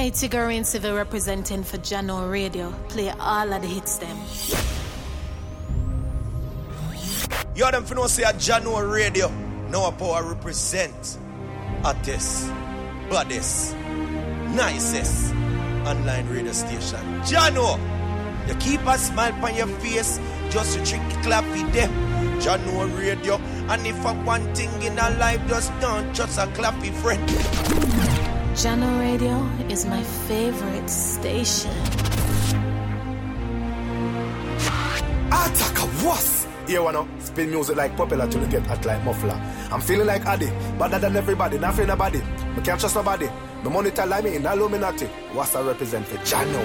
Hey, Tigarian Civil representing for Jahkno Radio. Play all of the hits them. You are them for no say a Jahkno Radio. No power represent hottest, baddest, nicest online radio station. Jahkno, you keep a smile on your face just to trick clappy them. Jahkno Radio, and if I one thing in a life, just don't just a clappy friend. Jahkno Radio is my favorite station. Attack a was. Here wanna spin music like popular till you get hot like muffler. I'm feeling like Addy, better than everybody, not feeling nobody. Me can't trust nobody. The monitor like me in Illuminati. What's I represent for Jahkno?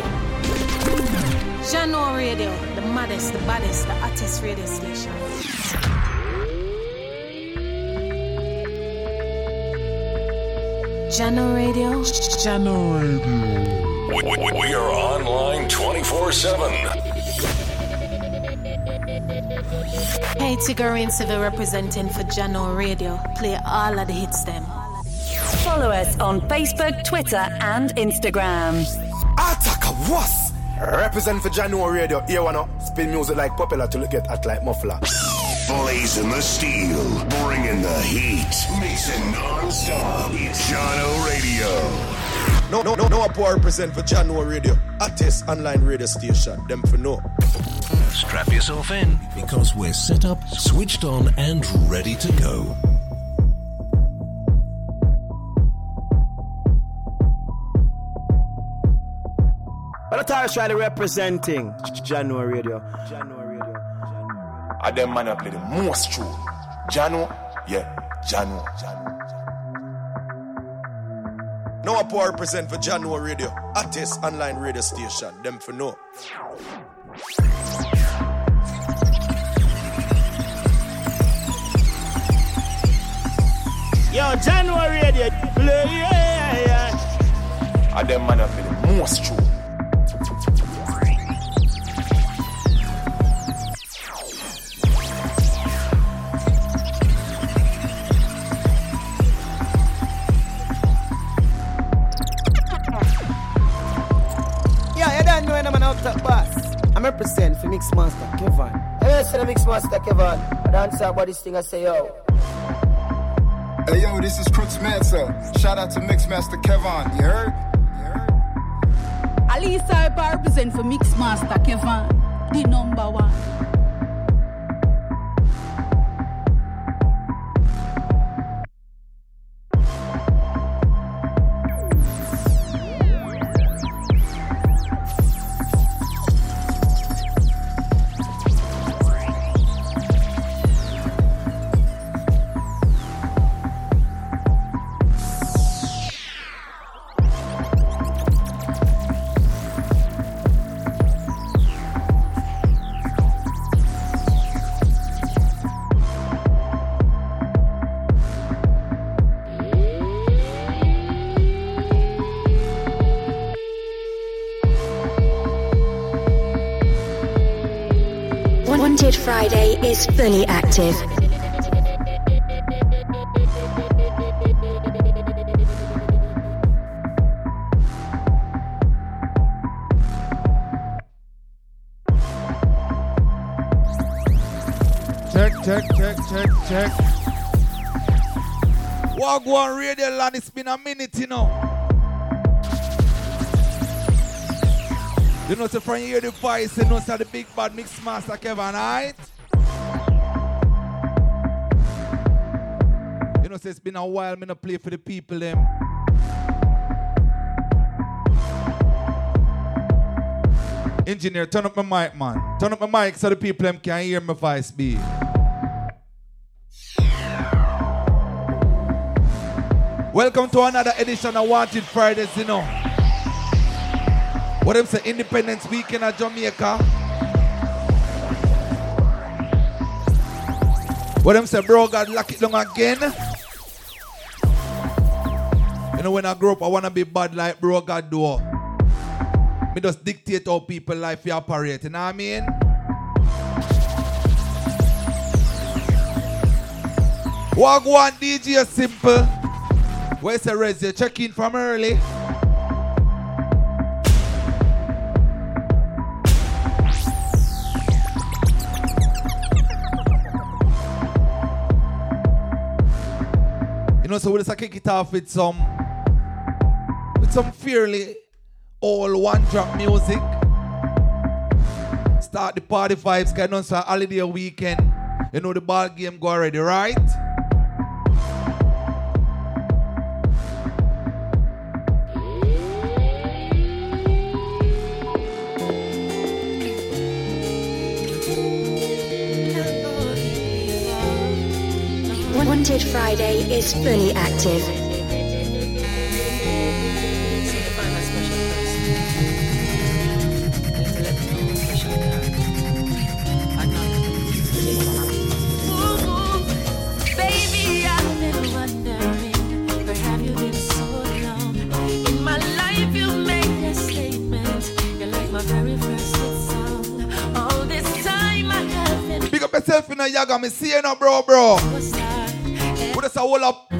Jahkno Radio, the maddest, the baddest, the hottest radio station. Jahkno Radio. Jahkno Radio. We, we, we are online 24 7. Hey, Tigarian Civil representing for Jahkno Radio. Play all of the hits them. Follow us on Facebook, Twitter, and Instagram. Attack a was. Represent for Jahkno Radio. Here wanna spin music like popular to look at hot like muffler. Blazing the steel, bringing the heat. Mixing non-stop. It's Jahkno Radio. No, no, no, no power represent for Jahkno Radio. Hottest online radio station. Them for no. Strap yourself in because we're set up, switched on, and ready to go. But I try to representing Jahkno Radio. Jahkno Radio. I them man I play the most true. Jahkno, yeah, Jahkno, Jahkno. No power represent for Jahkno Radio. Hottest online radio station. Them for no. Yo, January Radio. Play, yeah, yeah. I them man I play the most true. When I'm an out top boss. I'm represent for Mixmaster Kevan. Hey, say the Mixmaster Kevan. I dance about this thing I say, yo. Hey yo, this is Crooks Mansa. Shout out to Mixmaster Kevan. You heard? Alisa I represent for Mixmaster Kevan, the number one. Is fully active. Check, check, check, check, check. Wagwan Radio Land, it's been a minute, you know. You know, so from you hear the voice, you know, so the big bad mix master Kevan, alright? So it's been a while, me not play for the people, them. Engineer, turn up my mic, man. Turn up my mic so the people them can hear my voice be. Welcome to another edition of Wanted Fridayz, you know. What them say, Independence Weekend at Jamaica. What them say, bro, God lock it down again. And when I grow up, I want to be bad like bro God do. Me just dictate how people life operate, you know what I mean? Walk one DJ simple. Where's the Rez? Check in from early. You know, so we'll just kick it off with some some fairly all one drop music. Start the party vibes, get on some holiday weekend. You know the ball game go already, right? Wanted Friday is fully active. Yourself in a yaga, me see you now, bro, bro. Put us a whole up a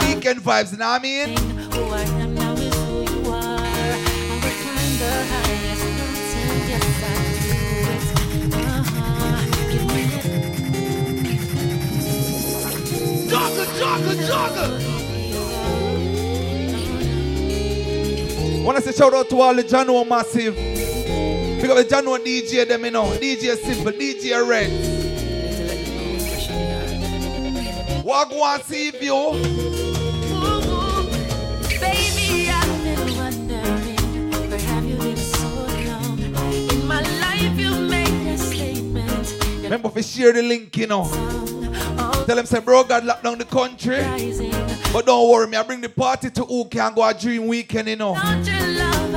weekend vibes, you know what I mean? who I am now is who you are. I will climb the highest mountain, yes, I do it. Give me it. Jogger, jogger, jogger. Wanna say shout out to all the Jahkno Massive. Up the Jahkno DJ them, you know. DJ Simple, DJ Red. A statement. Remember if you share the link, you know. Tell them say, bro, God lock down the country. But don't worry, me, I bring the party to who can go a dream weekend, you know. Without your love,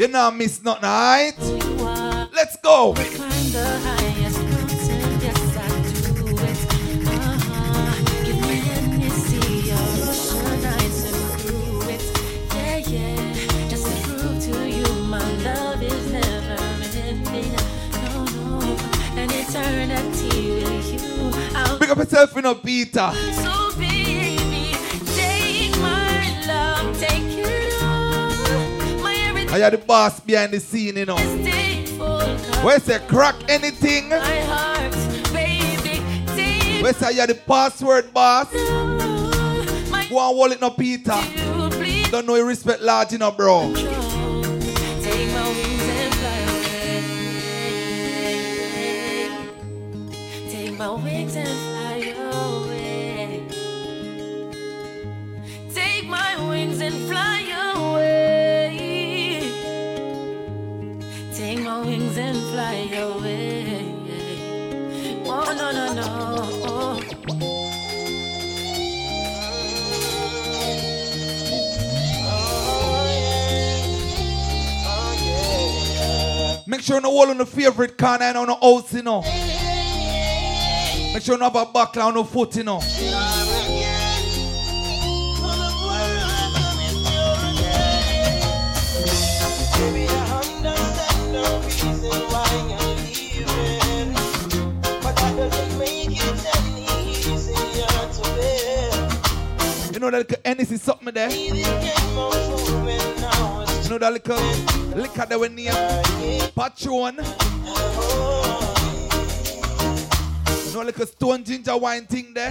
I'm not miss nothing, alright? Let's go. Eternity with you. Pick up yourself, you know, Peter. so baby, take my love, take it all. I are the boss behind the scene, you know. is full. Where say crack anything? My heart, baby, take Where you are the password boss? Go and it no Peter. Don't know you respect large enough, bro. Take my my wings and fly away. Take my wings and fly away. Take my wings and fly away. Oh, no, no, no. Make sure you no hold on the favorite corner and on the house, you know. Make sure you no have a buckle on foot, you know. You know that little Hennessy something there? You know that little liquor that we name Patron? You know like a stone ginger wine thing there?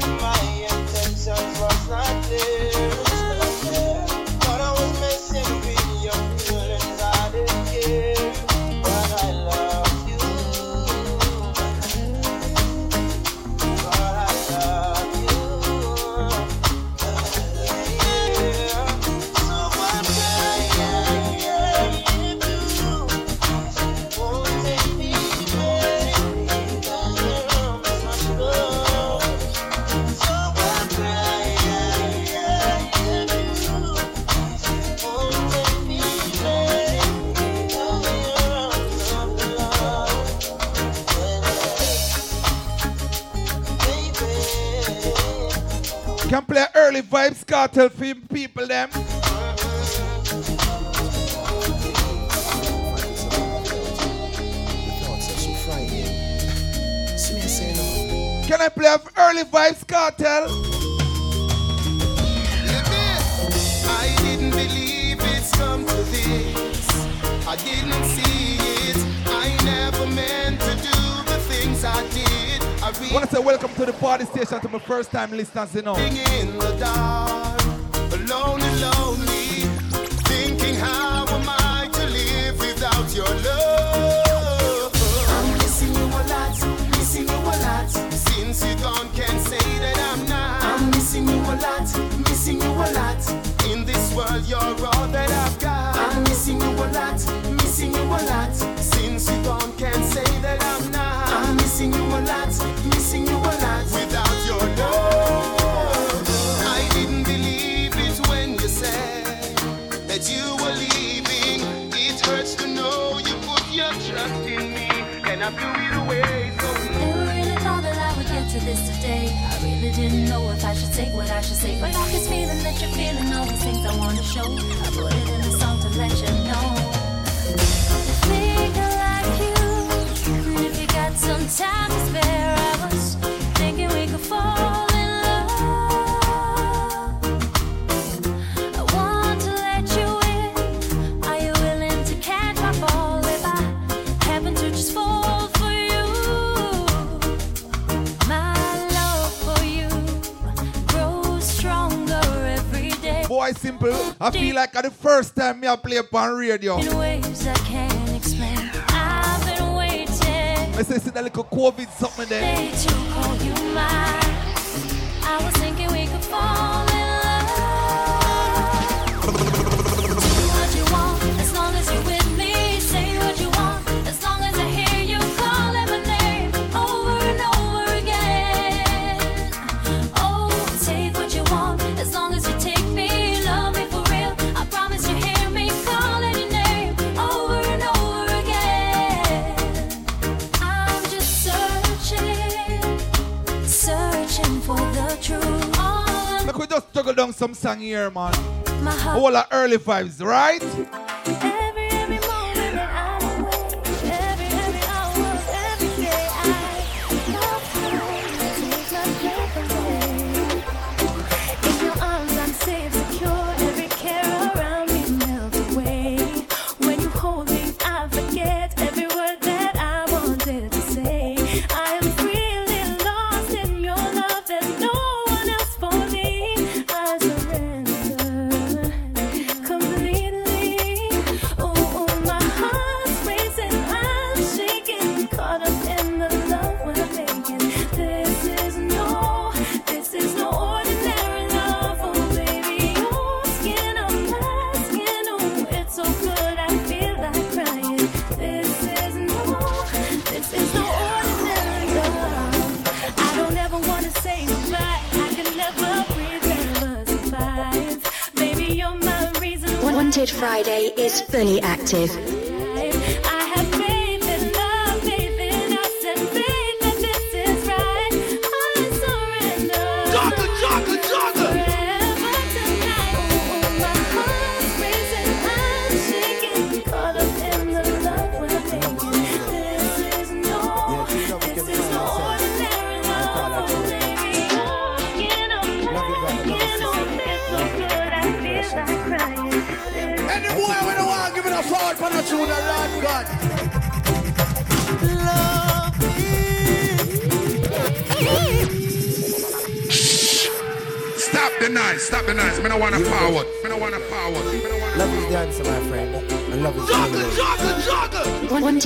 Can play early vibes cartel for people them. Can I play early vibes cartel? I didn't believe it's come to this. I didn't see it. I never meant to do the things I did. I want to say welcome to the party station to my first time listeners, you know. In the dark, lonely, thinking how am I to live without your love? I'm missing you a lot, missing you a lot. Since you gone, can't say that I'm not. I'm missing you a lot, missing you a lot. In this world, you're all. didn't know if I should say what I should say, but I can feel that you're feeling all these things I wanna show. I put it in a song to let you know. If we like you, and if you got some time to spare, I was. quite simple. I feel like at the first time me I play upon radio. In ways I can't explain. I've been waiting. I say, little COVID something there. Look, we just juggle down some song here, man. All the early vibes, right? Friday is fully active.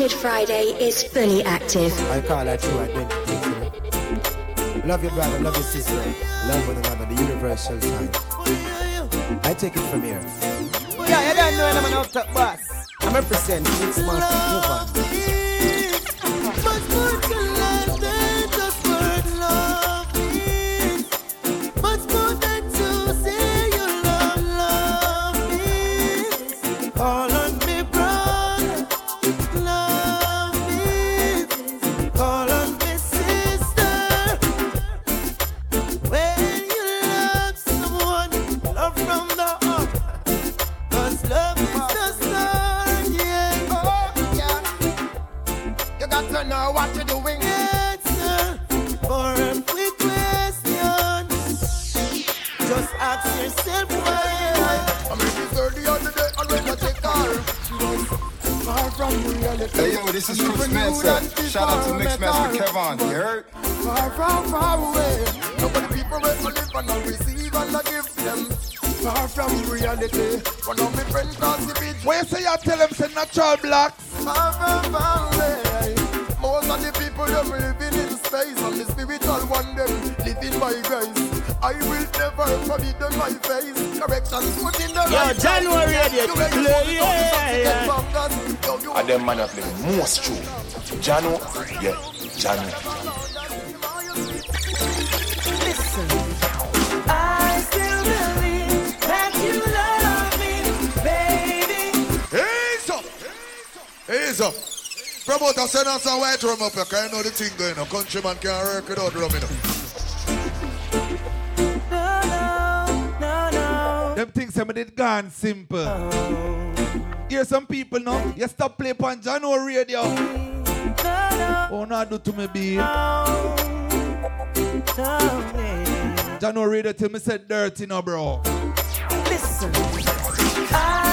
Naked Friday is fully active. I call that true identity. Love your brother, love your sister, love one another, the universal sign. I take it from here. Yeah, you don't know I'm an up top boss. I'm representing six months to. You And them man are playing most true. Jahkno, yeah, Jahkno. I still believe that you love me, baby. Ease up. Ease up. Promoter send us a white rum up here, cause you know the thing going on. Countryman can't work without rum, you know. Them things some did gone simple. Oh. Hear some people now. You stop play on Jahkno radio. Oh no, do to me be. Jahkno radio till me said dirty no bro. Listen, I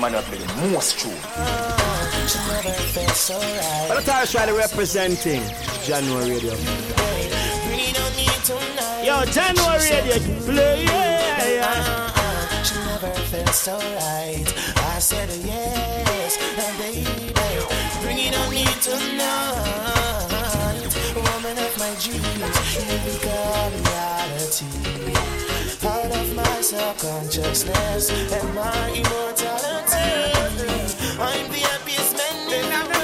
said, And them man are playing most true. "Oh, She never felt so right. But I try to representing January radio. Really don't need to know. Yo, January She said, radio, play, yeah, yeah. She never felt so right. I said yes, and baby, bring it on me tonight. Woman of my dreams, you become reality. Out of my subconsciousness and my immortality. I'm the happiest man in the world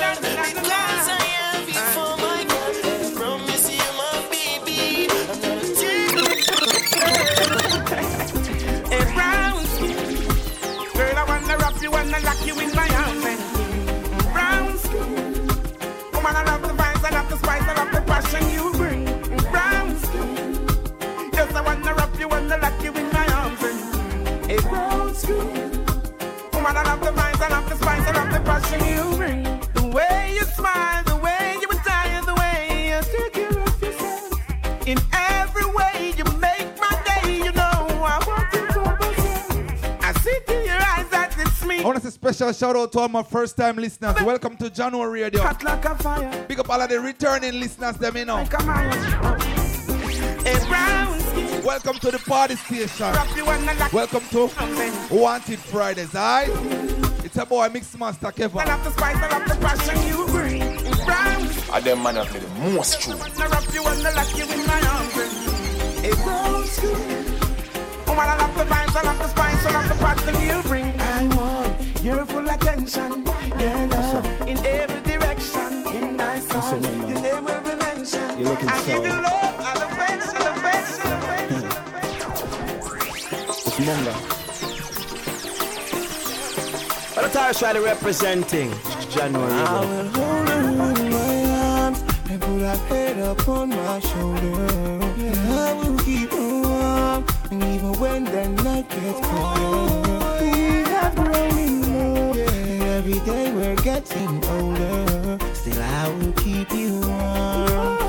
special shout out to all my first time listeners. Welcome to January Radio. Hot like a fire. Big up all of the returning listeners, them you know. Come on. Hey, brown. Welcome to the party station. Wrap you wanna lock Welcome to Wanted Fridayz, alright? It's a boy Mixmaster I Kevan. love the spice, I love the passion you bring. Brown skin. And them man are playing most true. Wanna wrap you, wanna lock you in my arms. Hey, brown skin. Oh, Woman, I love the vibes, I love the spice, I love the passion you bring. I want your full attention, yeah, love in every direction. In my song, your name will be mentioned. You're looking I so. give you love, elevation, elevation, the elevation. It's Munga. But I thought I was trying to represent January. I will hold in my arms and put her head up on my shoulder. Yeah, I will keep her warm, and even when the night gets every day we're getting older, still I will keep you warm.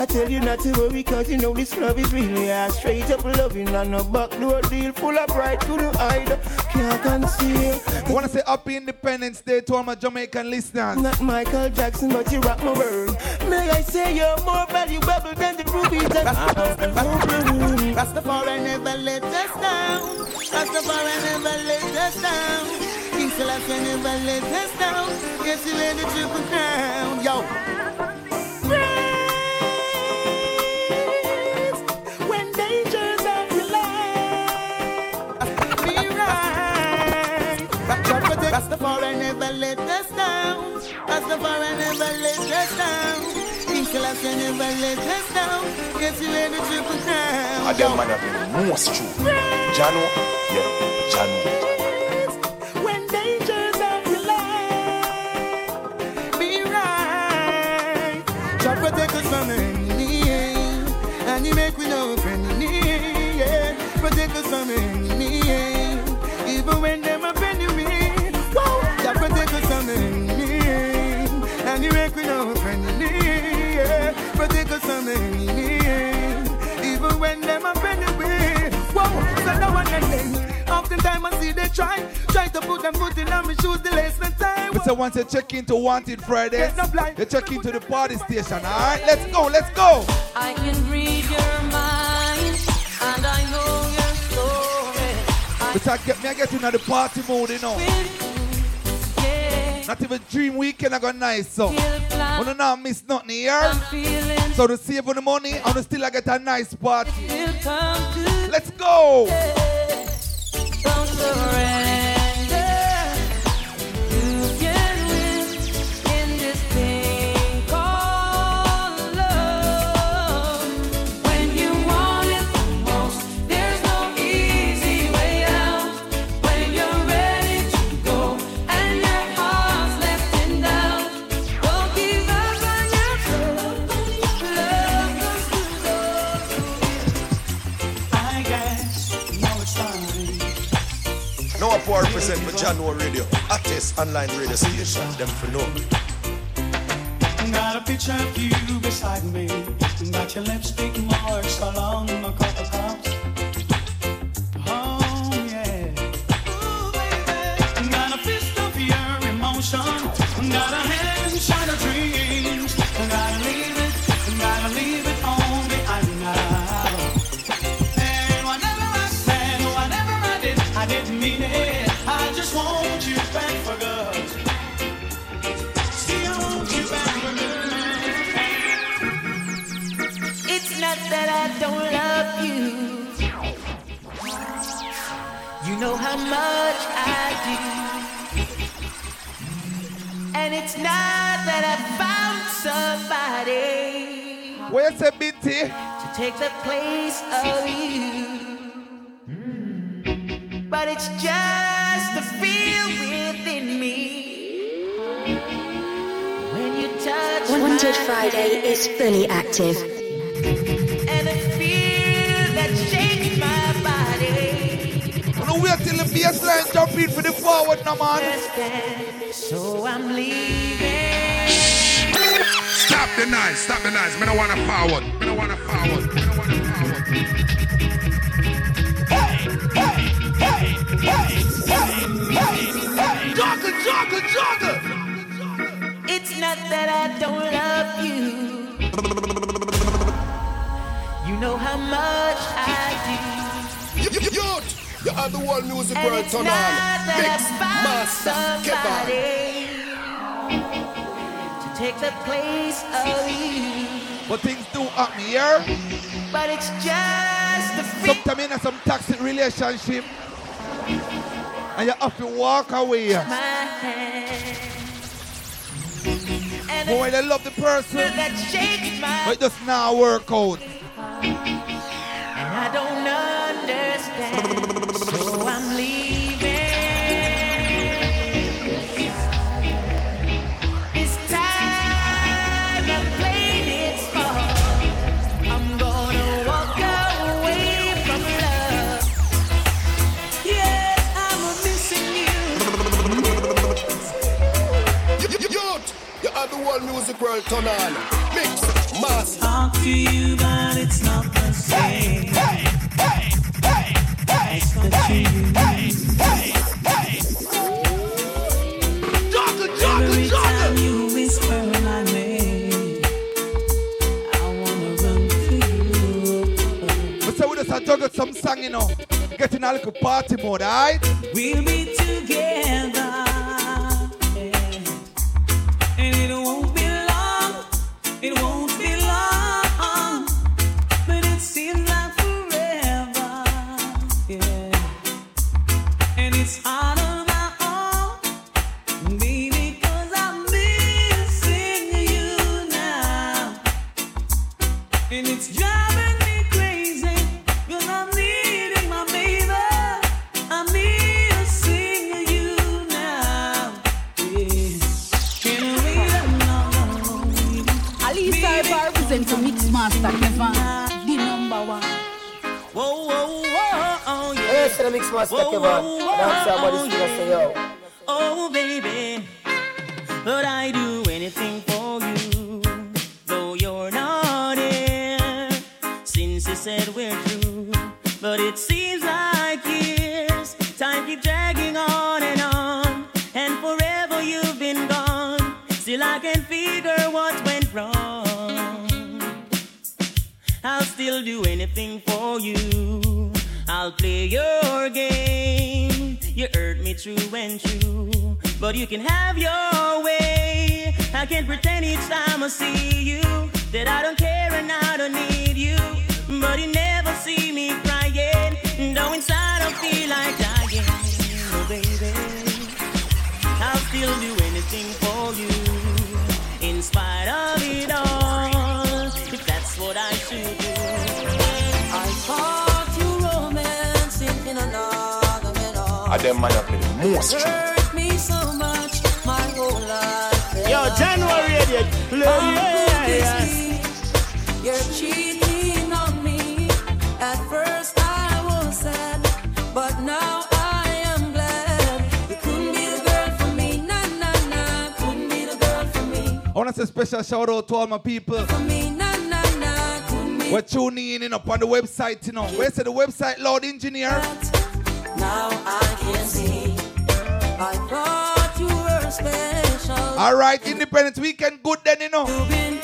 I tell you not to worry, cause you know this love is real. Yeah, straight up loving and a backdoor deal full of pride couldn't hide. Can't conceal. I want to say Happy Independence Day to all my Jamaican listeners. Not Michael Jackson, but you rock my world. May I say you're more valuable than the rubies that Rastafari never let us down. Rastafari never let us down. King Selassie never let us down. Yes, you wear the triple crown. Yo. Never let us down. Rastafari never let us down. King Selassie never let us down. Yes, you wear the triple crown. I them man have been most true. Jahkno, yeah, Jahkno. When dangers are your be right. God protect us from enemy, and you make we know enemy. Yeah. Protect us from enemy, Protect us from enemy, even when them up enemy. Whoa. So no one and then. Oftentimes I see they try, try to put them foot in on me shoes, delay spend time. But so once you check into Wanted Fridayz, Get no blind. you check into the party station. All right, let's go, let's go. I can read your mind, and I know your story. But I get me, I get into the party mode, you know. Not even dream weekend, I got nice so. Wanna not miss nothing here. So to save on the money, I wanna still I get a nice party. Let's go. Don't Jahkno Radio. Artist online radio station. Them for know. Got a picture of you beside me. Got your lipstick marks all know how much I do. And it's not that I found somebody Where you say, to take the place of you. But it's just the feel within me. When you touch Wanted my Friday is fully active. Wait till the bass line jump in for the forward, now, man. So I'm leaving. Stop the noise, stop the noise. Me don't wanna forward. Me don't wanna forward. Me don't wanna forward. Jogger, jogger, jogger. It's not that I don't love you. You know how much I You, you, youth, you are the one music. And world turn on. Mix, master, Kevan. to take the place of you. But things do happen here. But it's just the feel. Sometimes in some toxic relationship, and you have to walk away. And Boy, they love the person, but it does not work out. The one music world turn on. Mix, Master. Talk to you, but it's not the same. It's the truth. Every time you whisper my name, I wanna run to you. But so we just juggle some song, you know. Get in a little party mode, alright? We'll be Mixmaster Whoa, Kevan. whoa, And I'm somebody's whoa, say, yo. Oh, baby, but I do anything for you, though you're not here. Since you said we're through, but it seems like years. Time keep dragging on and on, and forever you've been gone. Still I can figure what went wrong. I'll still do anything for you. I'll play your game. You hurt me true and true, but you can have your way. I can't pretend each time I see you that I don't care and I don't need you. But you never see me crying, though inside I feel like dying, oh, baby. I'll still do anything for you, in spite of it all. If that's what I should them man up in the most true. Hurt me so much, my whole life. Yo, January, idiot. How could this Yeah. be? You're cheating on me. At first I was sad, but now I am glad. You couldn't be the girl for me, nah nah nah. Couldn't be the girl for me, I want to say special shout out to all my people. for me, nah nah nah. Couldn't. We're tuning in, in up on the website, you know. Where's the website, Lord Engineer? Now All right, Independence Weekend, good then, you know. You've been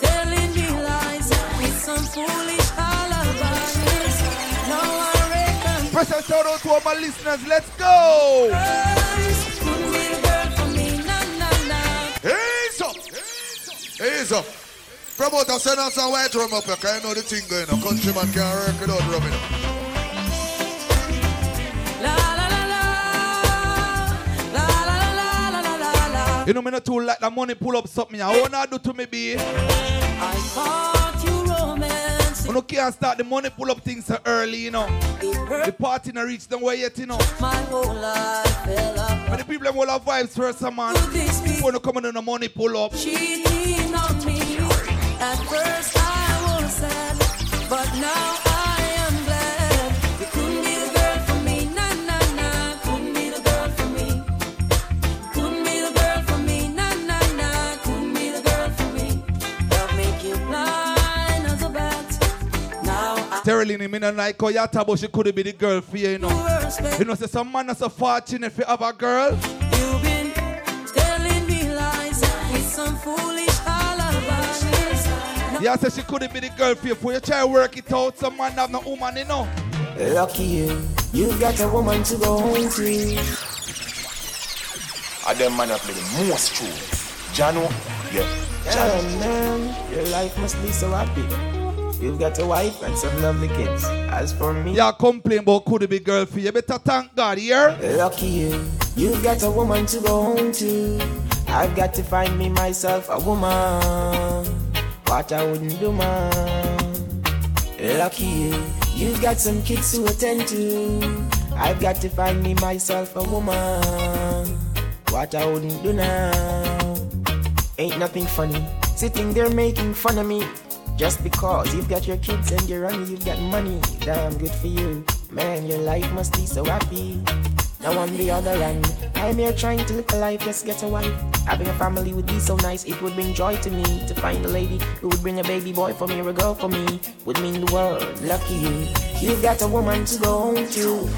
telling me lies with some foolish alibis. Now I reckon. Special shout out to all my listeners. Let's go. Ease up. Ease up. Promoter send us some white rum up here, cause you know the thing going on. Countryman can't work without rum, you know. Me not too like the money pull up something. I wanna do to me be. I thought you romance. You know can't start the money pull up things so early, you know. The party not reach nowhere yet, you know. My whole life fell apart. But the people them will have vibes first, some man. When you come in the money pull up. Cheating on me. At first I was sad, but now I Now I Sterling, me not like Koyata, but she could be the girl for you, you know. You know, say some man is so fortunate if you have a girl. You've been telling me lies with some foolish alibis. Yeah, say she could be the girl for you. For you try to work it out, some man have no woman, you know. Lucky you, you've got a woman to go home to. I them man up play the most true. Jahkno, yeah. Yeah, man, your life must be so happy. You've got a wife and some lovely kids. As for me, Yeah, complain about could it be girl for you. Better thank God, yeah? lucky you, you've got a woman to go home to. I've got to find me myself a woman. What I wouldn't do, man. Lucky you, you've got some kids to attend to. I've got to find me myself a woman. What I wouldn't do now. Ain't nothing funny. Sitting there making fun of me. Just because you've got your kids and you're running, you've got money. Damn good for you. Man, your life must be so happy. Now on the other end, I'm here trying to live a life, just get a wife. Having a family would be so nice, it would bring joy to me to find a lady who would bring a baby boy for me or a girl for me. Would mean the world, lucky you. You've got a woman to go home to.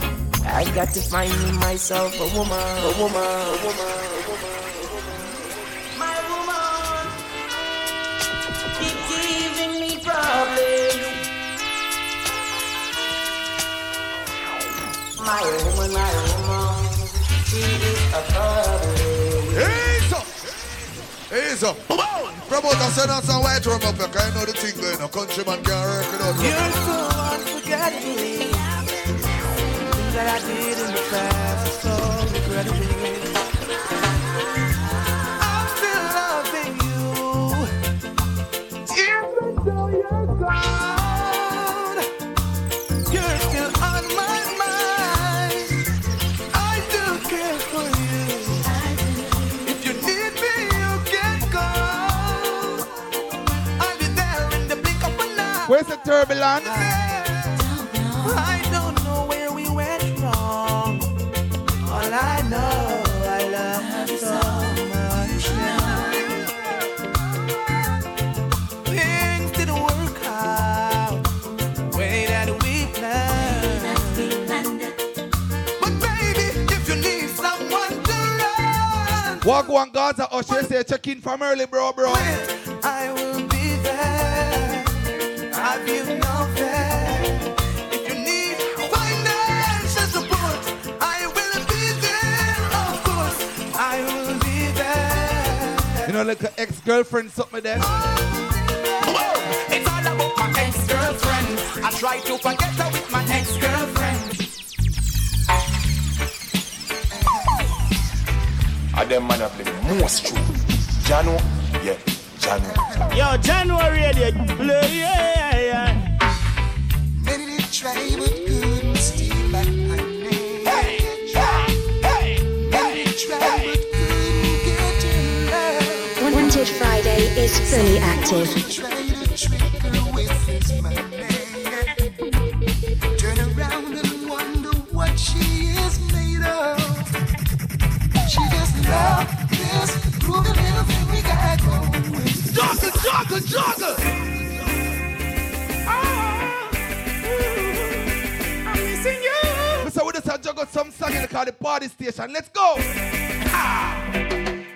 I've got to find me myself a woman, a woman, a woman, a woman. Ease up. Promoter send us white rum up here, cause know the thing going on. Countryman can't work it out. You're so unforgettable. Things that I did in the past so regrettable. Where's the turbulence? I don't know where we went wrong. All I know, I love you so much now. Things didn't work out the way that we planned. But baby, if you need someone to run, Walk one Gaza say check in from early, bro, bro. I You know, like an ex-girlfriend, something there. Oh, it's all about my ex-girlfriend. I try to forget her with my ex-girlfriend. I them man play the most true. Jahkno, yeah, Jahkno. Yo, Jahkno, radio, yeah, yeah. Many did try but couldn't steal back my name. Many did try but couldn't get in love. Wanted Friday is fully active. Try to trick her with his money. Turn around and wonder what she is made of. She just love this groovy little thing we got going. Jogger, jogger, jogger. Some song in the car, the party station. Let's go. Ah.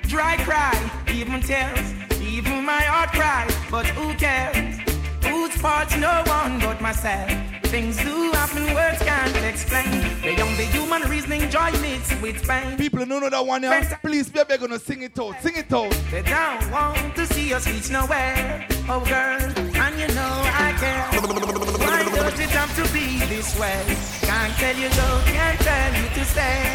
Dry cry, even tears, even my heart cries. But who cares? Who's fault's no one but myself. Things do happen, words can't explain. The young, the human reasoning, joy meets with pain. People who know that one, yeah, please be begging to sing it out. Sing it out. They don't want to see us reach nowhere. Oh, girl, and you know I care. Why does it have to be this way? Can't tell you go, can't tell you to stay.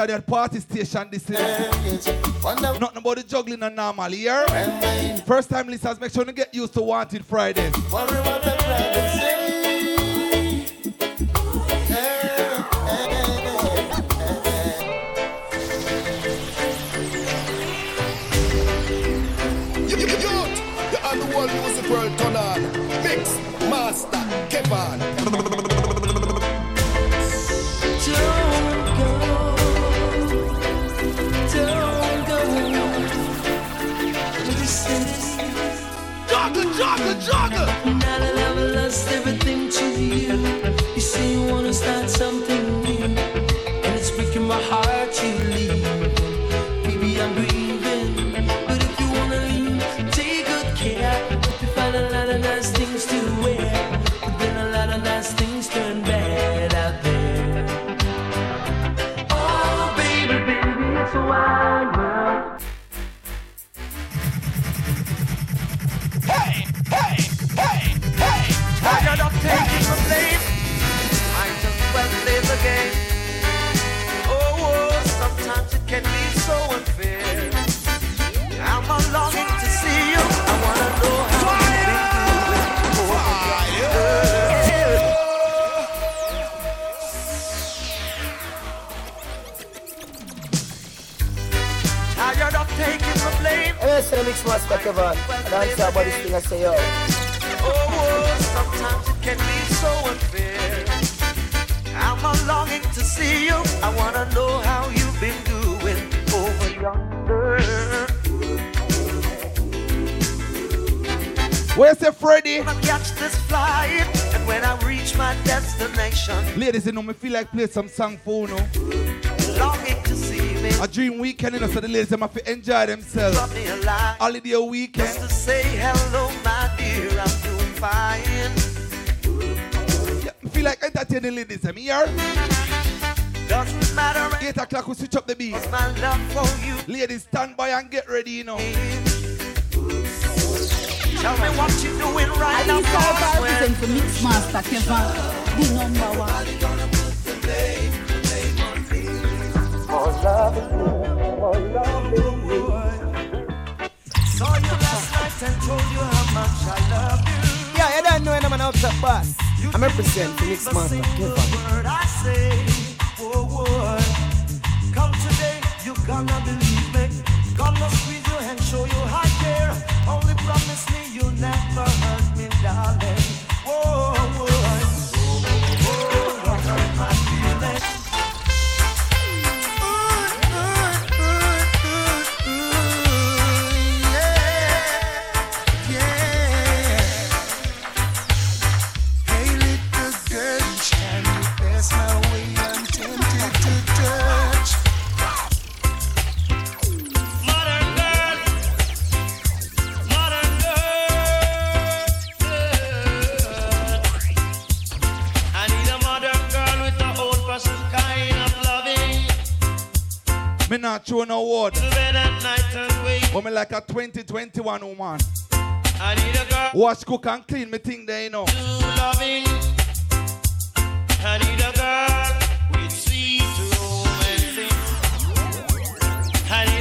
Time that party station this is. Nothing about the juggling and normal, here. First time listeners, make sure you get used to Wanted Fridayz. Ladies, you know, me feel like play some song for you know. longing to see me. A dream weekend, you know, so the ladies them have to enjoy themselves. Drop me a line Holiday weekend. just to say hello, my dear. I'm doing fine. Me feel like entertaining ladies them here. Doesn't matter. 8 o'clock, we switch up the beat. My love for you. Ladies, stand by and get ready, you know. Tell me what you doing right I now. think Star cause when- represent for Mixmaster Kevan, the number one. Saw you last night and told you how much I love you. Yeah, you don't know when I'm an outside boss. I'm represent for Mix Master the word I say, oh, boy. Come today, you gonna believe me. Gonna squeeze your hand, show you I care. Only promise me you'll never night and wake. But me like a 2021 woman. I need a girl Wash, cook, and clean me thing there, you know. loving. I need a girl with sweet romancing. I need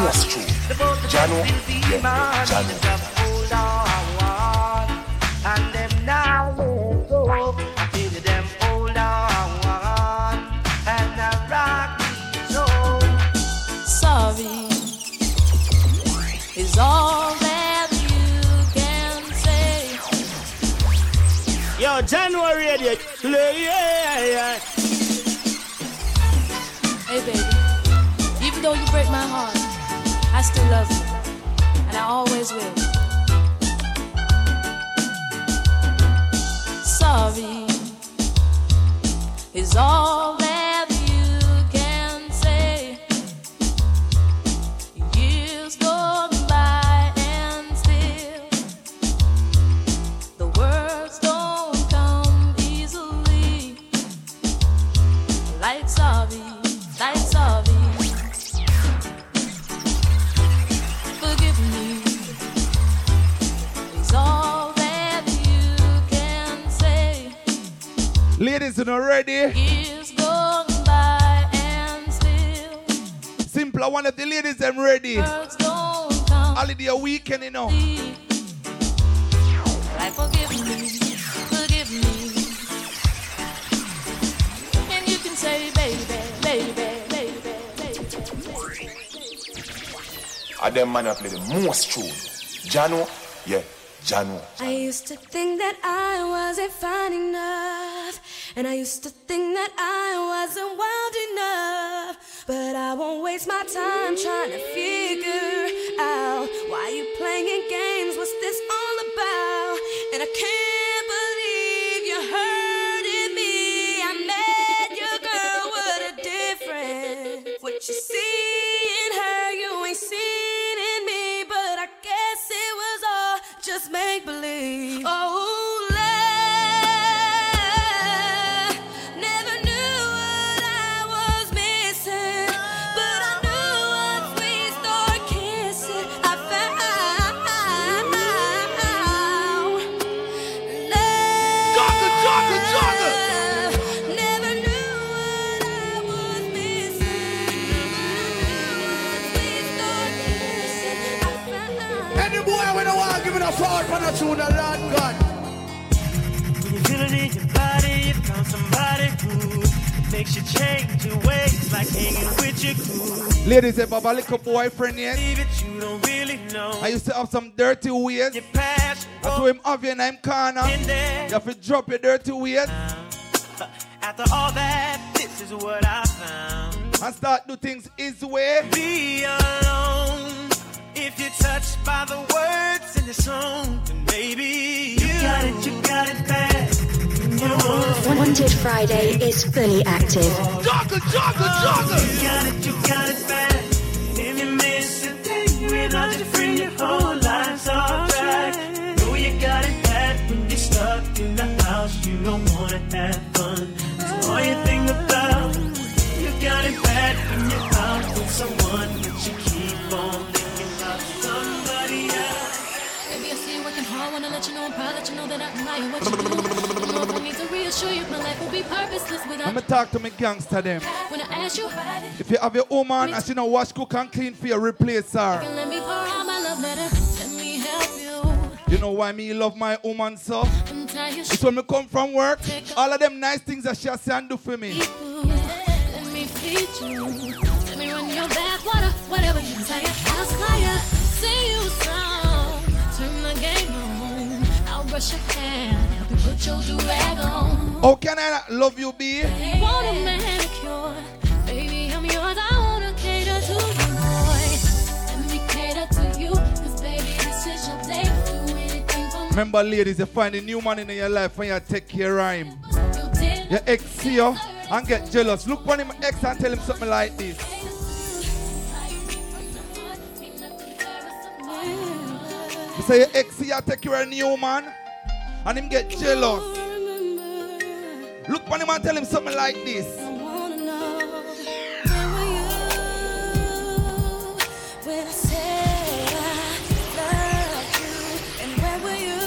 most true. the boat the Jahkno, will be yeah, mine. Jahkno. Just hold on, and them now let go. I you them hold on, and I rock me so. Sorry is all that you can say. Yo, Jahkno radio. Yeah, yeah. Hey, baby, I still love you, and I always will. Sorry is all Ladies, you know ready? Years gone by and still Simple, I want if the ladies them ready. words don't weekend, you know. Like forgive me, forgive me. And you can say, baby, baby, baby, baby. I them man a play the most tune. Jahkno, yeah, Jahkno. I used to think that I wasn't fine enough. And I used to think that I wasn't wild enough. But I won't waste my time trying to figure out why you playing games. What's this all about? And I can't believe you're hurting me. I met your girl, what a difference. What you see in her, you ain't seen in me. But I guess it was all just make believe. Oh, tune, the Lord God. When you feel it in your body, you found somebody who makes you change your ways, like hanging with your crew. Ladies, if I have a little boyfriend yet, you don't really know. I used to have some dirty ways. Past, I told him have you in him corner. You have to drop your dirty ways uh, After all that, this is what I found. and start do things his way. Be alone if you're touched by the words in the song, then maybe you got it, you got it bad. Wanted Friday is fully active. Jogger, jogger, jogger. You got it, you got it bad. If you miss a thing without your friend, your whole life's off track. Know you got it bad when you're stuck in the house. You don't wanna have fun. That's all you think about. You got it bad when you're know I'm proud that you know that I admire what you do. I know if I need to reassure you, my life will be purposeless without Let me talk to me gangster them. When I ask you, If you have your woman and she know wash, cook and clean for you, replace her. can let me pour out my love letter. Let me help you. You know why me love my woman so? Your It's when me come from work, all of them nice things that she has and do for me. Let me feed you. Let me run your water, whatever you desire. Fire, sing you a brush your hair, help you put your on. How can I love you, B? Want a manicure, baby, I'm yours. I wanna cater to you, boy. Let me cater to you, 'cause baby, this is your day. Do anything for me. Remember, ladies, you find a new man in your life when you take care of him. You did Your ex see you and get jealous. Look on him ex and tell him something like this. You say your ex see you take care of a new man and him get jealous. Look on him and tell him something like this. When I I loved you, and where were you?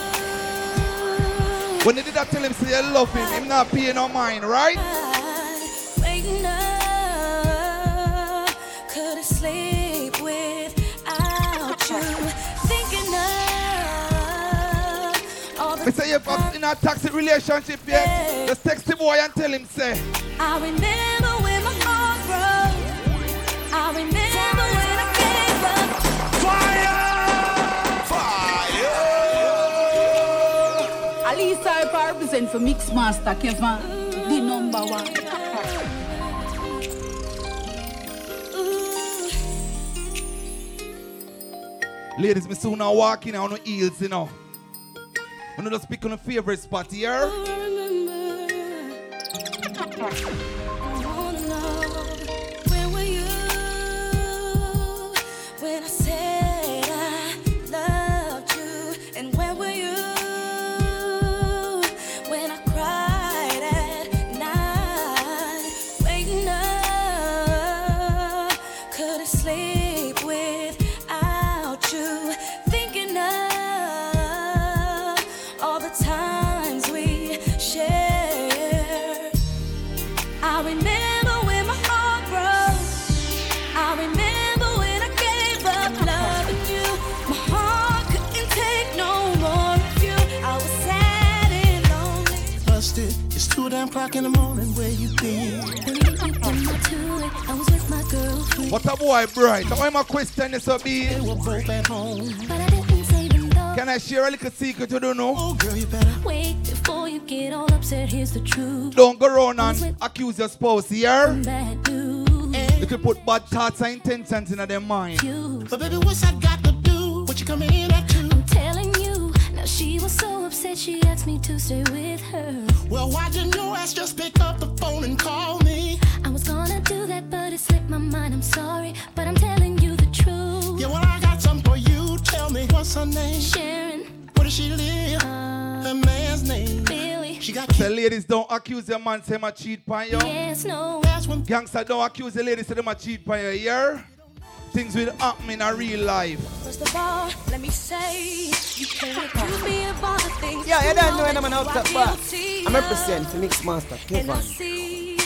When you did that, tell him say you love him. Him not paying no mind, right? Of all Me say you're in a toxic relationship, yeah. Just text the boy and tell him say. I remember when my heart broke. I remember when I gave up. Alisa I represent for Mixmaster Kevan, the number one. Ladies, me soon now walk in on the heels, you know. You know, just pick on a favorite spot here. Oh, o'clock in the morning, where you been? I was with my girlfriend. What a boy bright. Why my question is so be? They were both at home. But I didn't say them though. Can I share a little secret you don't know? Oh, girl, you better. Wait before you get all upset. Here's the truth. Don't go around and accuse your spouse here. Bad. You can put bad thoughts and intentions in their mind. But baby, what's I got to do? What you coming in was so upset she asked me to stay with her. Well, why didn't your ass just pick up the phone and call me? I was gonna do that, but it slipped my mind. I'm sorry, but I'm telling you the truth. Yeah, well, I got something for you. Tell me what's her name? Sharon, Where does she live? Uh, her man's name. Billy. She got The ladies don't accuse your man say my cheat on you. Yes, no. That's when Gangster don't accuse the ladies say them a cheat on you here. Things will happen in a real life. First of all, let me say, you can't accuse me of all the things Yeah, you you don't know know when I'm that an you out are of boss. guilty I'm of. represent for Mix Master And I see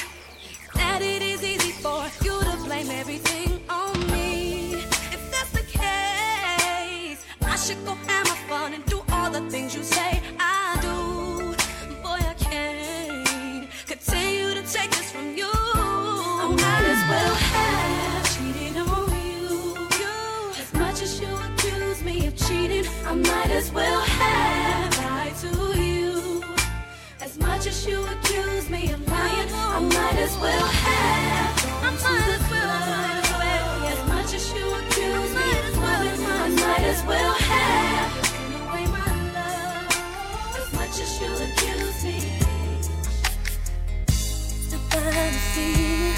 that it is easy for you to blame everything on me. If that's the case, I should go have my fun and do all the things you say I do. Boy, I can't continue to take this from you. I might as well have lied to you. As much as you accuse me of lying, I might as well have. I might as well, as much as you accuse me of loving, I might as well have. Away my love. As much as you accuse me. Step out of the scene.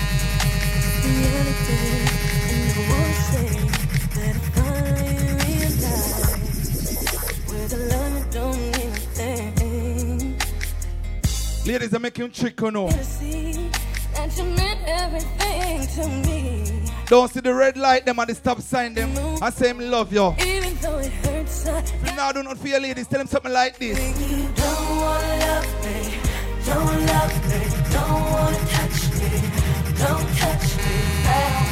The day, and I won't say the love don't mean a thing. Ladies are making trick you know. to see you meant everything to me. Don't see the red light them and the stop sign them. I say him love you. Even though it hurts, I You now do not your ladies. Tell them something like this. you don't wanna love me. Don't love me. Don't wanna touch me. Don't touch me. back.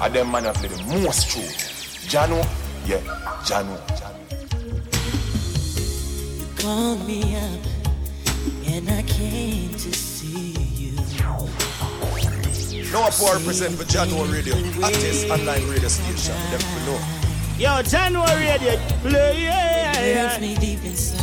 I them man have play the most true. Jahkno, yeah, Jahkno. Called me up, and I came to see you. No power represent for Jahkno Radio, hottest online radio station. Them to know. Yo, Jahkno radio, play, yeah, It yeah. hurts me deep inside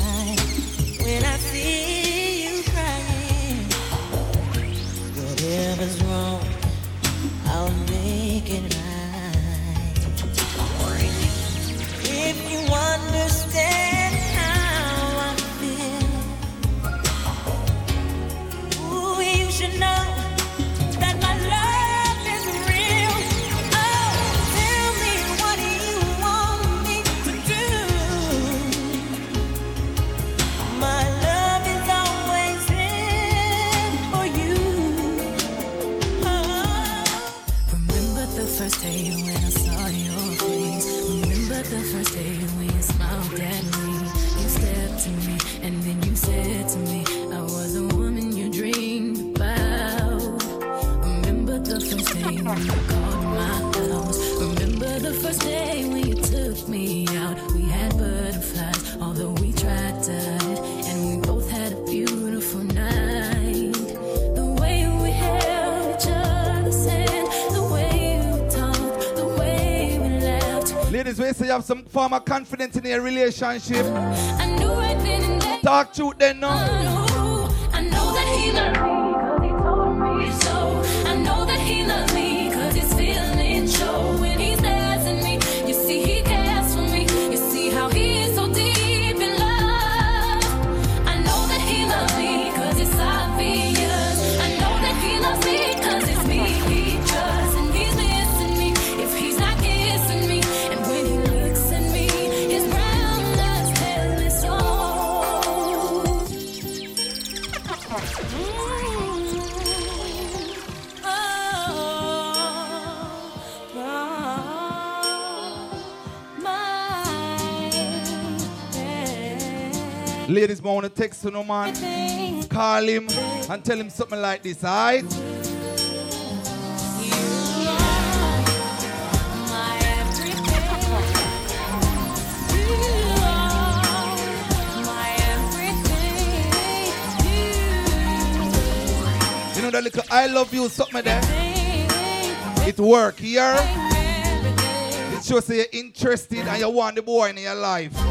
have some form of confidence in your relationship, I knew right then and talk truth then, no? Ladies, I want to text to no man. Call him and tell him something like this, alright? You know that little I love you something there? It work here. It shows that you're interested and you want the boy in your life.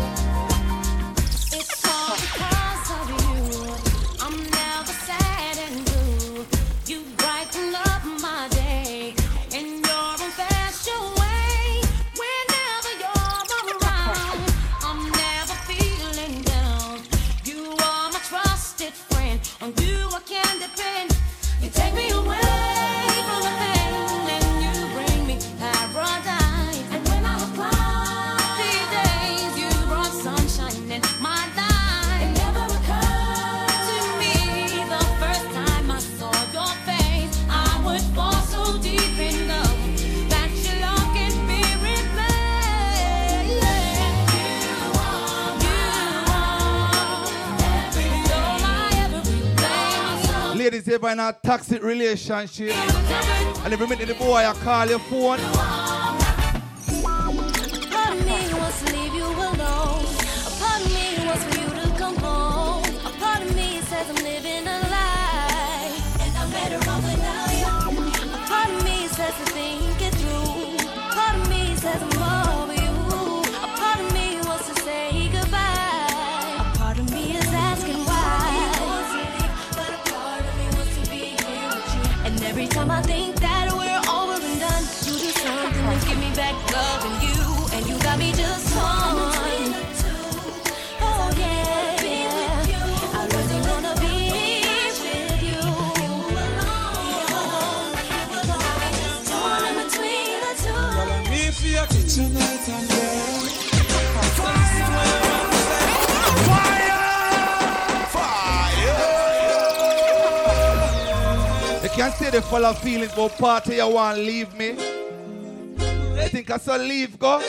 In a toxic relationship, and every minute the boy I call your phone, you can't say the full of feelings, but party you want leave me. I think I saw leave go.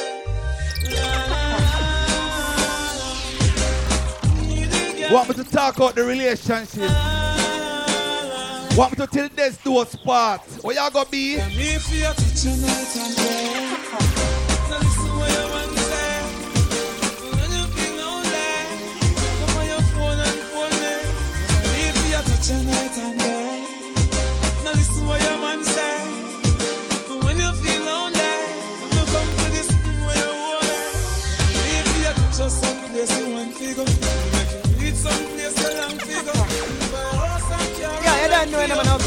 Want me to talk out the relationship? Want me to tell this to a spot? Where y'all gonna be?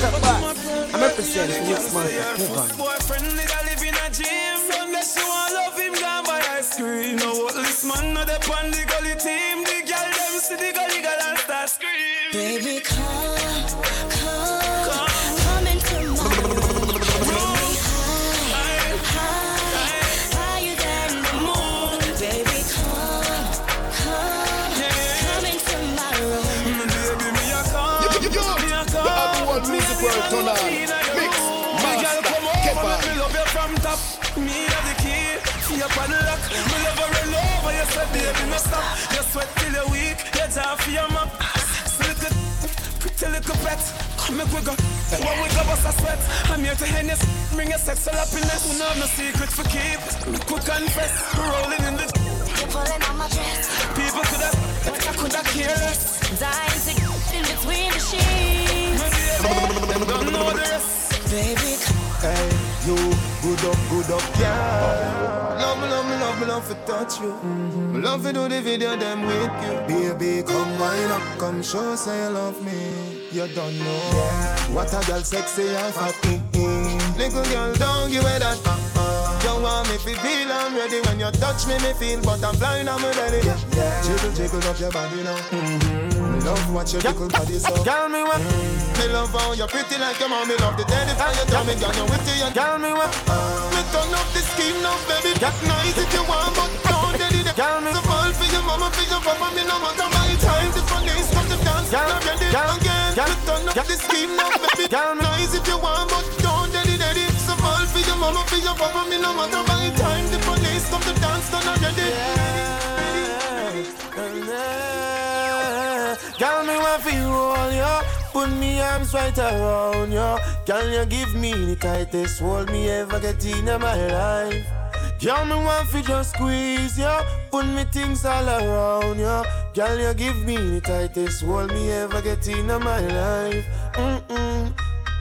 When I'm representing. Boyfriend live in a gym. Want love him, gone buy ice cream. No what this man no dey on the gully team. Music on. Mix, master, come over, Kevan. me love you from top. Me have the key, see up on the lock. Me love her all over, you said baby no stop. You sweat till you're weak, you jaw for your mop. Slick it, pretty little pet. Come make we go, when we go bust a sweat. I'm here to hand you, bring your sexual happiness. We know no secrets for keep. We could confess, rolling in the. You're pulling on my dress. People could have, I could have cared less. Dying to get in between the sheets. Don't know rest. Baby, Hey, you good up, good up, yeah. Love me, love me, love me, love to touch you. Mm-hmm. Me love to do the video them with you. Baby, come wind up, come show say you love me. You don't know what a girl sexy and fat. Mm-mm. Little girl, don't give me that. Uh-uh. You want me to feel I'm ready when you touch me, me feel but I'm blind, I'm ready. Jiggle, jiggle up your body now. Me love watch your little body so. Girl, me what? Me love how you're pretty like your mom. Me love the daddy for you. Tell me, girl, you witty and girl, me what? Me turn up the scheme now, baby. Get nice if you want, but don't daddy. Girl, me the fall for your mama, for your papa. Me no matter my time. The police come to dance. Girl, ready again. Me turn up the scheme now, baby. Girl, nice if you want, but don't daddy, daddy. So fall for your mama, for your papa. Me no matter my time. The police come to dance. Done already. Put me arms right around you. Can you give me the tightest hold me ever get in my life? Girl, me want fi just squeeze you. Put me things all around you. Girl, you give me the tightest hold me ever get in my life. Mm-mm.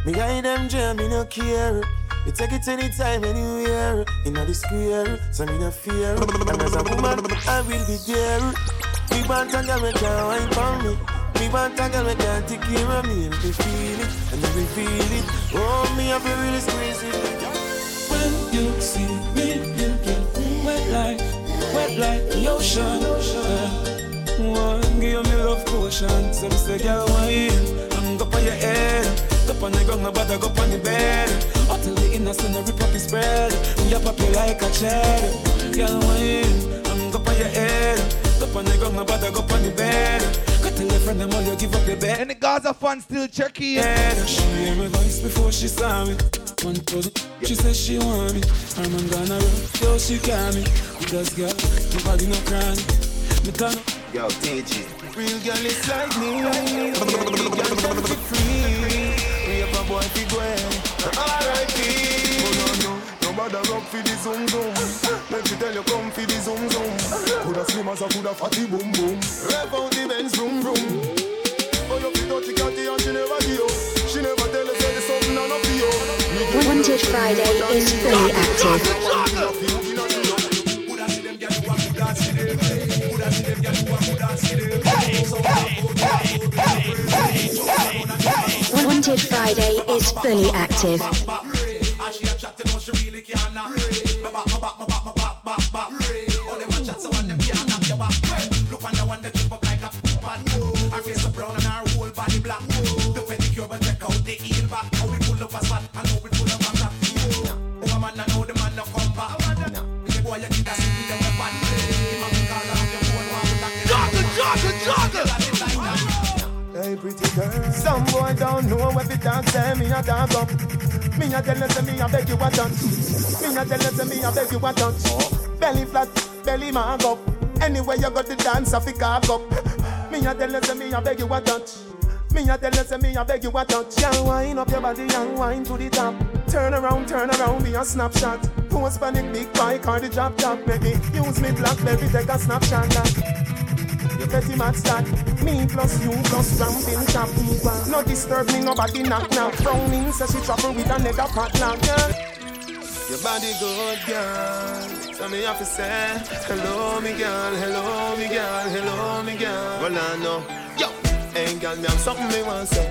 Me guide them jam, me no care. You take it anytime, anywhere. In the square, so me no fear. And as a woman, I will be there. Me want a girl, me can wine for me. Me want a girl, me can take care of me. And me feel it, and me feel it. Oh, me have to really squeeze. When you see me, you get wet like, wet like the ocean. One give me love potion, so me say, girl, wine. I'm go on your head, up on the ground, my body go on the bed. Until the innocent up his spread, me a pop you like a cherry. Girl, wine. I'm go on your head, up on the ground, my body go on the bed. Go tell your friend them all you give up your bed. And the Gaza fans still checking. Yeah, she hear my voice before she saw me. One thousand, she says she want me. I'm on gonna run, yo she got me. Because girl, nobody no crying. Me turn up. Yo, teach it. Real girl is like me. Real girl can be free. We have a boy fi go R.I.P. Oh no no, no bother up for the zoom zoom. Let me tell you, come for the zoom zoom. As a coulda fatty boom boom. Rev out the Benz. Oh you touchy catty and she never give you. She never tell the something none of you. Wanted Friday is fully active. Wanted Friday is fully active. Hey pretty girl. Some boy don't know what the dog say me a dog up. Me a tell them say me a beg you a touch. Me a tell them say me a beg you a touch. Belly flat, belly mag up. Anywhere you go to dance, I fi cock up. Me a tell them say me a beg you a touch. Me a tell them say me a beg you a touch. Yeah, wind up your body and wind to the top. Turn around, turn around, be a snapshot. Post panic big bike or the drop top, baby. Use me blackberry, take a snapshot. Like. You petty mad stat Me plus you plus ramping chop Equal No disturb me, nobody knock knock Frowning says she trouble with a nigga padlock yeah. Your body good, girl So me have to say Hello, me girl Hello, me girl Hello, me girl Well, I know Yo Hey, girl, me have something me want say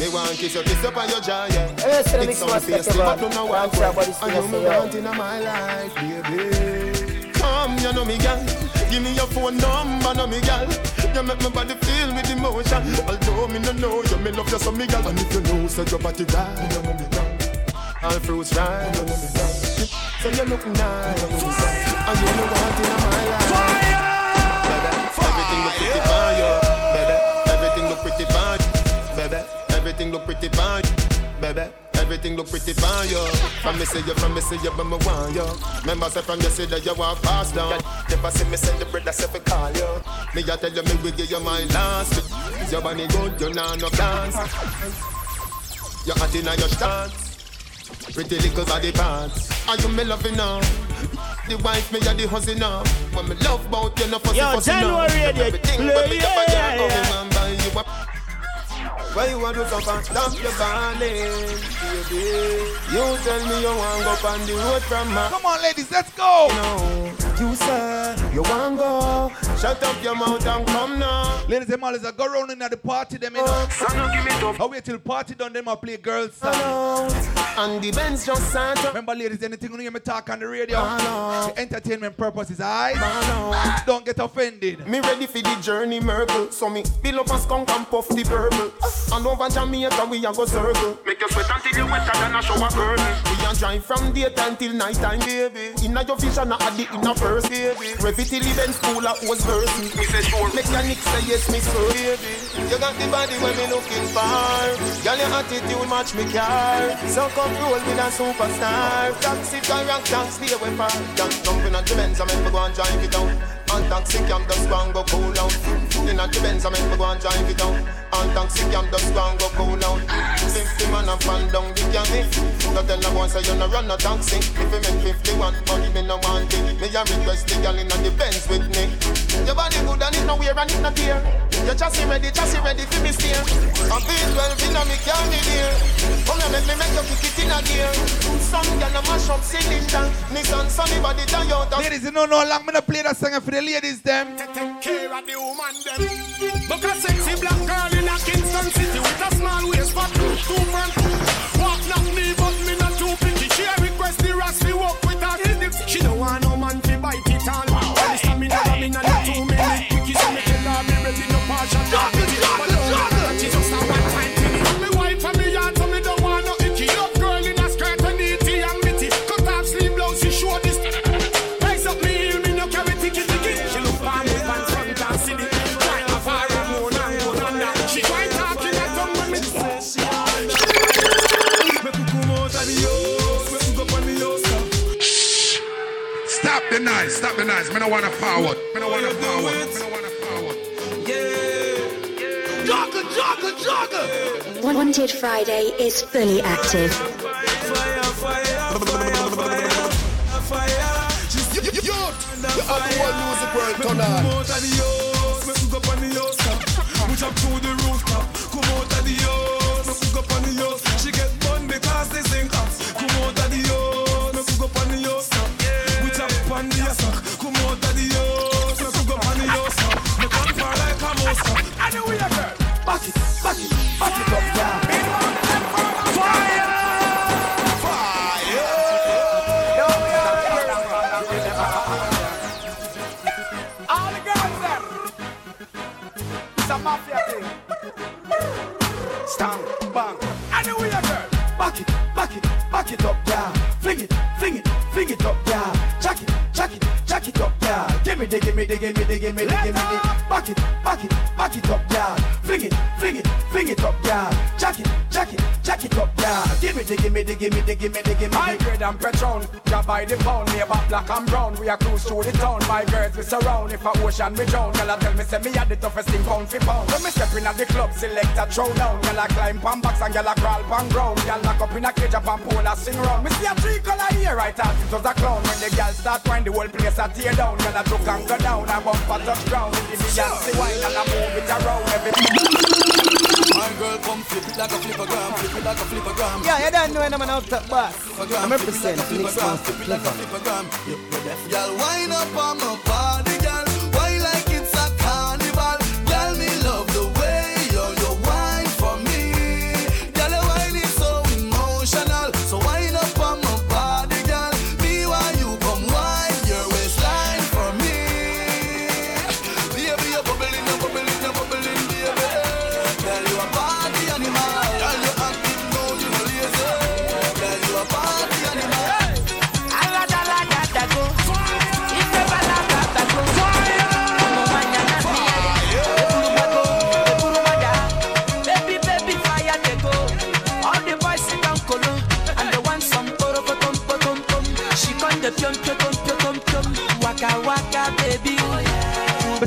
me want kiss your kiss up on your jaw, yeah. Yes, the Lick mix some master face, Kevan. but don't know what Answer about this I thing, know I me say, yo. want in my life, baby. Come, you know me, girl. Give me your phone number, know me, girl. You make my body feel with emotion. Although me no know you, me love you so, me girl. And if you know, say your body right, you know me, girl. All fruits right, you know me, girl. So you look nice, and you know what in my life. Baby, everything look pretty fine, yo. Everything look pretty fine, baby. Everything look pretty fine, yo. From me say you, from me say you, but me want yo. Remember say from you say that you walk past down. Never see me send the bread, that's if I call you. Me I tell you me we give you my last. Your body good, you nah no dance. Your hot inna your stance. Pretty little body parts. Are you me loving now? The wife me and the husband now. When me love bout you, no fussy Yo, fussy now. January, yeah, Everything yeah, when me up and yeah, yeah. Why you want to come and stop your balling, baby? You tell me you want to go on the road from my. Come on, ladies, let's go. No, you say you want go. Shut up your mouth and come now. Ladies and gentlemen, I go round in at the party, them, you oh, know. Son, give me top. I wait till party done, them I play girls song. And the Benz just sat up. Remember, ladies, anything you hear me talk on the radio, Hello. the entertainment purposes, I don't get offended. Me ready for the journey, Merkel. So me build up a skunk and puff the purple. And over Jamaica we a go circle. Make you sweat until you wetter than a shower curtain. We a drive from daytime till nighttime, baby. Inna your vision, a the inna first, baby. Rev it till event school a was versing. Me say sure. Mechanic say yes, me so, baby. You got the body when me looking for. Girl, your attitude match me car. So come roll with a superstar. Taxi, car, rock, taxi, away far. Can't jump in Benz, I make me go and drive it down. All taxi cam just go and go cool down. In a Benz, I make me go and drive it down. All taxi cam just go and go cool down. Fifty man a fan down the cabby. No tell a boy say you no run no taxi. If you make fifty one, money me no want it. Me a request the girl in the Benz with me. Your body good and it no wear and it no tear. Your chassis ready, chassis ready for me steer. I'm V12 in a me car me dear. Come here make me make you kick it in a gear. Some girl a mash up cylinder. Nissan Sunny body Toyota. Ladies, you know no long me not play that song for the ladies them. Take care of the woman them. Look a sexy black girl in a Kingston city with a small waist two, two front. Walk not me, the noise. Me no wanna forward. Me no wanna forward. Me no wanna forward. Jogger, jogger, jogger. Wanted Friday is fully active. Youth, the other one music world turn Come on. Give me the, give me. Back it, back it, back it up, yeah. Fling it, fling it, fling it up, yeah. Jack it, Give me the, give me the, give me the, give me the, give me the. grade and Patron, job by the pound, me about black and brown. We are cruise through the town, my girls we surround. If a ocean we drown, girl I tell me say me had the toughest thing pound for pound. When me step in at the club, select a throw down. Girl I climb pan box and girl I crawl pan ground. Girl lock up in a cage up and pole a sing round. Me see a three color here, right out it was a clown. When the girl start wine, the whole place a tear down. Girl I took and go down, and bump a touch ground. With the Beyonce wine and I move it around. Every My girl come flip it like a flippergram, flip it like a flippergram. Yeah, you don't know when I'm out top boss. I'm representing Mix Master Clever. Girl, wind up on my body,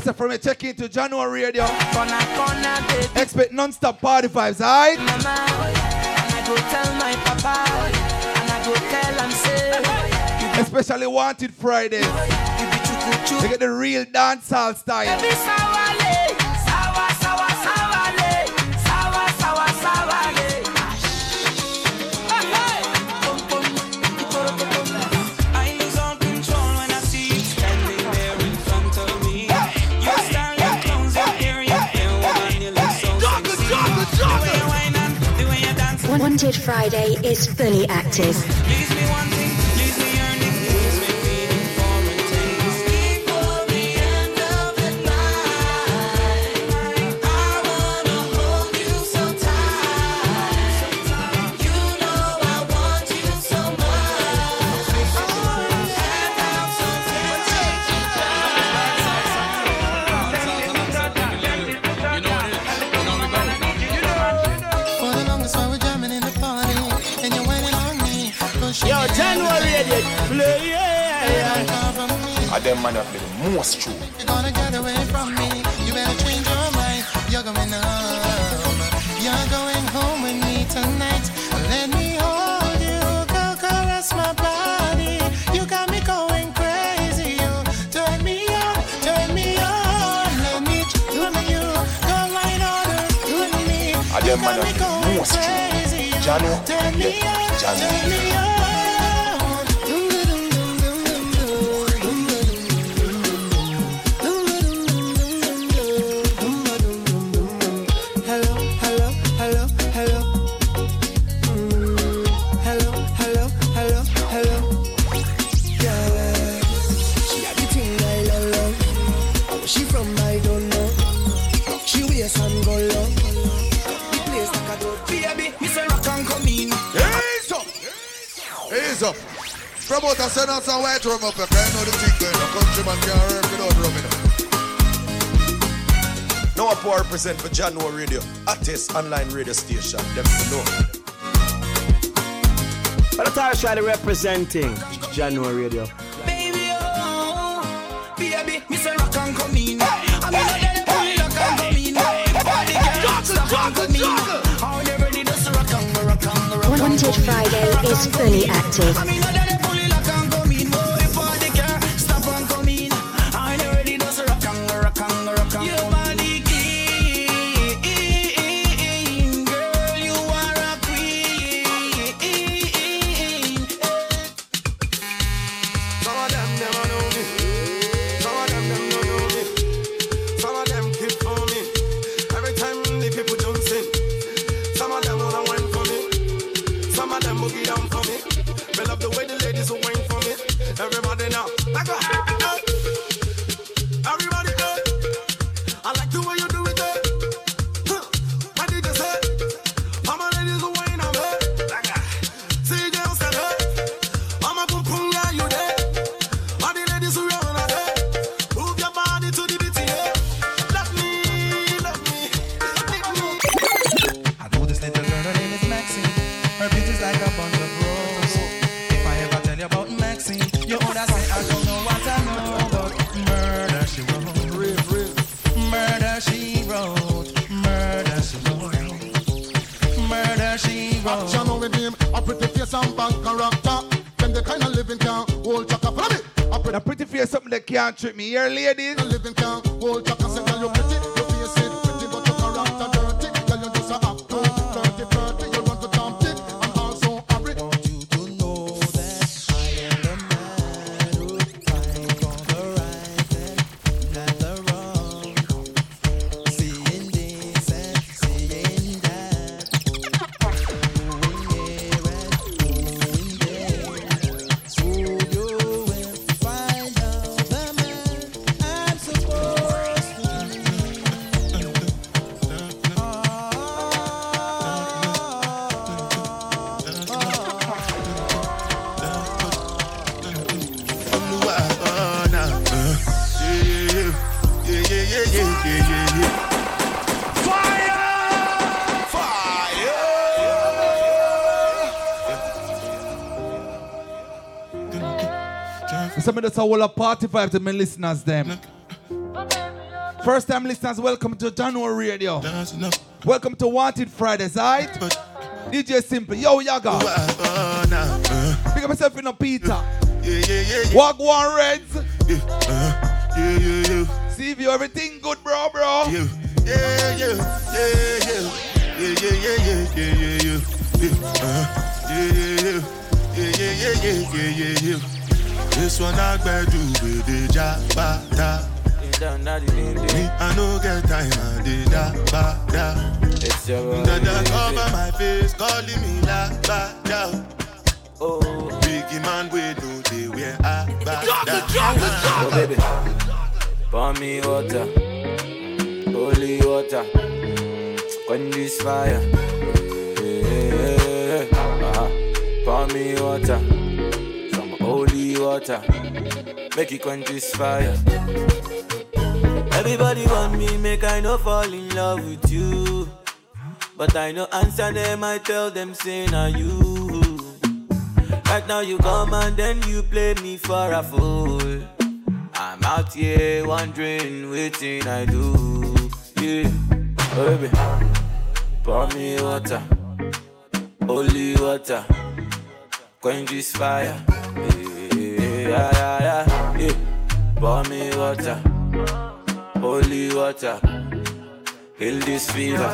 Mr. From me, check into Jahkno Radio. Corner corner. Expect non-stop party vibes, alright? Mama, oh and I go tell my papa, oh and I go tell him say, oh Especially Wanted Friday. You get the real dancehall style. Wanted Friday is fully active. Them man play the most true. You're gonna get away from me. You better change your mind. You're going home. You're going home with me tonight. Let me hold you, go caress my body. You got me going crazy. You turn me on, turn me on. Let me do you. Go right do me. And them man that play the most true. Jahkno, yeah, Jahkno. Hello, Promoter send us some white rum up here. 'cause you know the thing going on. Countryman can't work without rum, you know. Now I represent for Jahkno Radio, Artist Online Radio Station. Them to know. But I'm trying representing Jahkno Radio. Baby, oh, baby, me say rock and come in. I'm in a pull rock and come in. Body girl, stop and come in. How they ready to rock and go, rock and go, rock and go. Wanted Friday is fully active. to me earlier Some of party vibe to my listeners them. First time listeners, welcome to Jahkno Radio. Welcome to Wanted Fridayz, alright? DJ Simple, yo Yaga. Pick up yourself in a Peter. Walk one Reds. See if you everything good, bro, bro. Yeah, yeah, yeah, yeah, yeah, yeah, yeah, yeah, yeah, yeah, yeah, yeah, uh, yeah, yeah, yeah, yeah, yeah, yeah, yeah, yeah, yeah. This one I better do with the jabata. Me, I no get time, I did da ba da. Dada cover my face, calling me la ba da. Oh, biggie man, we know they wear a ba da. Oh baby, pour me water, holy water, quench this fire. Yeah, uh-huh. Pour me water, some water, make it quench this fire. Everybody want me, make I no fall in love with you. But I no answer them, I tell them, say now you. Right now you come and then you play me for a fool. I'm out here wondering, waiting I do. Yeah, oh, baby. Pour me water, holy water. Quench this fire. Yeah, yeah, yeah, yeah. yeah. Pour me water, holy water. Heal this fever.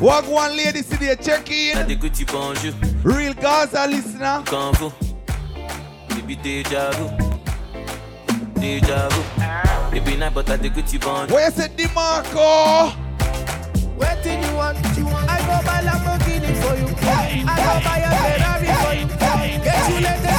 Walk one lady today, check in. T'as des petits bonjours. Real Gaza listener. Quand vous, baby déjà vu, déjà vu. Baby night, but I the Gucci bond. Where you say DeMarco? Waiting you want, you want. I go buy Lamborghini for you. I go buy a Ferrari for you. Get you latest designers.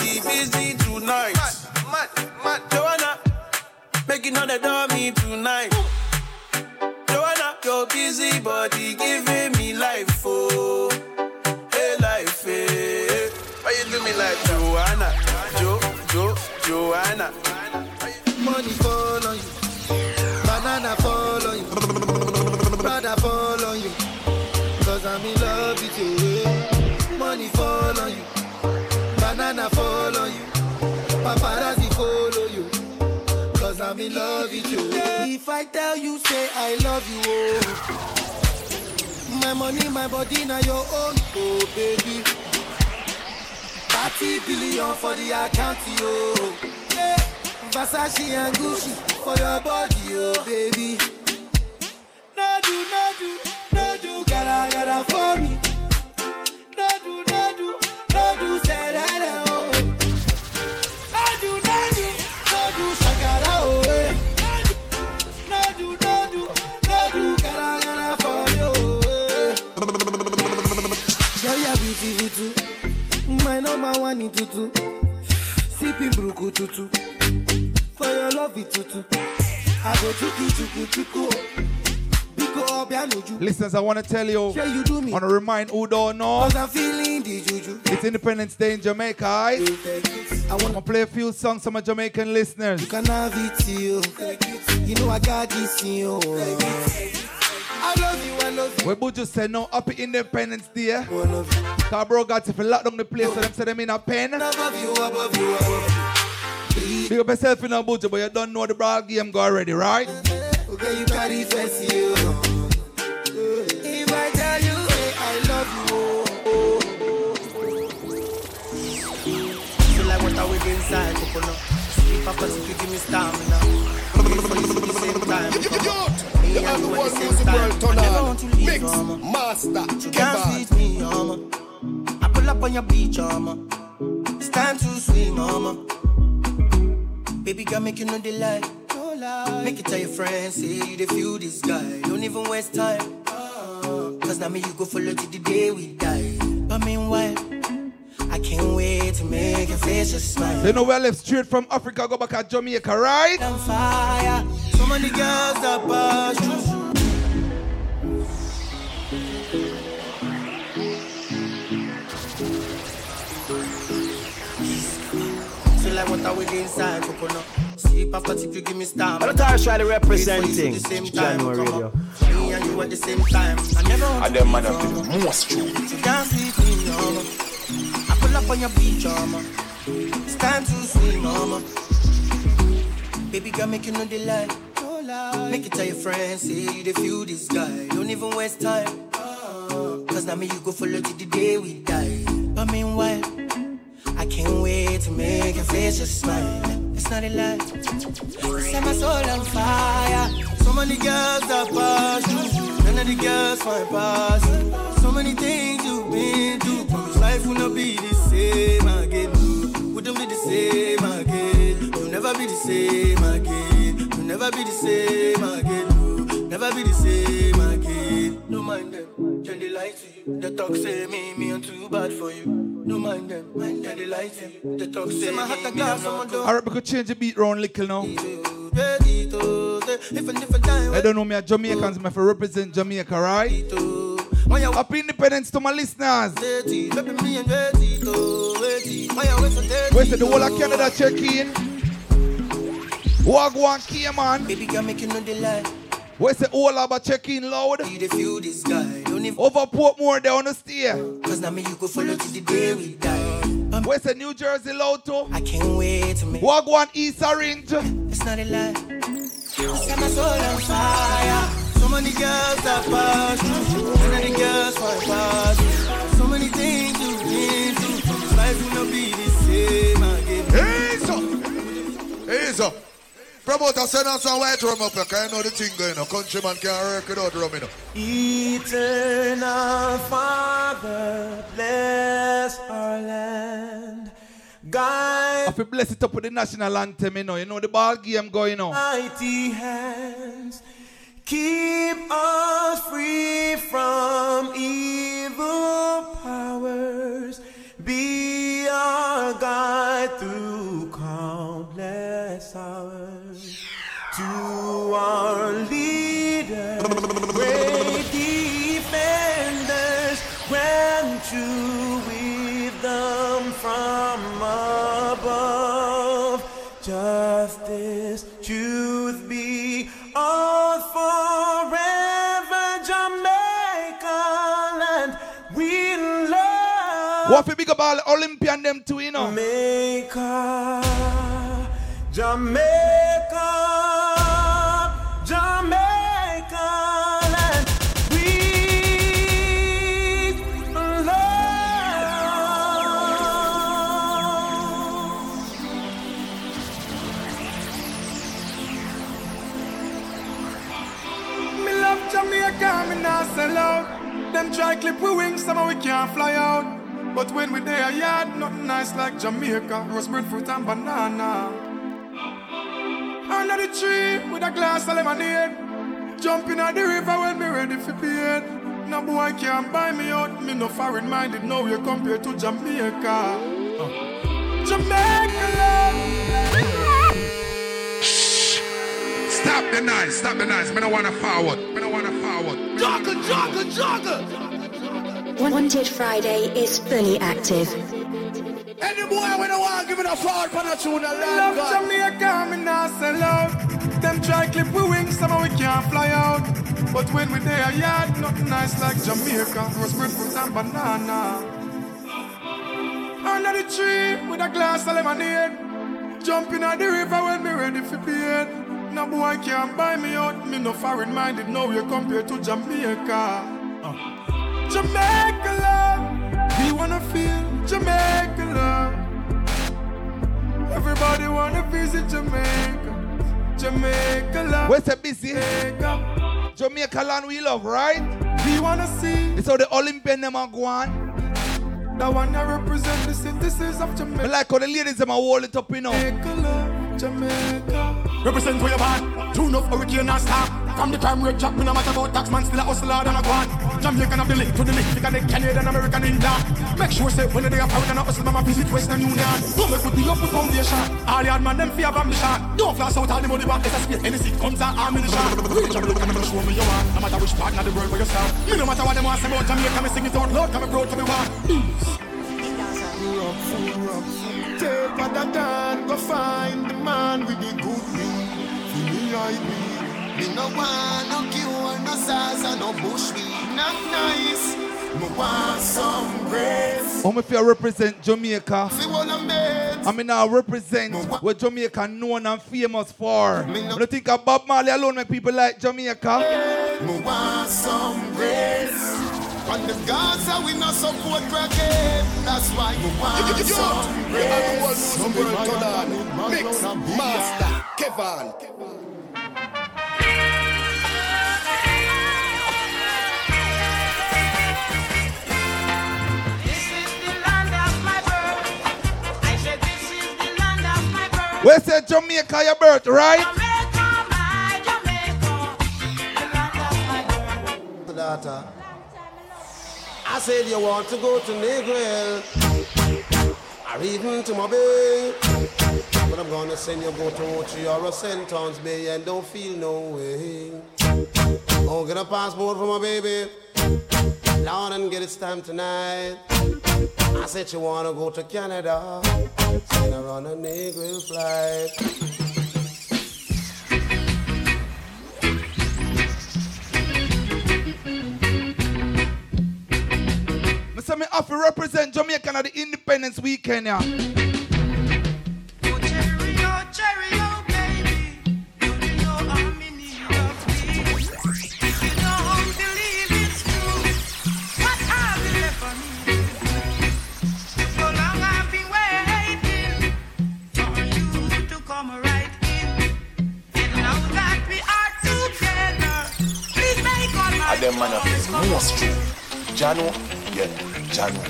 busy busy tonight. Mad, mad, mad. Joanna, making all the dummy tonight. Joanna, your busy body giving me I tell you, say I love you, oh. My money, my body, now your own, oh baby. 30 billion for the account, yo. Yeah. Versace and Gucci for your body, oh baby. No do, no do, no do, gotta, gotta for me. Girl, you're beautiful too. My number one in tutu. Sipping bruku tutu. For your love it tutu. I go chuku chuku chuku. Biko. Listeners, I want to tell you, Yeah, you do me. I want to remind who don't know, I'm feeling the juju. it's Independence Day in Jamaica, alright? I want to play a few songs for my Jamaican listeners. You can have it, you. You know I got this, you. I love you, I love you. We both just said no happy Independence Day. Cause bro got if you lock down the place so them say them in a pen. You, above. Big up yourself in a budget, but you don't know the broad game go already, right? Okay, you carry fancy, you. If I tell you, say I love you, oh, Feel like what I with inside. Sleep up as give me stamina. Same time. Me and the you one at the same time. world turn I never on. want to leave, Mix, mama. master, You Kebab. can't sweet me, mama. I pull up on your beach, mama. It's time to swim, mama. Baby girl, make you know the lie. Make it tell your friends, say you the feel this guy. Don't even waste time. Ah, Cause now me you go follow till the day we die. But meanwhile, I can't wait to make your face just smile. You know we left straight from Africa, go back at Jamaica, right? On fire. So many girls that pass through. Feel like what I with inside coconut. Sleep after if you give me stamina. I'm tired trying to representing Wait to the same Jahkno Radio. Me and you at the same time. I never want And to them man leave, have mama. the most true. You can't sleep with me, mama. I pull up on your beach, mama. It's time to swim, mama. Baby girl, make you know the lie. Make it tell your friends, say you the feel this guy. Don't even waste time. Cause now me you go follow till the day we die. But meanwhile, I can't wait to make your face just smile. It's not a lie. Set my soul on fire. So many girls that pass you. None of the girls find pass. So many things you've been through. Promise life will not be the same again. Wouldn't be the same again. You'll never be the same again. You'll never be the same again. Oh. Never be the same again. No mind them. Turn the light to you. The talk say me, me I'm too bad for you. No mind them, mind them, they lie to you. They talk say my heart a glass, someone do. Alright, we could change the beat round little now. Ready to say, if a different time. I don't know me, a Jamaicans, me for represent Jamaica, right? Oh. Happy independence to my listeners. Ready, baby, me and ready to ready. Why you wait so dirty? Where's the whole of oh. Canada check in? Wagwan key man. Baby girl, make you know the lie. Where's the whole of a check in loud? See the feel this guy. Don't even Over Portmore there on the steer. Cause now me you go follow to the day we die. Um, Where's the New Jersey loud? I can't wait to make Wagwan East Orange. It's not a lie. Set my soul on fire. So many girls that pass through. None of the girls want pass through. So many things you've been through. Life will not be the same again. Ease up. Ease up. Promoter send us some white rum up here, cause you know the thing going on. Countryman can't work without rum, you know. Eternal Father, bless our land. Guide I feel bless it up with the national anthem, you know. You know the ball game going on. mighty hands. Keep us free from evil powers. Be our guide through countless hours. To our leaders, great defenders, grant to wisdom from above. Justice, What if big up Olympian them too, you know? Jamaica, Jamaica, Jamaica we Jamaica, me not sell out. Them try clip we wings, somehow we can't fly out. But when we there yard, nothing nice like Jamaica. Rosemary fruit and banana. Under the tree with a glass of lemonade. Jumping at the river when me ready for paid. No boy can't buy me out. Me no foreign minded, no you compared to Jamaica. Uh. Jamaica love. Stop the noise, stop the noise. Me don't wanna forward. Me don't wanna forward. Jogger, jogger, jogger. Wanted Friday is fully active. Any boy when I want give it a forward for the tune, I love Jamaica, me not sell out. Them try clip we wings, somehow we can't fly out. But when we there yard, nothing nice like Jamaica. Rosemary fruit and banana. Under the tree with a glass of lemonade. Jumping at the river when me ready for paid. No boy can't buy me out. Me no foreign minded, no you compare to Jamaica. Uh. Jamaica love, we wanna feel Jamaica love. Everybody wanna visit Jamaica, Jamaica love. Where's the busy? Jamaica. Jamaica land we love, right? We wanna see It's how the Olympian them are going. the one that represent the citizens of I Jamaica. like all the ladies them are hold it up, you know. Jamaica love, Jamaica. Represent where you born. Tune up hurricane and stop. From the crime rate drop, me no matter about tax man, still a hustler and a guan. Jamaican of the link to the link, because they Canadian, American, Indian. Make sure say when they are foreign and a hustle, mama visit Western Union. Don't make put me up with foundation. All yard man, them fear ambition. Don't flash out all the money back, let's escape. Any seat comes out, ammunition. Real Jamaican, me show me you want. No matter which part of the world where you stand. Me no matter what them want say about Jamaica, me sing it out loud, come and proud to me one. Take like me. Me no want no cure, no salsa, no bush weed. Not nice. Me want some grace. How me feel represent Jamaica? See what I'm. I mean now represent what Jamaica known and famous for. I don't think of Bob Marley alone make people like Jamaica. Me want some grace. On the Gaza, we not support crackhead. That's why we want some grace. Somebody turn on. Mix Master Kevan. Where say Jamaica your birth, right? daughter. I said you want to go to Negril or even to Mobile. But I'm gonna send you go to Ochi or a St. Ann's Bay and don't feel no way. Oh, get a passport for my baby. Lord, and get it stamped tonight. I said you wanna go to Canada. Send her on a Negril flight. Say me have to represent Jamaica at the Independence Weekend, yeah. Man up true. Jahkno, yeah, Jahkno.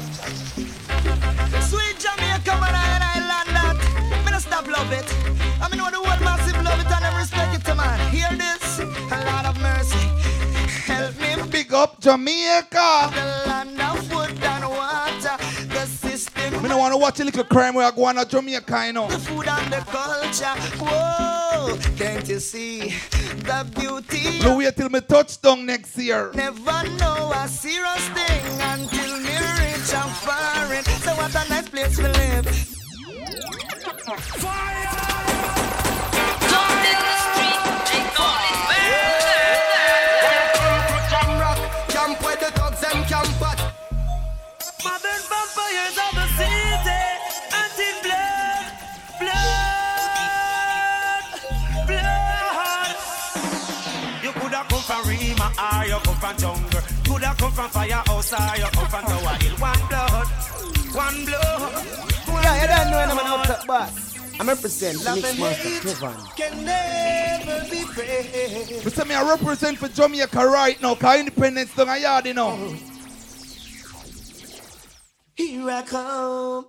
Sweet Jamaica, man, I, I land that. Me no stop love it. I mean, know the word massive love it and I respect it, man. Hear this? A lot of mercy. Help me Big up Jamaica. the land of wood and water. The system, Me no want to watch a little crime where I go on to Jamaica, you know. the food and the culture. Whoa, can't you see the beauty? No wait till me touchdown next year. Never know a serious thing until me reach and foreign. So what a nice place to live. Jam come from jungle. Coulda come from firehouse or you come from Tower Hill. One blood, one blood. Yeah, you don't know when I'm an outside boss. I'm representing Love Mix Master Kevan. Can never be praised. Me say me I represent for Jamaica right now, cause Independence done a yard, you know. Here I come.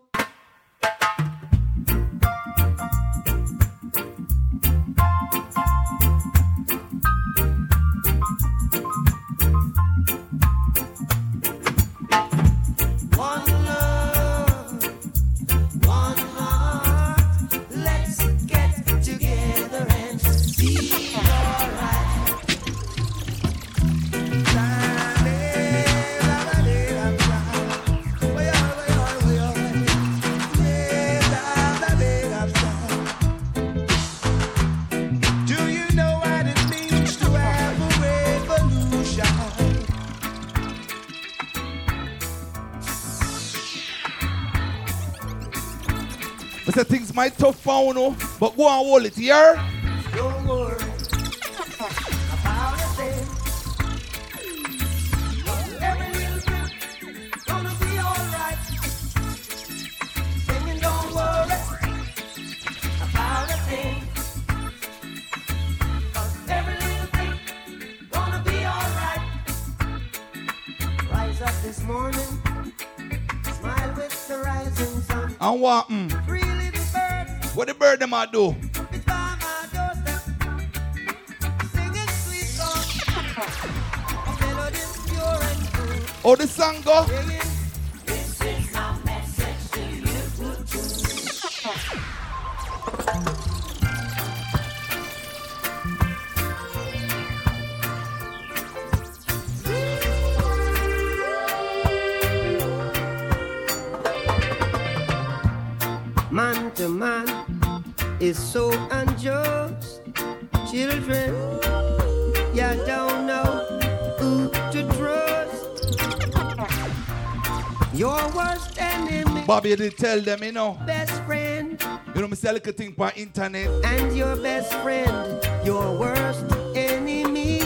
Things might tough for you but go and hold it here. Melody pure and true. How oh, the song go? You did tell them, you know. best friend, You know, me say a little thing on internet. and your best friend, your worst enemy.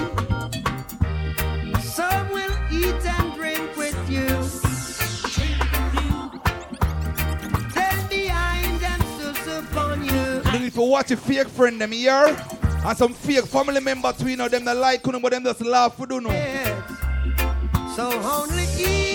Some will eat and drink with you. Then behind them sus upon you. You need to watch a fake friend them here. And some fake family member too, you know, them that like you, but them just laugh for do know. So only He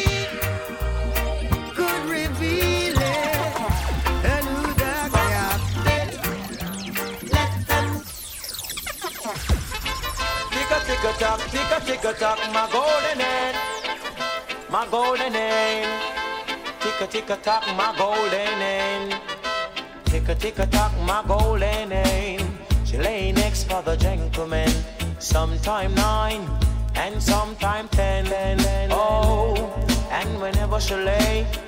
Tick a tock, tick a tick a tock, my golden hand. my golden name. Tick a tick a tock, my golden name. Tick a tick a tock, my golden name. She lay next for the gentleman. Sometime nine and sometime ten. Oh, and whenever she lay,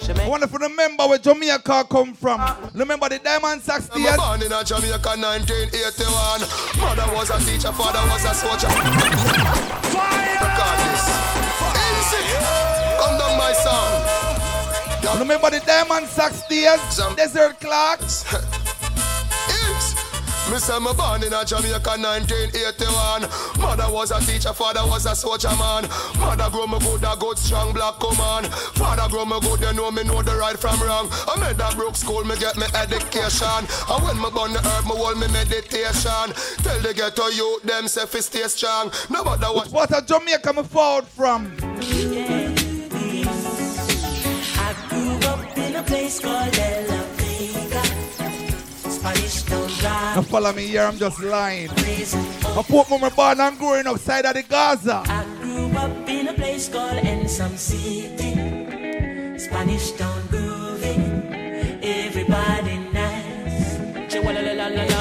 she I make. wonder if you remember where Jamaica come from. Remember the Diamond Sax I'm days? born in a Jamaica 1981. Mother was a teacher, father was a soldier. Fire! Record this. Easy. Come down my song. Remember the Diamond Sax days? Desert Clocks? Yes. Me say me born in a Jamaica 1981. Mother was a teacher, father was a soldier man. Mother grow me good, a good strong black command. Father grow me good, you know me know the right from wrong. I made a brook school, me get me education. And when me born the herb, me hold me meditation. Tell the ghetto youth them say fi stay strong. No matter what. What a Jamaica me forward from? I grew up in a place called De La Vega. Spanish Town Drive. Now follow me here, I'm just lying. I put my born and growing outside of the Gaza. I grew up in a place called Ensom City. Spanish Town grooving. Everybody nice.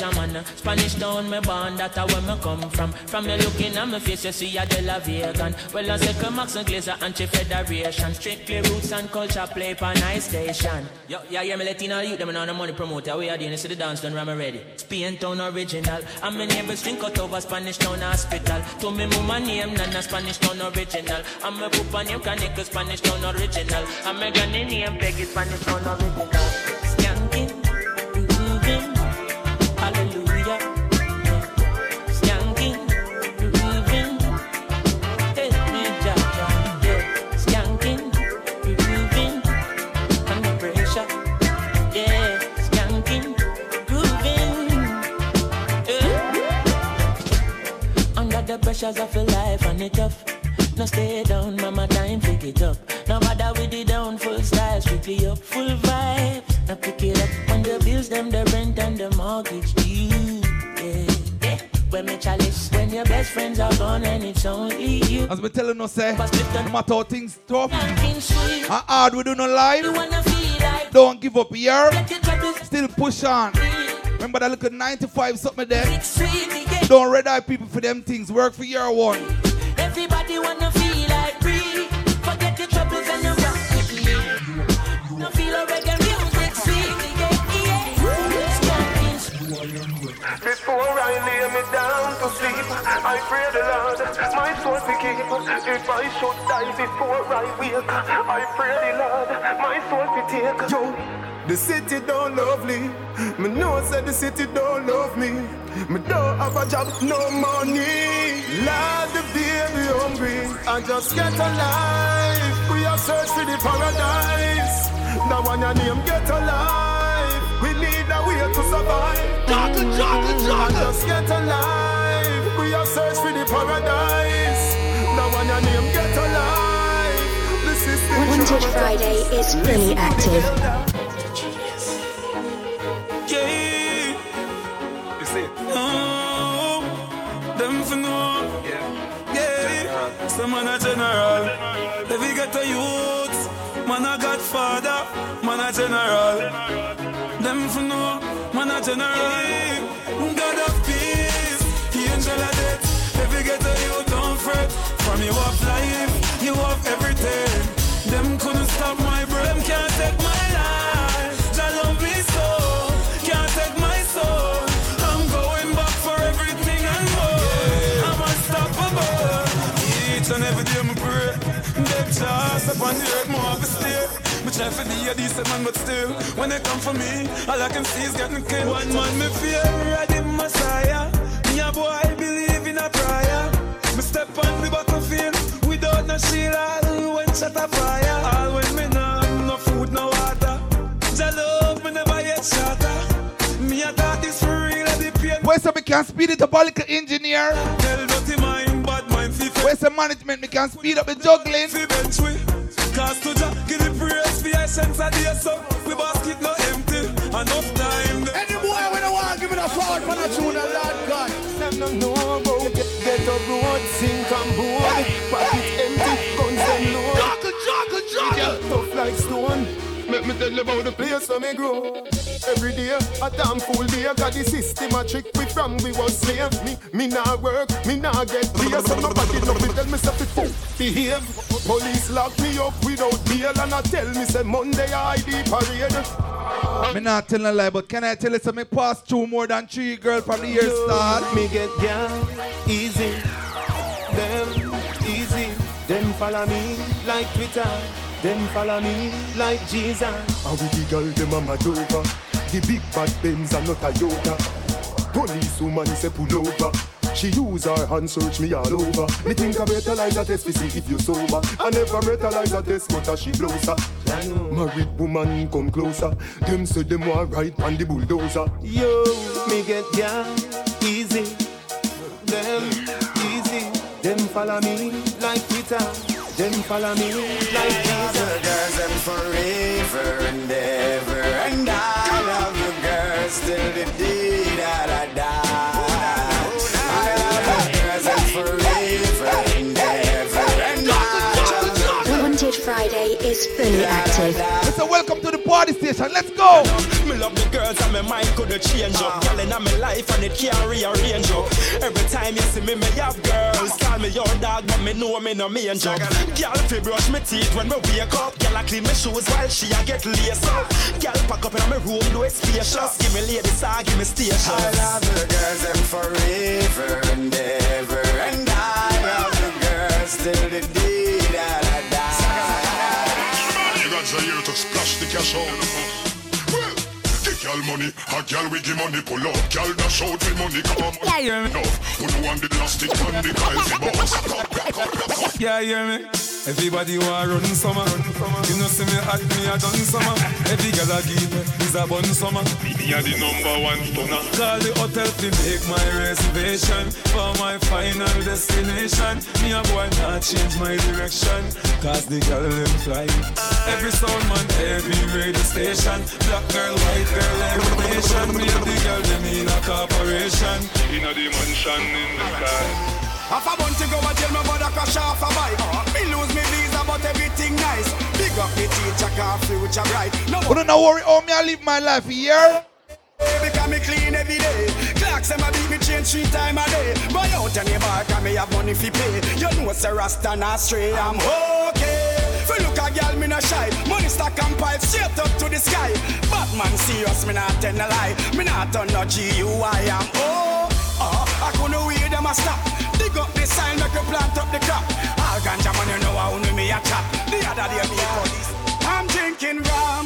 El Jaman, Spanish town, me born, that a where me come from. From me looking at me face, you see a De La Vegan. Well, I come Max and Glazer, anti-federation. Strictly roots and culture play for nice station. Yo, yeah, yeah, me Latino youth, them on the money promoter. We are doing this to the dance done, I'm ready. Spain town original. And my neighbors drink out over Spanish town hospital. To me mama name, Nana Spanish town original. And my papa name, Kanika Spanish town original. And my granny name, Peggy Spanish town original. Pressures of your life and it tough. Now stay down, mama, time pick it up. Now bother with the down, full style, strictly up, full vibe. Now pick it up when the bills, them, the rent and the mortgage due. Yeah, yeah. When me chalice, when your best friends are gone and it's only you. As we telling us, say, no matter how things tough, and hard we do no life, You wanna feel like don't give up here, still push on. Remember that little 95 something there? Sweet, yeah. Don't red eye people for them things, work for your one. Everybody wanna feel like free. Forget your troubles and you rock with me. Now feel a reggae music sweet, yeah, yeah. Skanking Before I lay me down to sleep, I pray the Lord my soul to keep. If I should die before I wake, I pray the Lord my soul to take. Yo, the city don't love me. Me know said the city don't love me. Me don't have a job, no money. Lord, the baby hungry. I just get alive. We are search for the paradise. Now one your name get alive. We need a way to survive. Juggle, juggle, juggle. I just get alive. We are search for the paradise. Now one your name get alive. The system Wanted Friday is fully active. Man a general. Get a youth, man a godfather, man a general. Them for know, man a general. God of peace, he angel of death. Get a youth, don't fret. From you have life, you have everything. Chance upon the earth, more of a stay. Me try for be a decent man, but still, when they come for me, all I can see is getting killed. One man me fear, ready Messiah. Me a boy I believe in a prayer. Me step on the battlefield without no shield. All when shot a fire. All when me nah no food, no water. Jah love me never yet shatter. Me a thought this for real, and the pain. Where's the me can speed it up engineer? Tell dirty mind, bad mind, fi Where's the management? Me can speed up the juggling. Fi. Cause to Jah give the praise fi essence of the so we basket no empty. Enough time. Any boy when I want give it a forward for the tune, a Lord God. Them no know about get, get a road, sink and board. Pocket empty, guns them load. girl tough like stone. Make me tell you about the place where me grow. Every day, a damn full day. Got the system a trick we from we was slave. Me, me nah work, me nah get pay. So nobody love me tell me say fit behave. Police lock me up without bail and I tell me say Monday I ID parade. Me not telling a lie, but can I tell you something? Pass two more than three girls from the year start. Me get down easy, them easy. Them follow me like Twitter. Them follow me like Jesus. And with the girl, them a mad over. The big bad Benz and not a Toyota. Police woman say pull over. She use her hand search me all over. Me think I brutalize a test to see if you sober. I never brutalize a test, but she closer. Married woman come closer. Them say them want ride on the bulldozer. Yo, me get down easy. Them easy. Them follow me like Twitter. Them follow me like Jesus. girls them forever and ever and I love you girls till the day that I die. I love you girls them forever and ever and I Wanted Friday is fully active. So welcome to the party station. Let's go. Me love the girls and my mind could have changed up. Girl in my life and it can't rearrange up. Every time you see me, me have girls. Call me your dog, but me know me no main job. Girl, fi brush me teeth when me wake up. Girl, I clean my shoes while she a get laced up. Girl, pack up in my room, do it spacious. Give me lady star, ah, give me station. I love the girls them forever and ever and I love the girls till the day that I die. You got the year to splash the cash out. Girl money, a girl we give money pull up. Girl dash out the money, come on. Yeah, you hear me? No, who no want the plastic man, the the boss. Yeah, you hear me? Everybody want run summer. You know see me hot, me a done summer. Every girl I give me is a bun summer. Me a the number one stunner. Call the hotel to make my reservation for my final destination. Me a boy not change my direction, cause the girl them fly. Every sound man, every radio station. Black girl, white girl, every nation. Me and the girl them in a corporation. In a dimension in the sky. Half a month ago, I tell my mother crash off a bike. Me lose me visa, but everything nice. Big up the teacher, car future bright. No But don't worry, oh me I live my life here. Because me clean every day. Clocks them a beat me change three time a day. Buy out any bar, cause me have money fi pay. You know say Rasta not stray, I'm okay. Fi look a girl, me not shy. Money stack and pipe straight up to the sky. Batman serious, me not tell a lie. Me not turn no G-U-I, I'm oh. Uh, I couldn't wait them a stop. Dig up the sign, make you plant up the crop. All ganja man, you know how me me a chop. The other day me police. I'm drinking rum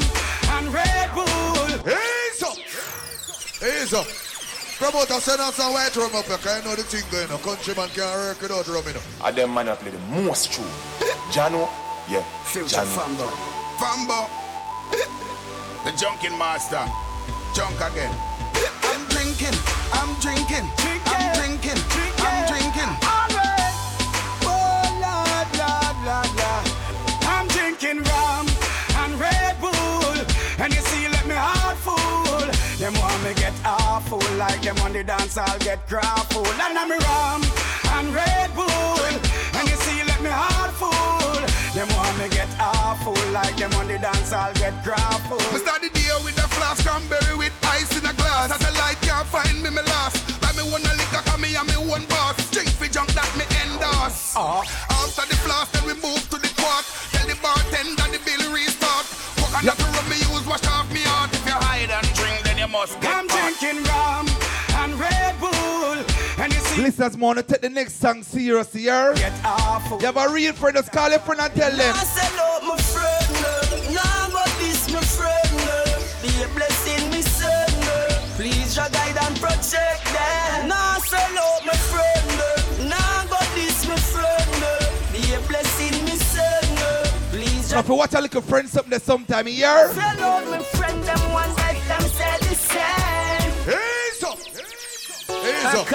and Red Bull. Ease up. Ease up. Promoter send us some white rum up here, cause you know the thing going on. Countryman can't work without rum, you know. I them man that play the most true. Jano, yeah. Future Jano. Fambo. Fambo. the junkin master. Junk again. I'm drinking. I'm drinking. I'm drinking. I'm drinking. Drinking rum and Red Bull. And you see, let me heart full. Them want me get awful. Like them on the dance, I'll get grappled. And I'm rum and Red Bull. And you see, let me heart full. Them want me get awful. Like them on the dance, I'll get grappled. Me start the day with a flask cranberry with ice in a glass. As a light can't find me, me last. Like me one a liquor, cause me and me one boss. Drink for junk that me endorse. Uh, After the flask, then we move to the quart. Tell the bartender the bill restart. Coconut yep. rum me use, wash off me heart. If you hide and drink, then you must get I'm drinking rum and Red Bull. And you see, Listeners, man, take the next song serious here. Get awful. You have a real friend, just call your friend and tell them. Nah, sell out my friend. Nah, but this my friend. uh. Be a blessing, me son. uh. Please, your guide and protect them. Nah, sell out my friend. Now, if you watch a little friend something there sometime here. Sell out my friend. Them one like them said the same. Ease up. Ease up.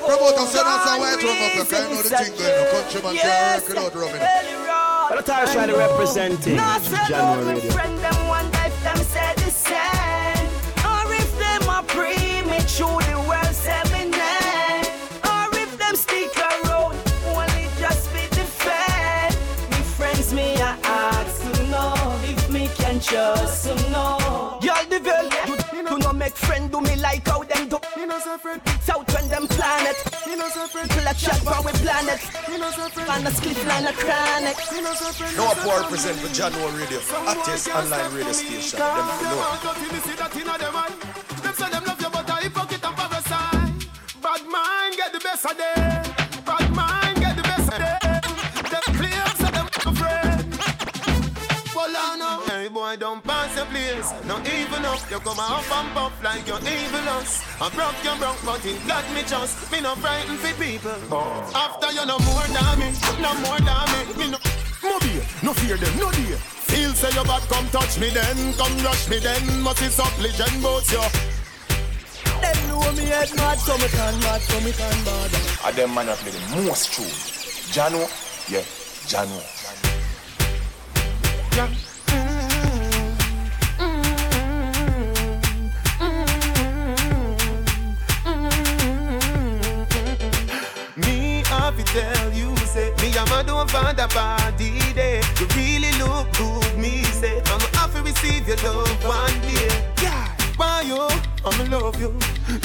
Promoter send us some white rum up here, cause you know the thing going on. Countryman can't work without rum, you know. But I try to representing Nah, sell out January my Radio. friend. Them one like them said the same. Or if them a pre me do me like how them do. Me no say. South when them planet. Me no say friend. People a chat for we planet. Me no say friend. And a split line a chronic. Me no say. No poor represent for Jahkno Radio, hottest online radio station. Them for know. Them say them love you, but I hypocrite and parasite. Bad mind get the best of them. Boy, don't pass the place. No even up. You come up and puff like you're evil us. I broke your broke, but it got me just. Me no frightened for people. Oh. After you no more me, no more than me. No. Mobile, no fear them, no dear. Feel say your bad, come touch me then, come rush me then. Must is up legend boats yo. Them know me head mad, so me can mad, so me can bad. And ah, them man are play the most true. Jano, yeah, Jano. Me tell you, say Me am a don't find a body day You really look good, me say I'm happy receive your love one day. Yeah, why you? I'ma love you.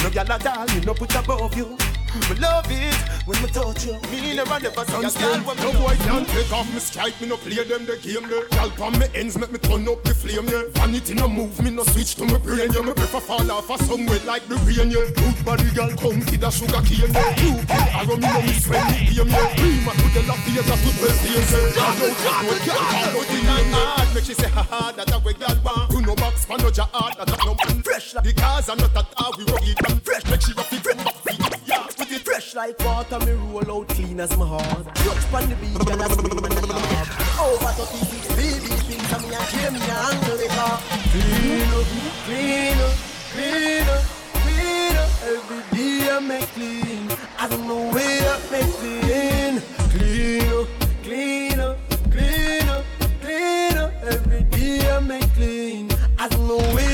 No gal at all, me no put above you Me love it when me touch you Me never never see a gal when No boy can't take off me strike, me no play them the game there. Gal on me ends make me turn up the flame yeah. Vanity no move, me no switch to my brain yeah. Me prefer fall off a somewhere like the rain yeah. Good body gal come kid a sugar cane yeah. You kill arrow me no miss when me game yeah. Prima to the love here that good well pain yeah. Gal out gal out gal out Put in my heart, make she say ha ha That a way gal want You no box pan no jar that a no man Fresh like The cars are not that how we rock it fresh Make she rock from back fresh like water, me roll out clean as my heart. Touch pan the beat, and I scream in the yard. Over 36 baby things, and me a claim me a the car. Clean up, clean up, clean up, clean up. Every day I make clean. I don't know where I make clean. Clean up, clean up, clean up, clean up. Every day I make clean. I don't know where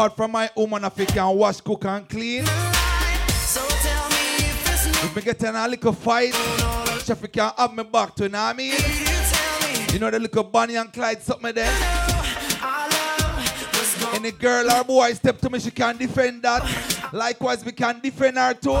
Apart from my woman, if you can wash, cook, and clean. So tell me if. If me get in a little fight, chef, you can have me back to, you know what I mean? You know the little Bonnie and Clyde something there? Any girl or boy step to me, she can defend that. Likewise, we can defend her too.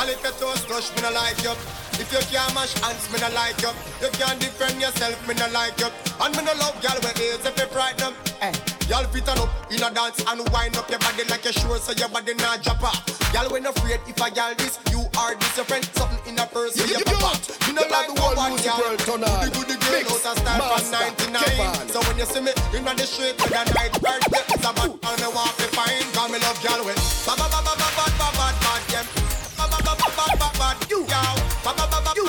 Girl, if you toast crush, me no like you. If you can't mash hands, me no like you. You can't defend yourself, me no like you. And me no love girl with ears if you frighten them. Eh. Girl, fit on up in a dance and wind up your body like a sure so your body not drop off. Girl, when afraid if I girl this, you are this your friend. Something in a purse, you, you, pop out. Me no like the one girl. turn on. Do the girl out of style from Master, 99. So when you see me in the street with a night bird, it's a bad and me want to find. Call me love girl with ba ba ba ba ba yeah. Ba ba ba ba bad, you you you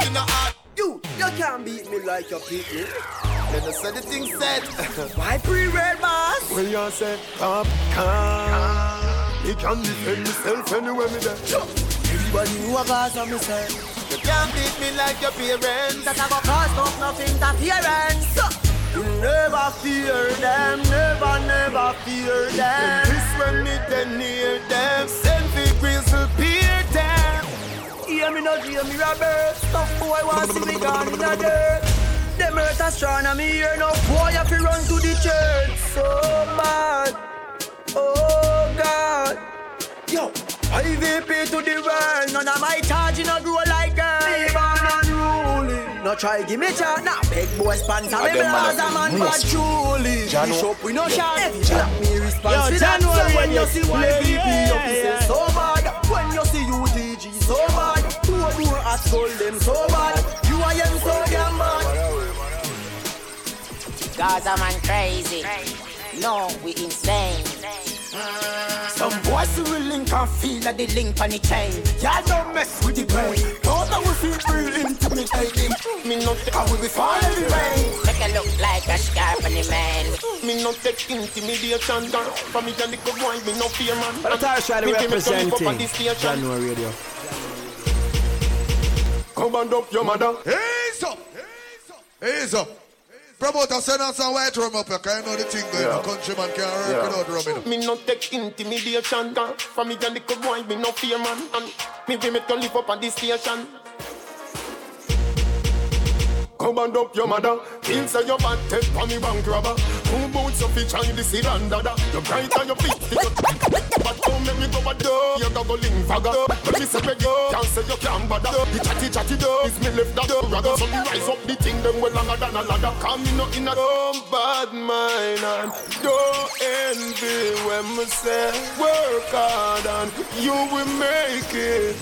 you you. You can beat me like you beat pre-red boss? Well, you said come, come. Me can defend myself anywhere me there. Everybody knew what I was myself. You can't beat me like your parents. That I got cost of nothing, that never fear them, never, never fear them. This when me then near them, send the grizzle peer them. Hear me not hear me Robert. Some boy want see me gone in the dirt. Them earth astronomy here no boy have to run to the church. So bad. Oh God. Yo, IVP to the world. None of my charge no grow like girl. Me born unruly. No try give me chat. Nah, big boy sponsor me And them man blaze a are man the but truly. Jano. Bishop we no Yeah. shot. Jano. Jack me response Yo, to that. January, So when you see Yeah, YVP, yeah, you yeah, say yeah. so bad. When you see UTG, so bad. Two more at pull them so bad. You are young so damn bad. Gaza man crazy. No, we insane. Some boys who will link and feel like they link on the chain. Y'all don't mess with the brain. Don't know we feel real intimidating. Me not take how we be fall every rain. Make it look like a scarp on the man. Me not take intimidation down. For me and the good boy, me no fear man. But I try to Me give me turn representing up on this station. Jahkno Radio. Come and up your mother. Ease up. Ease up. Promoter send us some white rum up here, cause you know the thing going Yeah. on. Countryman can't work Yeah. without rum, you know. Me not take intimidation down. For me and the good boy, me no fear man. And me we make you live up on this station. Come and up your mother. Kill say your bad take for me bank robber. Who boots up each and the seed and dada. You bright on your feet. But don't make me go a do. You go link fagger. When me say beg you, can't say you can't bother. The chatty chatty do. Is me left that do. Rather so me rise up the thing them well longer than a ladder. Come me not in a dumb bad mind and don't envy when me say work hard and you will make it.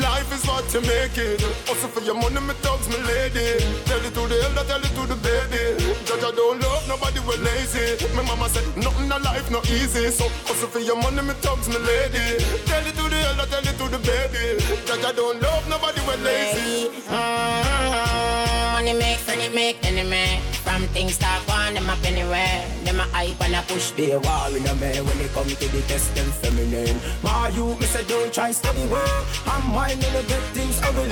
Life is what you make it. Also for your money, me thugs, me lady. Tell it to the elder, tell it to the baby. Judge, I don't love nobody, we lazy. My mama said, nothing in life not easy. So also for your money, me thugs, me lady. Tell it to the elder, tell it to the baby. Judge, I don't love nobody, we lazy. Mm, Money make, money make, enemy. From things start on, them up anywhere. Them a hype and a push. A wall in a man when they come to the test them feminine. My you, me say don't try study way. I'm mine and I get things ugly.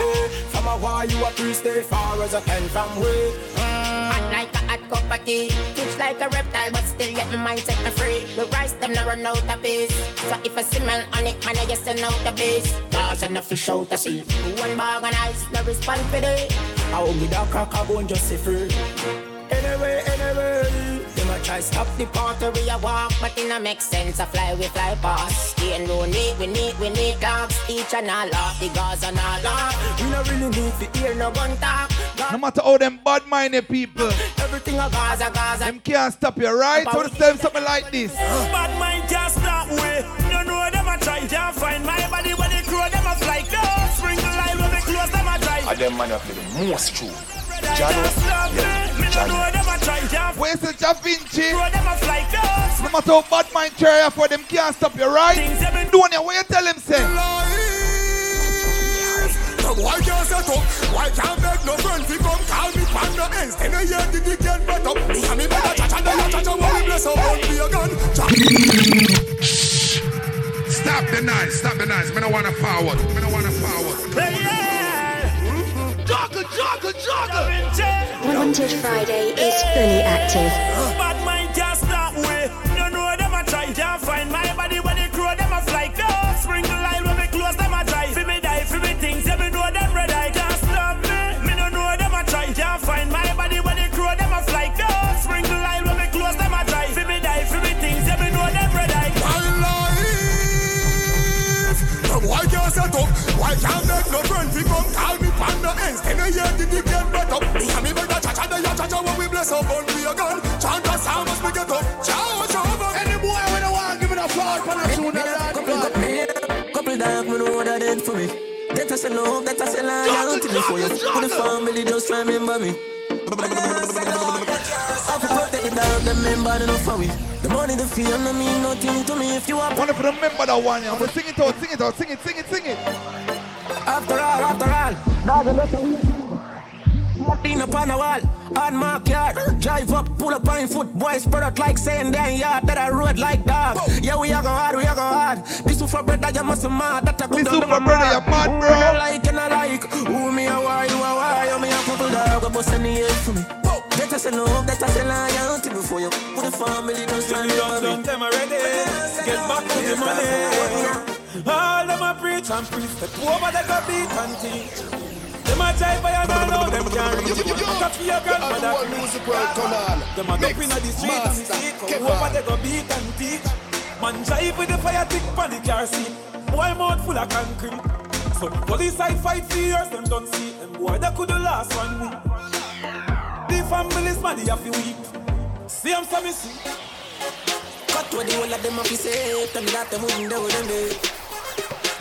From a while you a priest, stay far as I can from way. Hot like a hot cup of tea. Twitch like a reptile, but still get my mind set me free. The rice them not run out of peace. So if I smell on it, man, I just out the beast. Cause enough fish out the sea. One bag of ice, no respond for day. I will be that crack, I and just say free. Anyway, anyway. Them a try stop the party we a walk, but it no make sense. I fly, we fly past. Ain't no need, we need, we need dogs. Each and all off, the guys and all off. We no really need to hear no gun talk. No matter how them bad minded people, Everything a Gaza, Gaza. them can't stop you, right? So to them something like this. Bad mind just that way. You know them a try, can't find my body when they crow them a fly. Go sprinkle line when they close them a try. And them man have been the most true. Just Jano, love me. Me no know them a try, can't Where's the Da Vinci? them a fly. Go No matter how bad mind carry for them can't stop you, right? Doing it, what you tell him, say? Why can't set up? Why can't beg no friend to come call me pan the ends? Then I hear the dick get better. Me and me better cha cha cha cha cha what we bless up on be a gun. Stop the noise, stop the noise. Me no wanna forward. Me no wanna forward. Jogger, jogger, jogger. Wanted Friday is fully active. Bad mind just that way. You know them a try, can't find my body when they crow them a fly. Go sprinkle line when we close them a try. Fi me die, fi me things, yeah me know them red eye can't stop me. Me no know them a try, can't find my body when they crow them a fly. Go sprinkle line when we close them a try. Fi me die, fi me things, yeah me know them red eye. My life. So why can't set up? Why can't beg no friend to come call me pan the ends? Then I hear the dick get better. Me and me cha cha what we bless up on be a gun. Chant a sound as we get up. Ciao ciao. Any boy when I want give it a floor pan a tune that Couple dark, me know what that did for me. That I say love, that I say loyalty before you put the family, just remember me. I can protect the dog, them member enough for we. The money, the fame, no mean nothing to me if you are. One of them remember that one, yeah. But sing it out, sing it out, sing it, sing it, sing it. After all, after all, dog, let Clean up on the wall, on my yard. Drive up, pull up on foot, boy, spread out like saying damn yard. That I road like dog. Yeah, we are go hard, we are go hard. This is for bread that you must mad. That I This is for brother, you mad, Who bro. you like and I like. Who me a why, you a why. You me a couple dog, go bust any head for me. That I say love, that I say loyalty before you put the family, don't try to Young, young, them already. Get back to the money. All them a preach and preach. Step over they go beat and teach. Them a jive by and I know them can't reach. Look for your grandmother. music world come on. Them a duck inna the street and the street. Come over they go beat and teach. Man jive with the fire tick pan the car seat. Boy mouth full of concrete. So police side fight for years them don't see. Them boy that could the last one week. The family's man they have to weep. See them some see. Cut what the whole of them up, you say. Tell me that them wouldn't do them day.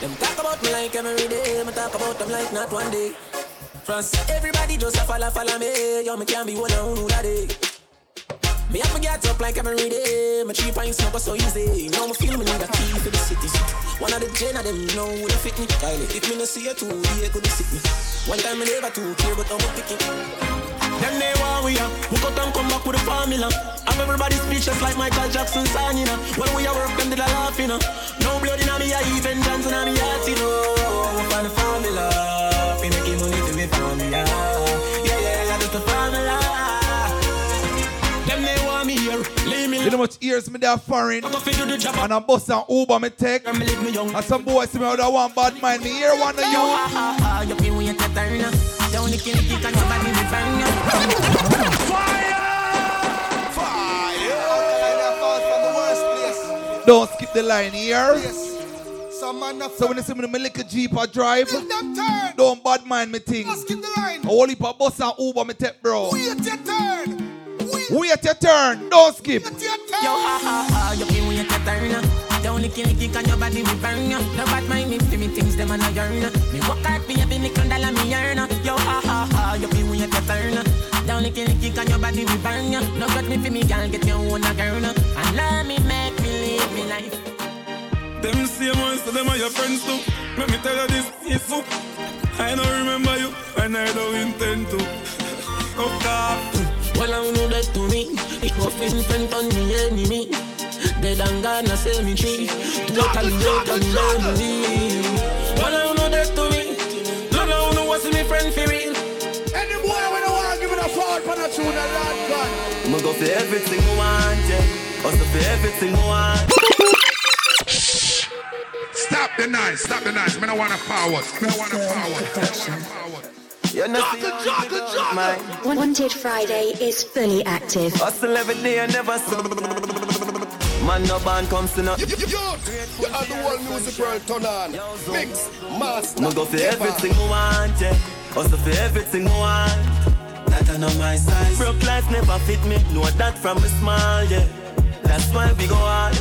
Them talk about me like every day. Me talk about them like not one day. France. Everybody just a follow, follow me. Yo, me can't be one on who that is. Me have to get up like every day. My three pints never so easy. Now me feel me need a key for the city. One of the gen of them know who they fit me. Kylie, if me no see you too, yeah, could sit me. One time me never too care, but I'm picking. Them they want we are. We got and come back with a formula. Have everybody speechless like Michael Jackson sign, you uh. know. When we are work, them did a laugh, you know. No blood in me, I even dance in me heart, you know. We find the formula. We making money to me formula. Yeah, yeah, yeah, just the formula. Them they want me here. Leave me You know much ears me there foreign I'm do the job. And I bus and Uber me take And some boys see me with a one bad mind Me hear one of you You feel when you turn up. Don't lick it, lick it, cause your body be burn up. Don't skip the line here. Some man not So when you see me in my little Jeep I drive. Turn. Don't bad mind me thing. Don't skip the line. A whole heap of bus and Uber me take bro. Wait your turn. Wait. Your turn. Don't skip. Yo, ha ha ha, you feel when you turn up. Don't lick it, lick it, cause your body will burn ya. No bad mind me, do me things, them a no yearn Me work hard for every nickel dollar me earn Yo, ha ha ha, you feel when you turn up. Don't lick it, lick it, cause your body will burn ya. No got me for me, girl, get your own a girl And let me make me live me life. Them same ones, so them are your friends too. Let me tell you this, it's so. I don't remember you, and I don't intend to. Cock off. Well, I know that to me. It was in front on the enemy. Dead and gone, I say me tree. Total dead and lonely. Well, I know that to me. None of know what's me friend for real. Any boy when I want to give it a fall for the tune and land gun. I'ma go for everything I want, yeah. Also for everything I want. Stop the noise, stop the noise. Me no wanna forward. Me no wanna forward. You're not the man. Wanted Friday is fully active. Hustle every day and never stop. Man, no band comes to no. You are the whole music world turn on. Mix, master. I'ma go for everything I want, yeah. Also for everything I want. That I know my size. Broke life never fit me. Know that from a small, yeah. That's why we go on.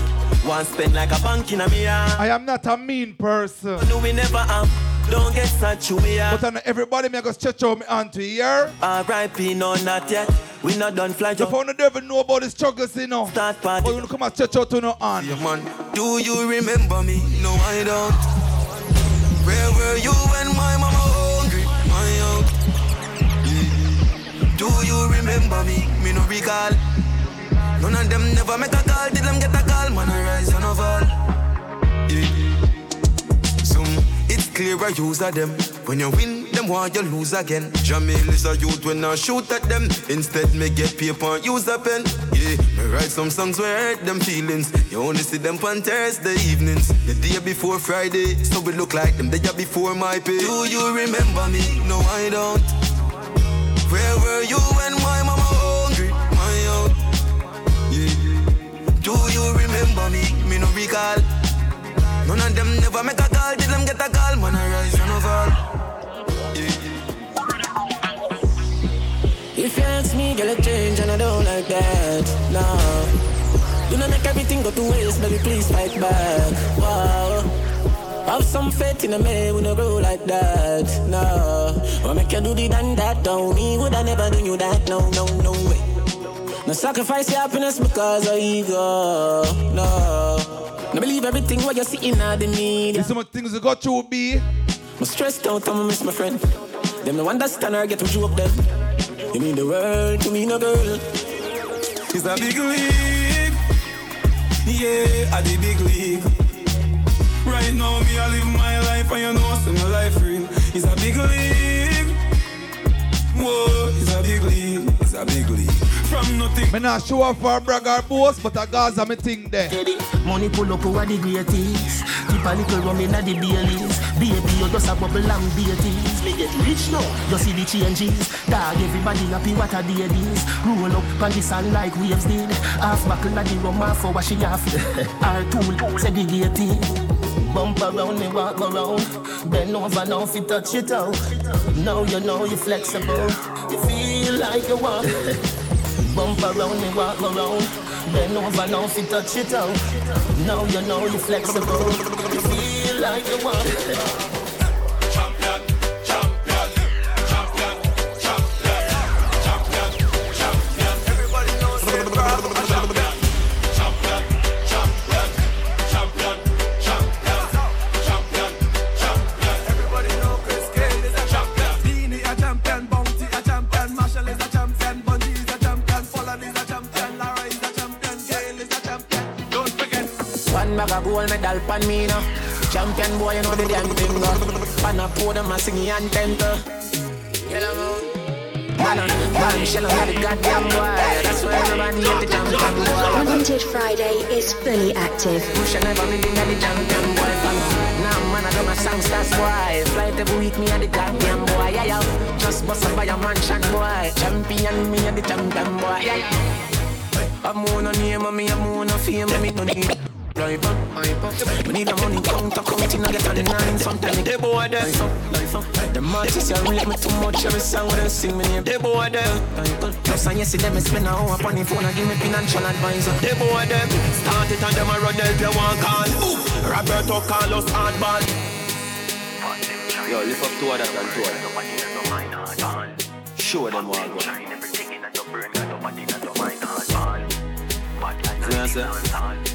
One spend like a bank in a me. I am not a mean person No, we never am. Don't get such we are. But I everybody me go stretch out me onto here R.I.P. No, not yet. We not done fly If jump. I never know about the struggles you know Start party. But you come and stretch out to no hand Do you remember me? No, I don't. Where were you when my mama hungry? My young. Yeah. Do you remember me? Me no recall. None of them never make a call. Did them get a call? Man, I rise and fall. Yeah. Some it's clear I use of them. When you win, them want you lose again. Jamil is a youth when I shoot at them. Instead, me get paper use a pen. Yeah, me write some songs where hurt them feelings. You only see them on Thursday evenings. The day before Friday, so we look like them the day before my pay. Do you remember me? No, I don't. Where were you when my Do you remember me? Me no recall. None of them never make a call. Did them get a call? Man, I rise and I fall. If you ask me, girl, it change and I don't like that. No. Do not make everything go to waste, baby, please fight back. Wow. Have some faith in a man, we no grow like that. No. What make you do the done that, don't me? Would I never do you that? No, no, no way. No sacrifice your happiness because of ego. No. No believe everything what you see in the media. There's so much things you got to be I'm stressed out, I'm miss my friend. Them no understand or get to joke them. You mean the world to me, no girl. It's a big league. Yeah, at the big league. Right now, me, I live my life, and you know, see my life real. It's a big league. Whoa, it's a big league. It's a big league. From nothing. Me not show off for brag or boast But a Gaza me thing there Money pull up over the greatest. Keep a little rum inna the Baileys. Baby, you just a bubble and beaties. Me get rich now. You see the changes. Dog, everybody happy what a day this. Roll up on the sun like waves did. Half buckle of the rum, half for wash it off. Our tool segregated. Bump around me, walk around. Bend over now, if you touch it out. Now you know you're flexible. You feel like you want. Bump around me, walk around. Bend over now, you touch it out. Now you know you're flexible. You feel like you want. Gold medal pan me now. Champion boy, you know the damn thing. Uh. Pan a podium, I sing and temper. Yellow moon. Bombshell uh, on the goddamn boy. That's why everybody hate the champion boy. Wanted Friday is fully active. Push never me think the champion boy. Now man, I do my songs, that's why. Flight every week, me and the goddamn boy. Yeah, yeah. Just bust up by a mansion boy. Champion, me and the champion boy. Yeah, yeah. I'm on a name, I'm on a fame, me no need. Drive up, hype up. We need the money counter, counting, I get on the nine. Sometimes they boy there. Life up, life up. The artists, you rate me too much. Every song when they sing me name, they boy there. Life up. Plus, I see them spend an hour on the phone and give me financial advisor. They boy them. Start it and them a run help you one call. Roberto Carlos hardball. Yo, lift up two of that and two of that. Show them what I got. See what I say?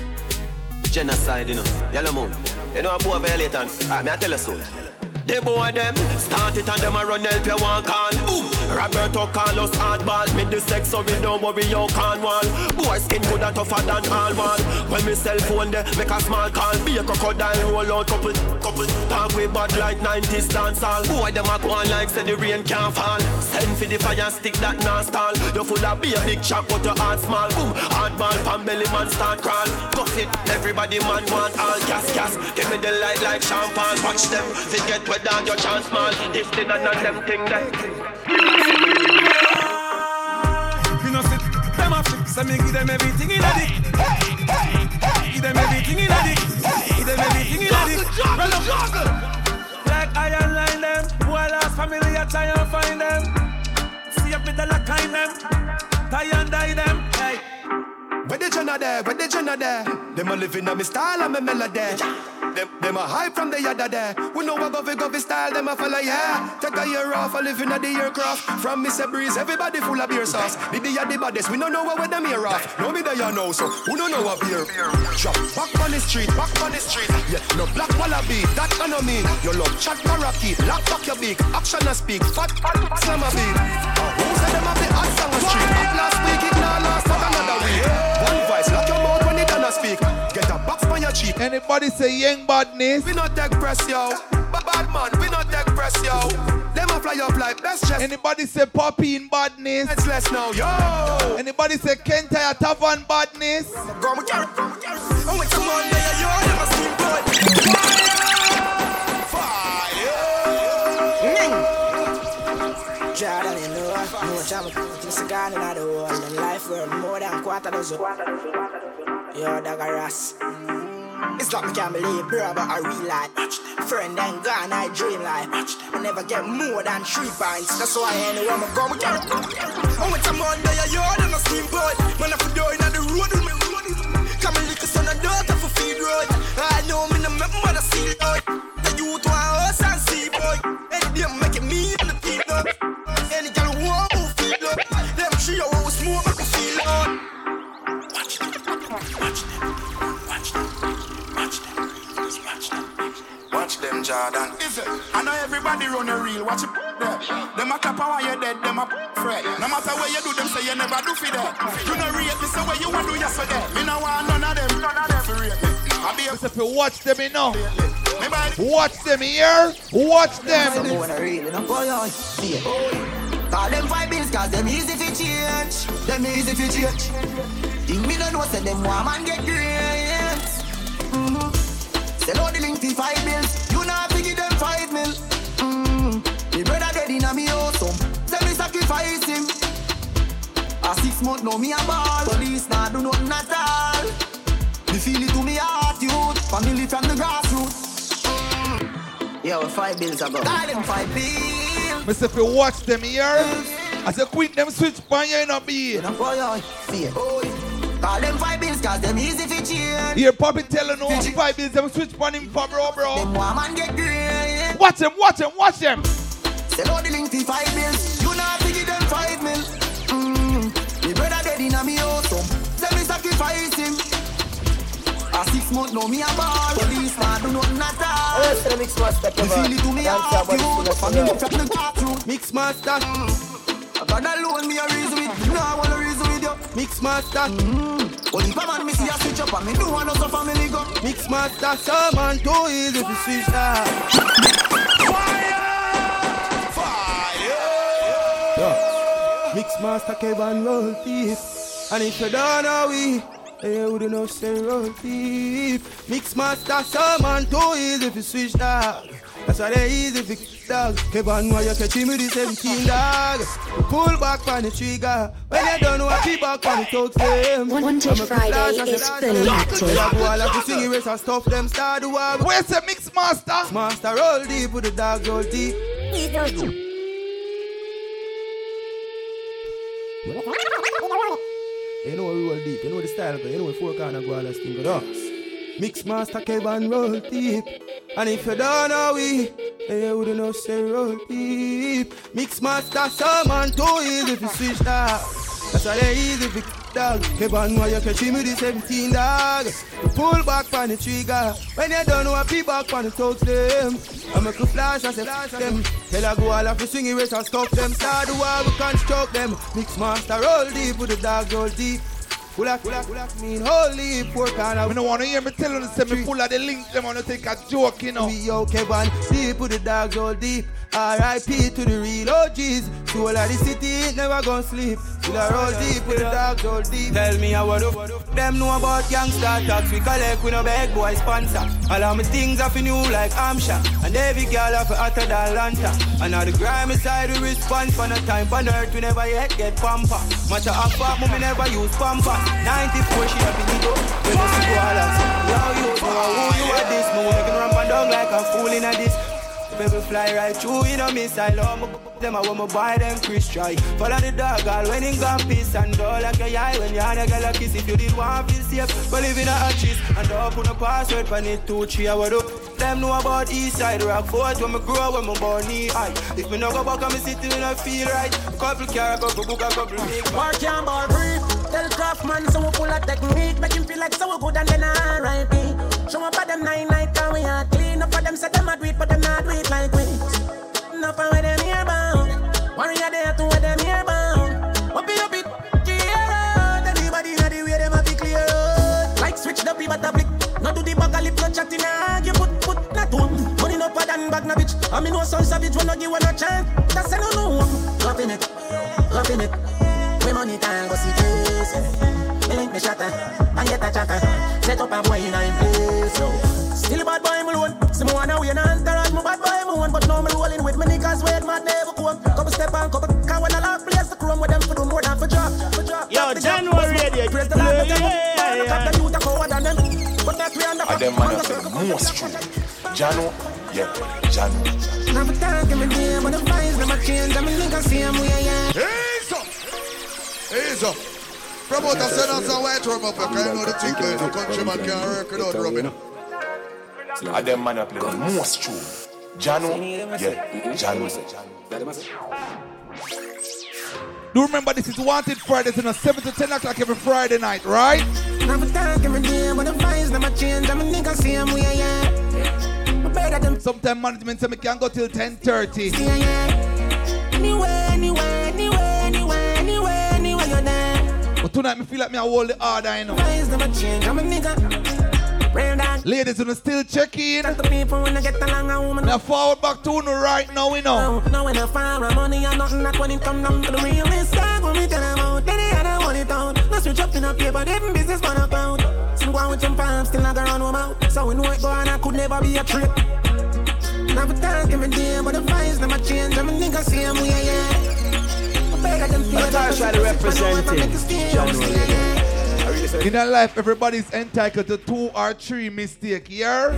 Genocide, you know. Yellow moon. You know, I'm poor violator. Ah, me I tell you so. They boy them Start it and them a run help you one call Boom Roberto Carlos hardball. Me the sex so we don't worry you can't wall Boy skin good and tougher than all wall When me cell phone make a small call. Be a crocodile roll out couple couple. Talk with bad like 90s dance all Boy them a go on like say the rain can't fall. Send for the fire stick that non stall You full of be a big chop but your heart small. Boom hardball pan belly man start crawl. Cuff it everybody man want all gas gas. Give me the light like champagne. Watch them they get forget where dog your chance man. This thing and none them thing that. You know sit them So me give them everything in a dick. Give them everything in a dick. Give them everything in a dick. Up. Like iron line them. Boy lost family I try and find them. See up kind them Tie and die them. Hey Where the Jenna there, where the Jenna there? Them a living on me style and me melody. Them, them a hype from the yada there. We know what govy govy style, them a follow yeah. Take a year off, a living at the aircraft. From Mr. Breeze, everybody full of beer sauce. Be the yada baddest, we don't know what them here off. No me there you know, so who don't know what beer? Drop back on the street, back on the street. Yeah, no black wallaby, that I know me Your love chat parakeet, lock back your beak Action and speak, fat, fat, slam a beat. Uh, Who said them have the hot song on street? Hot last week, a box on your cheek Anybody say young badness? We not take press, yo. Bad man, we not take press, yo. Them a fly up like best chest. Anybody say poppy in badness? It's less now, yo. Anybody say Kentire Tavern badness? Go, we carry, go, we carry. Oh, it's a Monday, yo. Them a steam boy. Fire. Jordan, you know, no trouble. Things are gone in the world. And life world more than quarter dozen. Yo, Dagger Ross. It's like me can't believe, bro, but I real life. Friend and gone, I dream life. I never get more than three pints. That's why anywhere I go, me carry. Oh, it's a Monday, you are them a steamboat. Man, if you do in the road, with me. Come and lick a son and daughter for feed road. I know me no member make mother see road. The youth want us and see boy. Any them making me and the people. Any girl who want to feel up. Them three hours smoke make me feel on. Watch them, watch them, Jordan. Is it? I know everybody run a reel. Watch it there. Them a clap while you're dead. Them a fret. No matter where you do, them say you never do for that. You know rate me, so where you want to do yesterday. Me no want none of them. None of them for rate me. I be If you watch them, you know. Watch them here. Watch them. Call oh, them five bills cause them easy to change Them easy to change Think me don't know say them want man get great. Sell out the link to five bills You not to give them five mil. Mm-hmm. Me brother dead in a me house Say me sacrifice him. A six month now me a ball. Police not do nothing at all. Me feel it to me heart youth Family from the grassroots. Mm-hmm. Yo, five bills ago. Call them five bills Mister, if you watch them here, I say quick them switch pan you not be. Call them five bills cause them easy to change. Here, Poppy telling no five bills them switch pan him for bro, bro. Them woman get great. Watch them, watch them, watch them. Sell out the link to five bills. You not to give them five mil. Mm. Me brother dead in a me house. Let me sacrifice him. A six month now me a ball. Police man do nothing at all. Yes, the mix master. Me feel it to me heart. You family from the bathroom. Mix master. God alone me a reason with. No, I wanna reason. Mix master. Mm-hmm. For man, me see a switch up and me do want also family go. Mix master, some man too easy to switch that. Fire! Fire! Mix master Kevan roll deep. And if you don't know we, hey, you wouldn't know say roll deep. Mix master, some man too easy to switch that. That's why they easy fix dog. Kevan, why you catch me with the 17 dog? Pull back on the trigger. When you don't know what keep back on the talk them. Wanted Friday is fully active. Go all have to sing and stuff them start the war. Where's the mix master? Master roll deep with the dog roll deep. You know we roll deep, you know the style, you know the four corner go all that thing go us. Mix master Kevan roll deep. And if you don't know we, eh, hey, you wouldn't know say roll deep. Mix master, some man too easy to switch that. That's why they easy to dog. Kevan, why you catch me with the 17 dog? You pull back on the trigger. When you don't know what people back on the touch them. I make a flash, I say flash them. Tell her go all have to swing erase and stop them. Start the war, we can't choke them. Mix master, roll deep with the dog, roll deep. Pull up, pull up, pull up, mean holy four corner. I don't want to hear me tell them, me full of the link, them want to take a joke, you know. We okay, one deep with the dogs all deep. R.I.P. to the real OGs. Soul of the city, never gonna sleep. Till I roll deep with the dogs all deep. Tell me how what up, them know about gangster talks. We collect with no big boy sponsor. All of my things are for new like Amsha. And every girl have hotter than Lanta. And now the grimy side we respond for no time on earth. We never yet get pamper. Matter of fact, mommy never use pamper. 94 she have been go. When you see ballers. Yo, you know who you are this. Me making and down like a fool in a this. Baby fly right through in a missile. Oh, my, them I want my buy them Chris try. Follow the dog, all when in got peace and all like a eye when you had a girl a kiss. If you did want feel safe, believe in a cheese and open a password for it two three. I would up. Them know about East Side Rock Fort when me grow when my born knee high. If me no go back, I'm sitting in a feel right. Couple car, couple book, a couple big. Mark and ball free. Tell Craftman so we pull a technique, make him feel like so good and then I R.I.P. Show up at them nine night, can we are clean up for them, say them a do but them not do like we. Enough for where them here bound. Warrior there to where them here bound. Up it, up it, clear out. Everybody had the way them a be clear out. Like switch the people a blick. Not do the bag a lip, no chatting, argue, put, put, not one. Money no pad and bag na bitch. I mean no son savage when I give one a chance. That's a no no. Loving it, loving it. We money can go see this. Me link me shatter and get a chatter. Set up a boy in a place. Yo. Still a bad boy me alone. See me wanna win and entourage me bad boy me one, but now me rolling with me niggas where mad never come. Couple step and couple car when I lock place the chrome with them for do more than for drop. For drop. Yo, Jahkno radio. Praise the Lord. Yeah, yeah, yeah. The youth are coward than them. But that we under. And them man are the most true. Jano, yeah, Jano. Now for time, give me day, but the vibes never change. I'm a nigga, see him, we are, yeah. Ease up. Ease up. Promoter send us a white rum up, you can know the thing there. The countryman can't work without rubbing. And them man are play the most true. Jano, yeah, Jano. Do remember this is Wanted Fridayz in a 7 to 10 o'clock every Friday night, right? Now for time, give me day, but the vibes never change. I'm a nigga, see him, we are, yeah. Better than Sometimes management say me can't go till 10.30. yeah, yeah. Anywhere, But tonight me feel like me I hold the order, you know. Vibes never change. I'm a nigga. Real dog. Ladies, you still check in. Talk to people when I get along a woman. Now forward back to you right now, you know. No, when I fire money and nothing that when it come down to the realest dog when we tell them out. Then they other want it down. No switch up in a paper, them business man account. Some go with some palms, still not run them out. So we know it go on, I could never be a trip. For time, give me but the vibes never change. I'm a nigga, see him, we are, yeah. I beg of them try to represent it. January. In our life, everybody's entitled to two or three mistakes, yeah?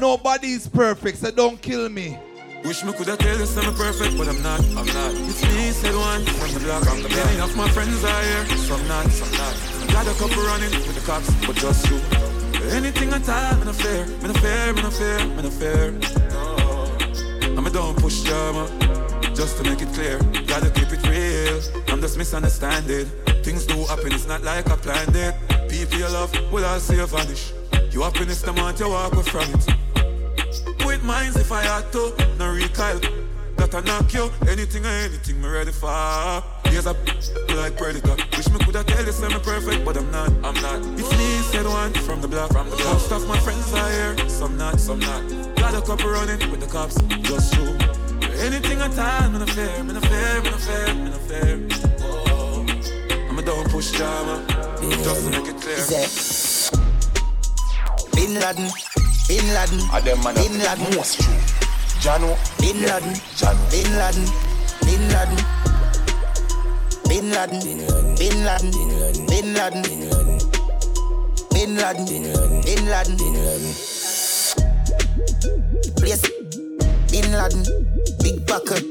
Nobody's perfect, so don't kill me. Wish me coulda tell you I'm perfect, but I'm not. I'm not. It's me, said one. From the block, I'm the Many of my friends are here, some not, some not. i Got a couple running with the cops, but just you. Anything I talk, me no fair, me no fair, me no fair, me no fair. No. I'm a don't push drama, just to make it clear. Gotta keep it real. I'm just misunderstanding. Things do happen, it's not like I planned it. People you love will all see you vanish. You happiness the month you walk away from it. With minds if I had to, no recoil. That I knock you. Anything or anything, me ready for. Here's a like predator. Wish me coulda tell you say me perfect, but I'm not. I'm not. It's me said one from the block. From the block. Most of my friends are here. Some not, some not. Got a couple running with the cops. Just true. Anything I time, me no fair, me no fair, me no fair, me no fair. Oh, I'm a don't push drama, just to make it clear. Bin Laden, Bin Laden, I them man Bin Laden, most true. Jano, Bin Laden, Jano, Bin Laden, Bin Laden, Bin Laden, Bin Laden, Bin Laden, Bin Laden, Bin Laden, Place Bin Laden, Big Bucket.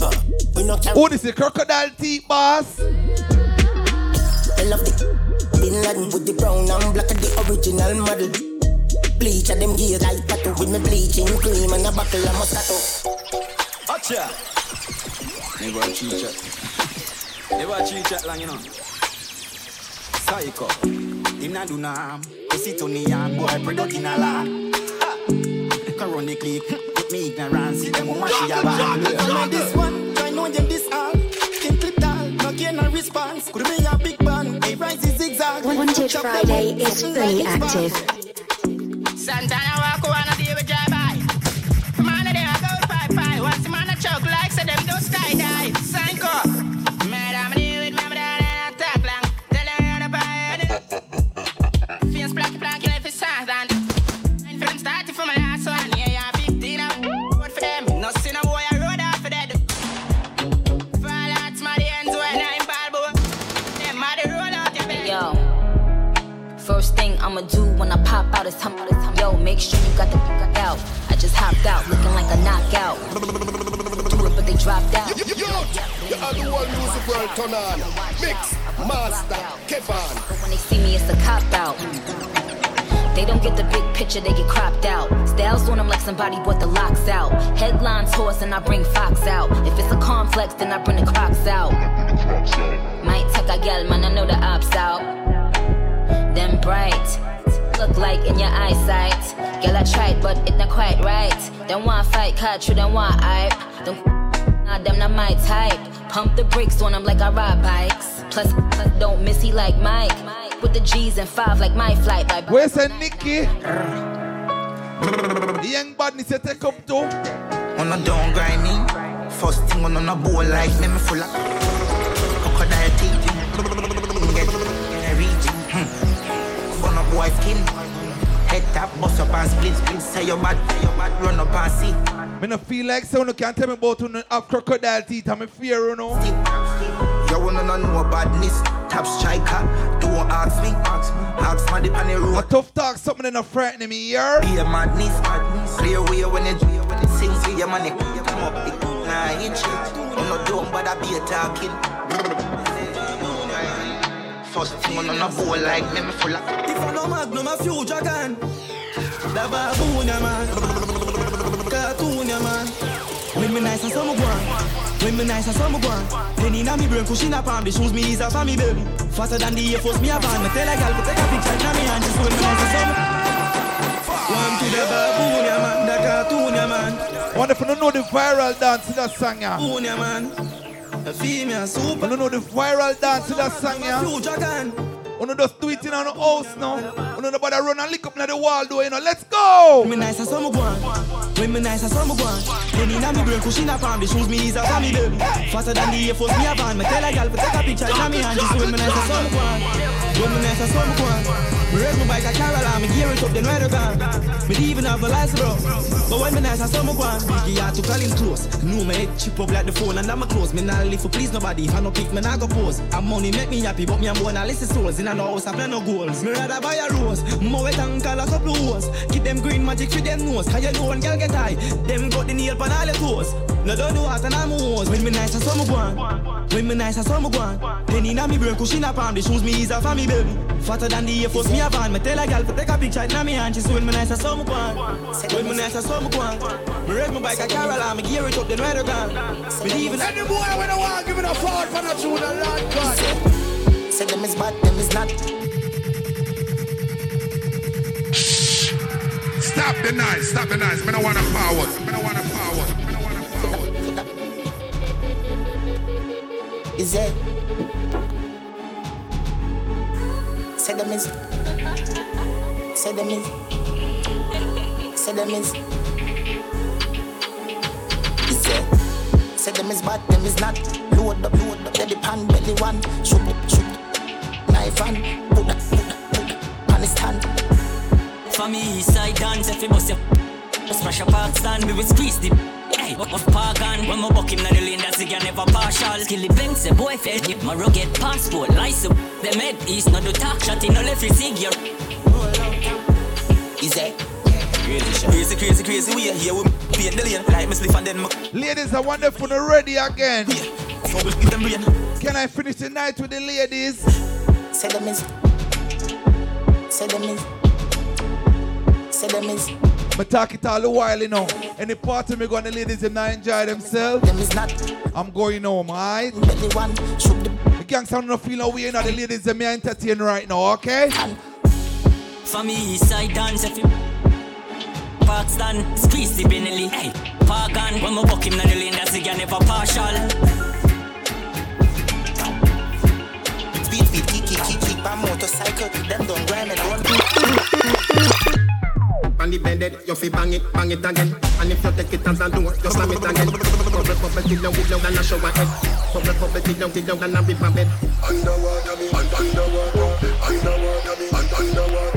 Uh, we no carry. Oh, this is crocodile teeth, boss. I love the Bin Laden with the brown and black of the original model. Bleach of them gears like tattoo with me bleaching cream and a buckle of Moscato. Acha. Never cheat chat. Never cheat chat long, you know. Psycho. Him not do nam. You sit on the yard, boy, product in a land. Corona click. With me ignorance, see them woman she a band. I know this one, I know them this all. Think clip tall, no gain no response. Could be a big band, a rise is zigzag. Wanted Friday is fully active. Santana walk on a day with drive by. Man, they a go five five. Once the man a choke like say them go skydive. Sanko. I pop out is hum, is hum. Yo, make sure you got the fuck out. I just hopped out looking like a knockout. Do it, but they dropped out. Yo, you are the one music world turn on. Mix, master, Kevan. But when they see me, it's a cop out. They don't get the big picture, they get cropped out. Styles on them like somebody brought the locks out. Headlines horse and I bring Fox out. If it's a complex, then I bring the crocs out. Might take a gal, man, I know the ops out. Them bright, look like in your eyesight. Girl, I tried, but it not quite right. Them want fight, catch you, them want hype. Them nah, them not my type. Pump the brakes on them like I ride bikes. Plus, plus don't miss, he like Mike. With the G's and five like my flight. By Where's the Nicky? The young badness you take up to. On a down grind me. First thing on a bowl like me, me full of crocodile teeth. Boy skin. Head tap, bust up and split, split. Say your bad, say your bad, run up and see. Me no feel like someone can't tell me about who no have crocodile teeth and me fear, you know. You wanna know badness? Top striker. Don't ask me, ask me. Ask the on the road. A tough talk, something that not frightening me here. Be a madness, madness. Clear way when you when you sing for your money. Come up, it nah inch. I'm not dumb, but I be a talking. First thing on a bowl like me, me full of. If I no magnum, a future gun. The baboon, yeah, man. Cartoon, yeah, man. When me nice and some go on. When me nice and some go on. Penny na me brain, cushion up on the shoes me is a for me baby. Faster than the Air Force me a van. Me tell a gal to take a picture na me and just when me nice and some. One to the baboon, yeah, man. The cartoon, yeah, man. Wonder if know the viral dance to that song, yeah. Baboon, yeah, man. A female super. You know the viral dance to that song, yeah. Future gun. You know just tweeting on the house now. You know nobody run and lick up na the wall though, you know. Let's go! Me nice and some go on. When me nice and some go on. Then inna me brain cushion up on the shoes me is a me baby. Faster than the Air Force me a van. Me tell a gal to take a picture inna me hand just when me nice and some go on. When me nice and some go on. Me raise my bike a Caroline, me gear it up then ride gone. Me even have a license bro. But when me nice and some go on. Biggie had to call him close. Know me head chip up like the phone and I'm a close. Me nah live for please nobody. If I no pick me nah go pose. And money make me happy but me and born a list of souls. In a no house I play no goals. Me rather buy a rose. More wet and call a couple hoes. Give them green magic for them nose. Cause you know one girl get high. Them got the nail pan all the toes. No don't do what and I'm hose. When me nice and some go on. When me nice and some go on. Then inna me brain cushion up on the shoes me is a me baby. Fatter than the Air Force me a van. Me tell a girl to take a picture inna me hand. She say when me nice and some go on. When me nice and some go on. Me raise my bike a Caroline. Me gear it up then ride gone. Me even. Any boy when I want give it a forward for the tune and Lord God. Say them is bad, them is not. Stop the noise, stop the noise. Me no wanna forward. Me no wanna forward. Me no wanna forward. Is it? Say them is. Say them is. Say them is. Is? Say them is bad, them is not. Load up, load up, the pan belly one. Shoot, shoot, knife and put that, put that, put that. For me, side dance, if you bust your smash a park stand, we will squeeze the Hey, what of pagan When my buck him na the lane, that's again never partial Skilly banks, the boy fed Get my rugged passport, license Them head east, no do talk Shot in no left, you see gear Is it? Crazy, crazy, crazy, crazy. We are here with me and the lane. Like me spliff and then my Ladies, are wonderful already we're again. So we give them rain. Can I finish the night with the ladies? Say them is. Say them is. Say them is. But talk it all the while, you know. Any party me going, the ladies them not enjoy themselves. Them is not. I'm going home, alright? Belly one. Shoot the. The gangster don't feel no way, you know. The ladies them me entertain right now, okay? For me, side dance, if you Park stand, squeeze the Benelli Hey, pagan, when my buck him na the lane That's again never partial Speed, speed, kick, kick, kick, kick My motorcycle, them don't grind and run The bended, you fi bang it, bang it again. And if you take it as a door, you slam it again. Bubble, bubble, dig down, dig down, and I show my head. Bubble, bubble, dig down, dig down, and rip my bed. Underwater me, un- underwater, underwater me, un- underwater, underwater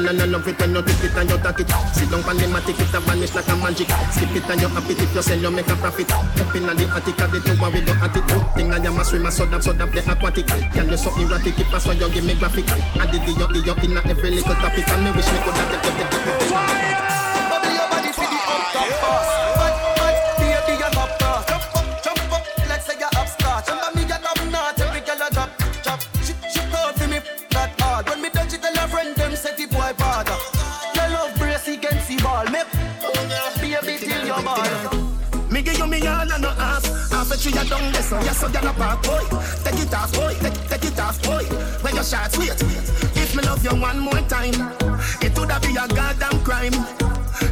La la la love it when you take it and you take it. Sit down on the matic, it a vanish like a magic. Skip it and you happy if you sell, you make a profit. Up in the attic, of the tower with the attic. Thing like you must swim, a soda, soda, the aquatic. Can you so erratic, if I saw you give me graphic. I did the the yo, in every little topic, and me wish me could have it, take it. Bubble your body for the up top Half a tree a down there, so yes, so gyal a park, boy. Take it off, boy. Take, take it off, boy. When your shots wait. If me love you one more time, it woulda be a goddamn crime.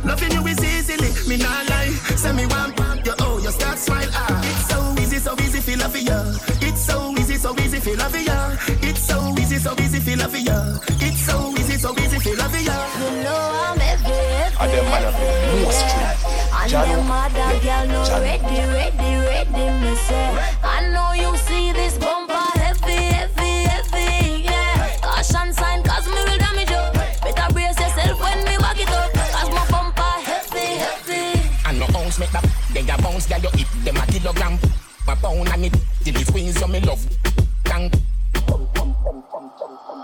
Loving you is easily, me not lie. Say me one, you oh, you start smile. Ah, it's so easy, so easy, feel love ya. It's so easy, so easy, feel love ya. It's so easy, so easy, feel love ya. It's so easy, so easy, feel love ya. You know I'm heavy, heavy. And them man have the most And them mother girl no ready, ready, ready, kilogram My pound and it Till it squeeze you me love Thank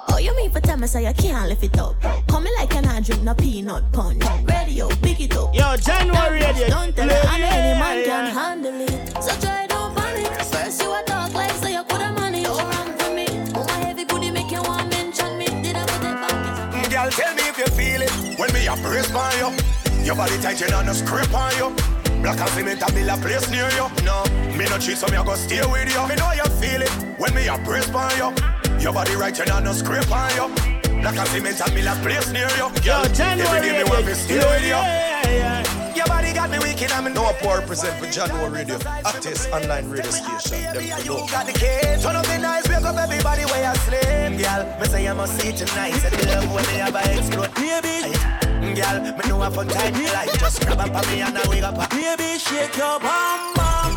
Oh, you mean for tell me so you can't lift it up? Come me like an I drink no peanut punch. Radio, pick it up. Yo, Jahkno radio. Don't tell me I know any man Yeah, can handle it. So try don't panic. First you a talk like so you coulda money. Don't run for me. Oh, my heavy booty make you want mention me. Did I put it back? Mm, girl, tell me if you feel it when me a brace by you. Your body tight, you know, no scrape on you. Black and cement, I build a place near you. No, me no cheat, so me a go stay with you. Me know you feel it when me a brace by you. Your body right, you know, no scrape on you. Black and cement, I build a place near you. Girl, January every day me want to stay with you. Your body got me wicked, I'm no poor present for Jahkno Radio, artist online radio station. Them for You got the key. Turn up the nice, wake up everybody where you sleep. Girl, me say you must see tonight. Say the love when me have a explode. Baby. Girl, me know a fun time you like. Just grab up on me and I wake up. Baby, shake your bum bum.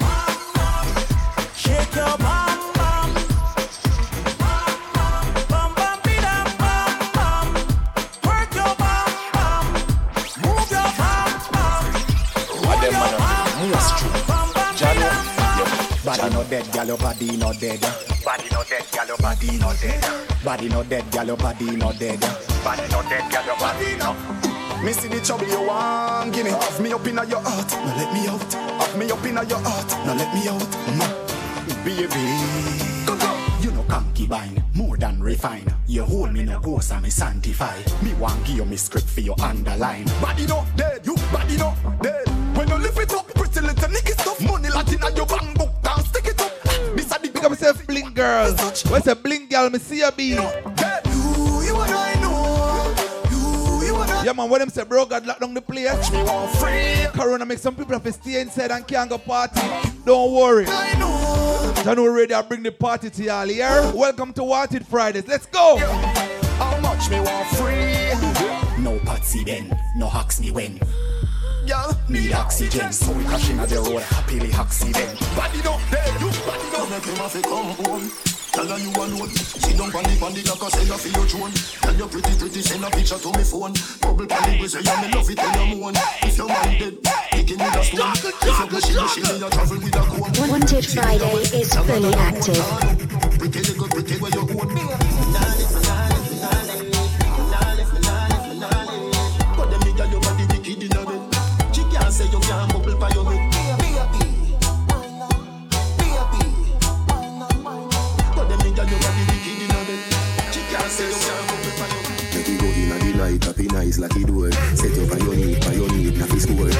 bum bum, Shake your bum. Dead, girl, your body no dead. Body no dead, girl, your body no dead. Body no dead, girl, your body no dead. Body no dead, girl, your body no. Me see the trouble you want, give me Have me up in your heart, now let me out Have me up in your heart, now let me out mm. Baby Go go You know concubine, more than refine You hold me no ghost and me sanctify Me want give you me script for your underline Body no dead, you body no dead When you lift it up, pretty little nigga stuff Money Latin and your bank book down, stick it up This yourself, bling girl. What's a bling girl? Me see a be. You, you and I know You, you and I Yeah, man, when them say, bro, God lock down the place. Corona make some people have to stay inside and can't go party. Don't worry. I know. January ready, I bring the party to y'all here. Welcome to Wanted Fridayz. Let's go. How much me want free? No patsy then, no hacks me when. Girl, Me oxygen, so we crashing at the road, happily accident. body don't there, you body don't make him have to come home. Tell her you alone. Sit down on the on the like I say you feel your throne. Tell you pretty pretty send a picture to me phone. Bubble pan we say yeah me love it when you moan. If your mind dead, picking with a stone. If you bushy bushy me you travel with a comb. Wanted Friday is fully active. Pretty little pretty where you own. Light, happy nice like it. Set you by your need, by your need, not score.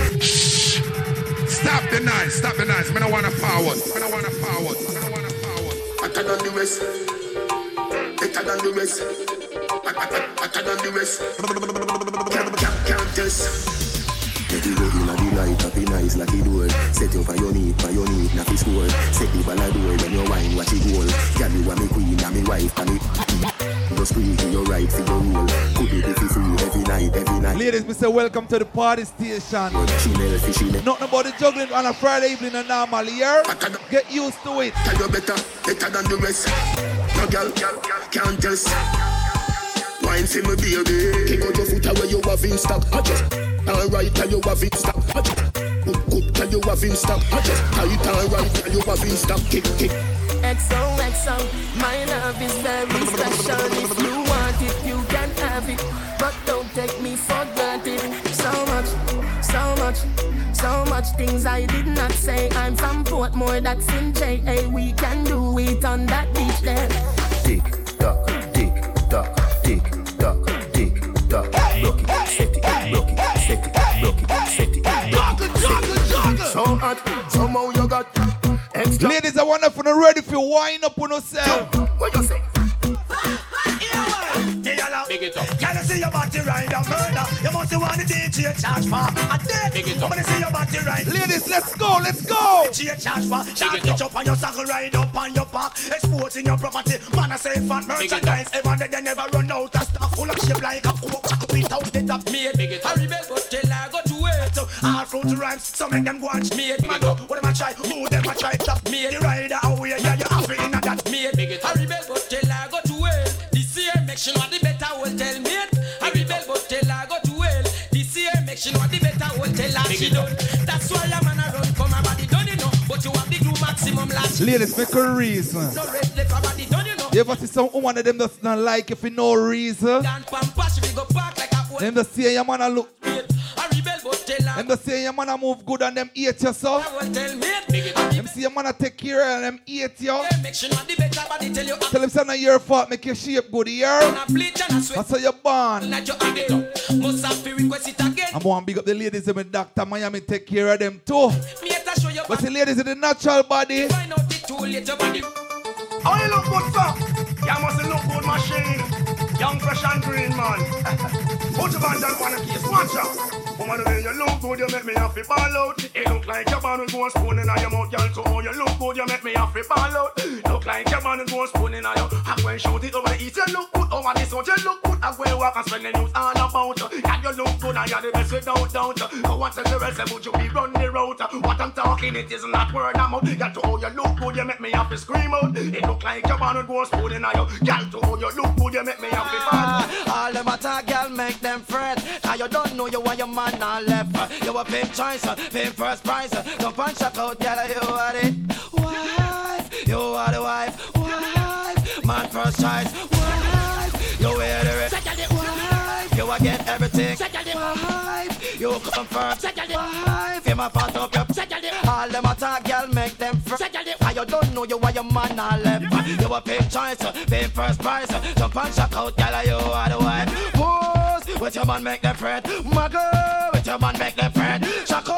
Stop the noise, stop the noise. Me no wanna forward. Me no wanna forward. Me no wanna forward. Hotter than the rest. Better than the rest. Hotter than the rest. Can't, can't, can't test. Make you go in a the light, happy nice like it door. Set you by your need, by your need, not score. Set the ball a door when you wine, watch it roll. Girl, you are me queen, and me wife, and me. Just squeeze to your right, for your roll. Could be the every night, every night. Ladies, we say welcome to the party station. Nothing about the juggling on a Friday evening and normal year. Get used to it. Tell you better, better than the rest. No girl, girl, girl, can't test. Wine for me, baby. Kick out your foot away, you have in stock. I just, alright, tell you have in stock. Good, good, tell you have. I just, tight, alright, tell you have in stock. Kick, kick. XOXO, my love is very special. If you want it, you can have it. But don't take me for granted. So much, so much, so much things I did not say. I'm from Portmore, that's in JA. We can do it on that beach there. Tick tock, tick tock, tick tock, tick tock. Block it, set it, block it, set it, block it, set it, block it, set it. So hot, somehow you got extra. Ladies, I wonder if you're ready for wind up on yourself. What you say? Big it up. Can I see your body ride a murder? You must want the DJ charge for a dead. Big it up. When I see your body ride. Ladies, let's go, let's go. DJ charge for. Shot it up on your saddle, ride up on your back. Exporting your property. Man, I say fat merchandise. Every day they never run out of stock. Full of shape like a coke. Beat out the top. Made. Big it up. I rebel, but tell I go to it. All fruit rhymes. So make them go and made. Man, go. What them a try? Who them a try? Top. Made. The rider away. Yeah, you have it in that. Made. Big it up. I rebel, but tell I go to it. This year, make sure the better tell me. I rebel, but tell I go to hell. This year, make sure the better will tell her she done. That's why I'm on a run. Come her body done, you know. But you have the glue maximum last. Ladies, make a reason. No red left her body done, you know. You ever see some one of them that's not like if for no reason? Dan pampas, we go park like a. Them just say your man a look. I rebel, but tell her. Them just say your man a move good and them hate you so. Will tell me. Them see your man a take care and them hate you. Make sure the better body tell you. Tell them say not your fault, make your shape good here. I bleach and I sweat. That's how you born. Like you have it. Must have to request it again. I'm gonna big up the ladies in my Dr. Miami take care of them too. Me have to show you. But the ladies in the natural body. Find out it too late, your body. How you look good, sir? You must look good, machine. Young, fresh and green, man. Put your band on one case, watch out. Woman, way you look good, you make me happy ball out. It look like your man will go spoon in your mouth, girl. So how you look good, you make me happy ball out. Look like your man will go spoon in your. I go and it over the east. You look good over this out. You look good. I go and walk and spend the news all about. And you look good, and you're the best without doubt. Go and tell the rest about you be run the route. What I'm talking, it is not word of mouth. Girl, to how you look good, you make me happy scream out. It look like your man will go spoon in your. Girl, to how you look good, you make me happy ball. All them attack, girl, make them fret. Now you don't know you want your man on left. You a pimp choice, pimp first prize. Don't punch a out, girl, you are it. Wife, you are the wife. Wife, man first choice. Wife, you wear the rest. Wife, you a get everything. Wife, you come first. Wife, you my part up your. All them attack, girl, make them fret. Now you don't know you want your man on left. You a pimp choice, pimp first prize. Don't punch out, girl, you are the wife. Pose with your man, make them fret. Girl, with your man, make them fret. Shackle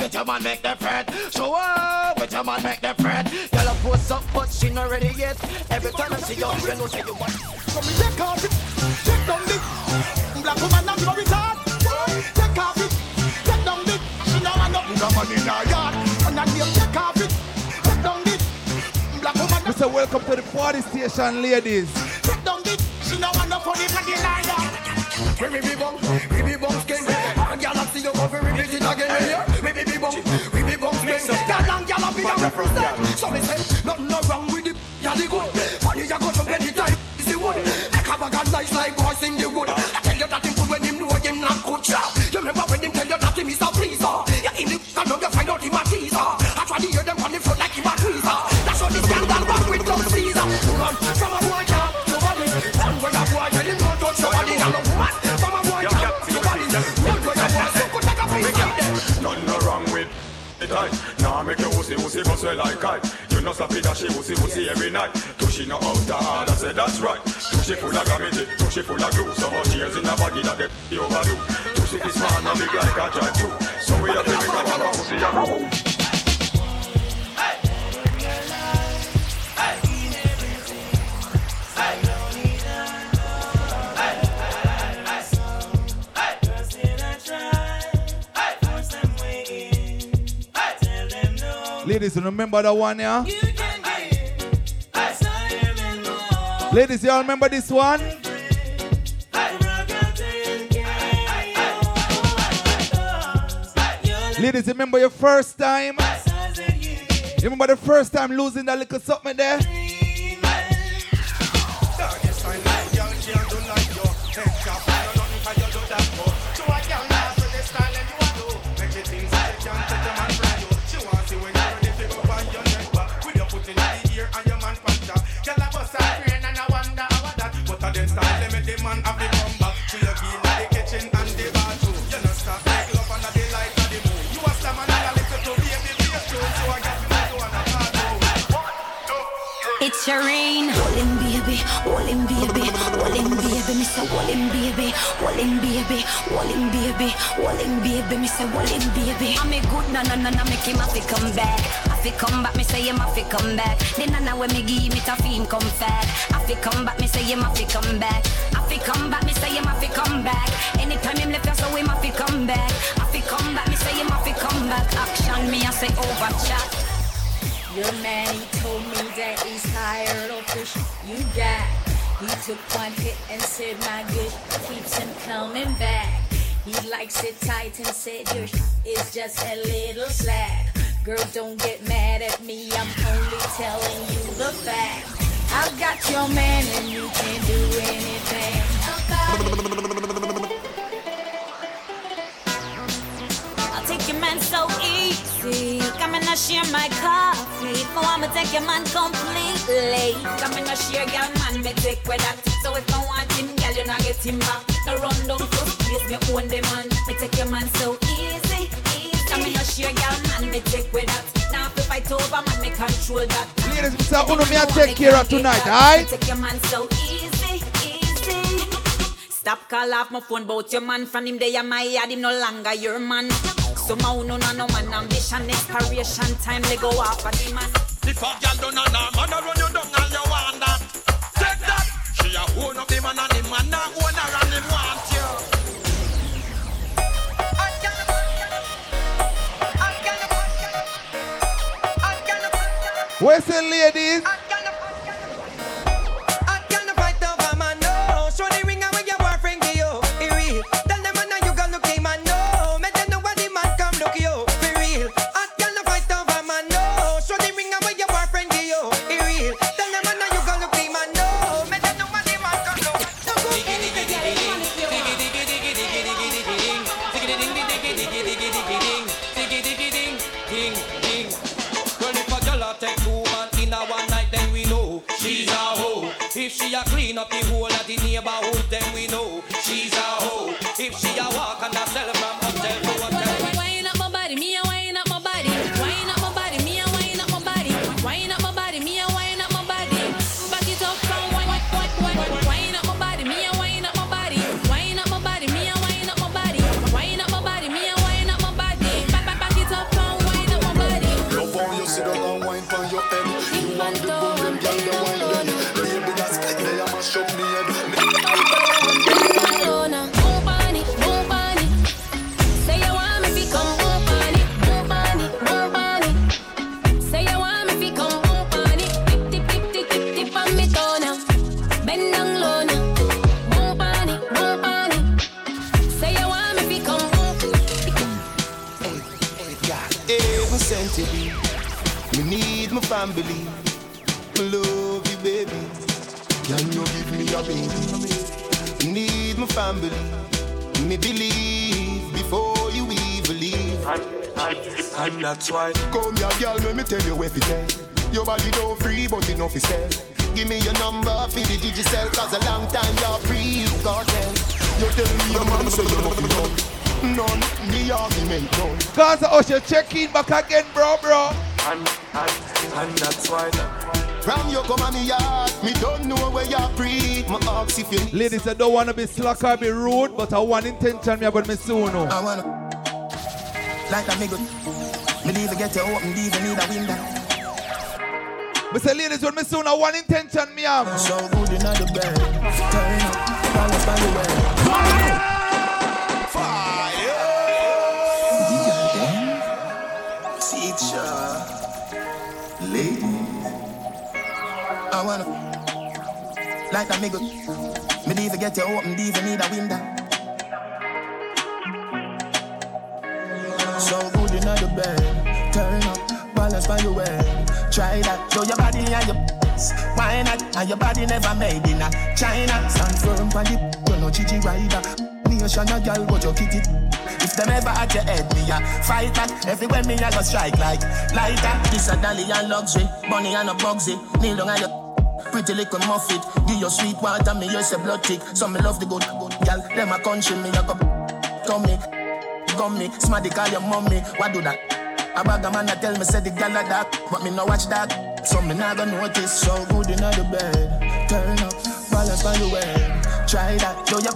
with your man, make them fret. Show up with your man, make them fret. Girl, I post up, but she not ready yet. Every time I see you, you know say you want. So me take off it, take down the black woman and blow it Black woman, Mr. Welcome to the party station, ladies. take down it. She no want no funny man in our. We be be bum, we be bum skin. And gyal a see you go for repeat it again. yeah. We be be bum, we be bum skin. Gyal and gyal a be a represent. So me say, nothing no wrong with the gyal the good. Funny you go to bed the time is the wood. Like a bag of nice like boys in the wood. Pussy pussy bust well like kite. You know slap it she pussy pussy every night. Tushy no out the hard, I say that's right. Tushy full of gravity, tushy full of glue. So much years in the body that they overdo. Tushy is man and big like a giant too. So we have to make our pussy a move. Ladies, remember that one, yeah? Ladies, y'all remember this one? Ladies, remember your first time? Remember the first time losing that little something there? Baby, me say wallin baby, wallin baby, wallin baby, wallin baby, me say wallin baby. I'm a good na na na na make him have to come back. Have to come back, me say him have to come back. Then na na when me give me to him come fat. Have to come back, me say him have to come back. Have to come back, me say him have to come back. Anytime him left, so him have to come back. Have to come back, me say him have to come back. Action, me I say over chat. Your man, he told me that he's tired of fish you got. He took one hit and said my good keeps him coming back. He likes it tight and said your is just a little slack. Girl, don't get mad at me, I'm only telling you the fact. I've got your man and you can't do anything about it. I'll take your man so easy. And share my coffee. For I'ma take your man completely. Come in and share your man, me take with that. So if I want him, girl, you not get him back. No run down first place, me own the man. Me take your man so easy, easy. Come and share your man, me take with that. Now if I fight over, man, me control that. Ladies, Mr. Uno, me I take care of tonight, alright? Take your man so easy, easy. Stop call off my phone bout your man From him day a my yard him no longer your man So my no no no man ambition Expiration time they go off of the man If a girl don't know nah, man run you down and you want that. Take that. She a own up the man and the man not own her and him want you. Where's the ladies? Up the baby? Me need my family. Me believe before you even leave. And that's why. Come here, girl, let me tell you what it is. Your body don't free, but enough is sell. Give me your number for the digital, cause a long time you're free, cartel. You tell me your man so you know fi none. None, the argument none. Gaza Usher, check in back again, bro, bro. And, and, and that's why. From you come on me yard, me don't know where you're free. My ask if you Ladies, I don't want to be slack or be rude, but I want intention me about me soon. oh. I wanna like a nigga. Me leave get you open, leave you need a window. Me say, ladies, when me soon, I want intention me have. So good in the bed. Turn up, balance by the way. Like a nigga. Me leave get you open, leave you need a window. So good in the bed. Turn up, balance by the way. Try that, show your body and your why not? And your body never made in a China. Stand firm on the you know chichi rider. Nation a girl, but you kick it. If them ever at your head, me a fight that. Everywhere me a go strike like lighter. This a dolly and luxury, money and a bugsy. Kneel down and your pretty little muffet. Give your sweet water, me use a blood tick. So me love the good, good girl. Them a country, me a cup. Come me, tummy, gummy. Smarty call your mommy. What do that? A bag of man a tell me say the gal a dark, but me no watch that. So me not gonna notice. So good in the bed. Turn up, balance by the way. Try that, do ya?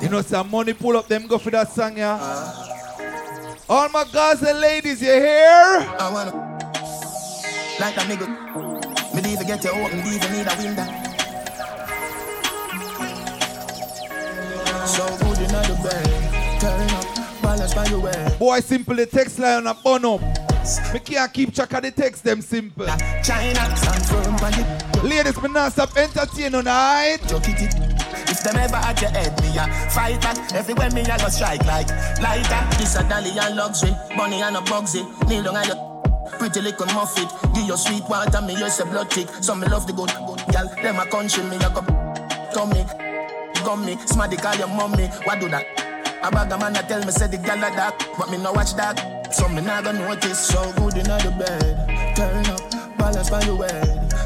You know, some money pull up them go for that song, yeah. Uh-huh. All my guys and ladies, you hear? Like a nigga. Me leave get you open, leave you need a window. So good in the bed. Turn up, balance by the way. Boy, simple the text line a bun up. Me can't keep track of the text, them simple. China, stand firm on the Ladies, me not stop entertaining tonight. If them ever at your head, me a fight that. Everywhere me a go strike like lighter. This a dolly and luxury, money and a bugsy. Kneel down and your pretty little muffet. Give your sweet water, me use a blood tick. So me love the good, good girl. Them a country, me a go tummy, gummy. Smarty call your mommy. What do that? A bag of man a tell me say the gal a dark, but me no watch that. So me not gonna notice. So good in the bed. Turn up, balance by the way.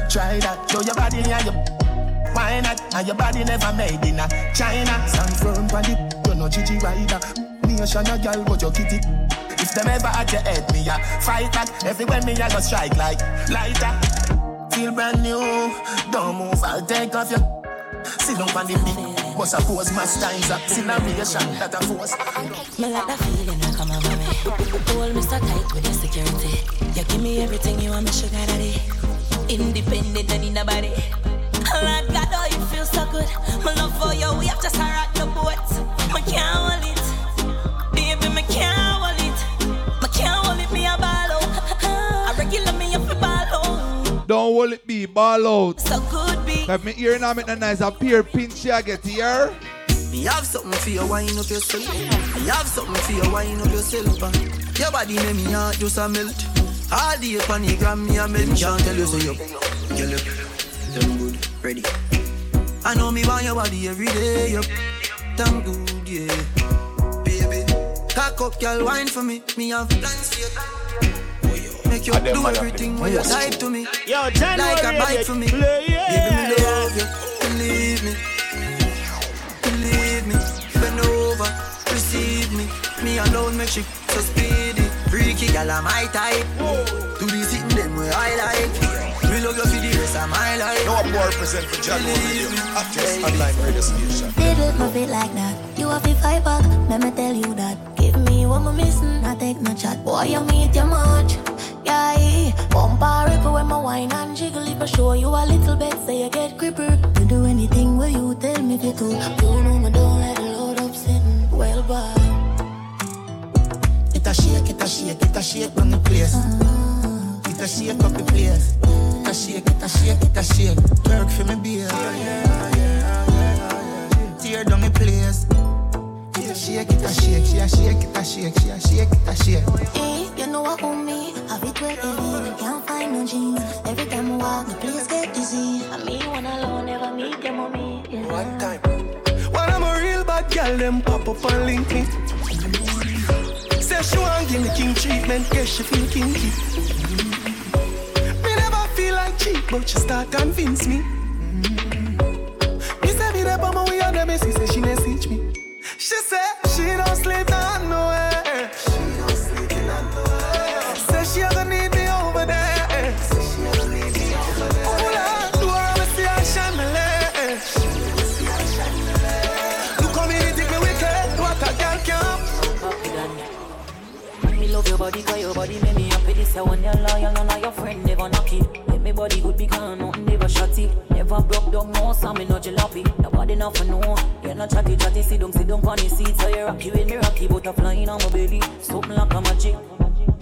Try that. Show your body and your why not? And your body never made in a China. Stand firm on the you know chichi rider. Nation a girl, but you kitty. If them ever at your head, me a fight that. Everywhere me a go strike like lighter. Feel brand new, don't move, I'll take off your. Sit down on the beat. But suppose my times up, acceleration that a force. Me like that feeling that come over me. Hold me so tight with your security. You give me everything you want, me sugar daddy. Independent and in the body. Lord God, oh, you feel so good. My love for you, we have to rock the boat. Me can't hold it. Don't will it be ball out. So good be. Have me ear now make a nice a peer pinch ya get here. Me have something for you, wind up yourself. Me have something for you, wind up yourself. Your body make me heart just a melt. All the up on the gram, me a mention. Tell you so you, you look damn good, ready. I know me want your body every day, you damn good, yeah. Baby, cock up, girl, wine for me. Me have plans for you. Make you I dem do man a everything play. when you Yes. type to me. Yo, January, like a yeah, bite for me. play, yeah. Baby, me love you. Believe me. Believe me. Bend over. Receive me. Me alone make she so speedy. Freaky gal, I'm my type. Do the sitting them where I like. We love you for the rest of my life. No more present for Jahkno Radio. Hottest online radio station. Little move it like that. You have to fight back. Let me tell you that. Give me what I'm missing. Not take no chat. Boy, you meet your much. Yeah, bump a ripple when my wine and jiggle. If I show you a little bit, say you get creeper. You do anything where you tell me to. Do. You know me don't let the load up sitting. Well, bye. It a shake, it a shake, it a shake on the place. It a shake up the place. It a shake, it a shake, it a shake. Work for me, beer. Tear down the place. Shake it, a shake, she a shake it, a shake, she a shake it, a shake. Hey, you know what on me? Have it well heavy, can't find no jeans. Every time I walk, the place get dizzy. I me one alone, never meet your mommy. One time. When I'm a real bad girl, them pop up and link me. Say she want give me king treatment, guess she feel kinky. Me never feel like cheap, but she start convince me. Mm-hmm. Me say me there, but my way on them, she say she message me. She say she don't sleep on nowhere. She don't need me over there. Say she ever need me over there. Oh Lord, do. Look how me me wicked, what a girl can. Me love your body, cause your body make me happy. This I want your loyal, none of your friend never knock it. Body good because nothing never it. Never broke down, no, so me no jalopy. Nobody know for no. You're not chatty, chatty, sit down, sit down on the seat. So you rocky with me, rocky, butterfly in on my belly. Something like a magic.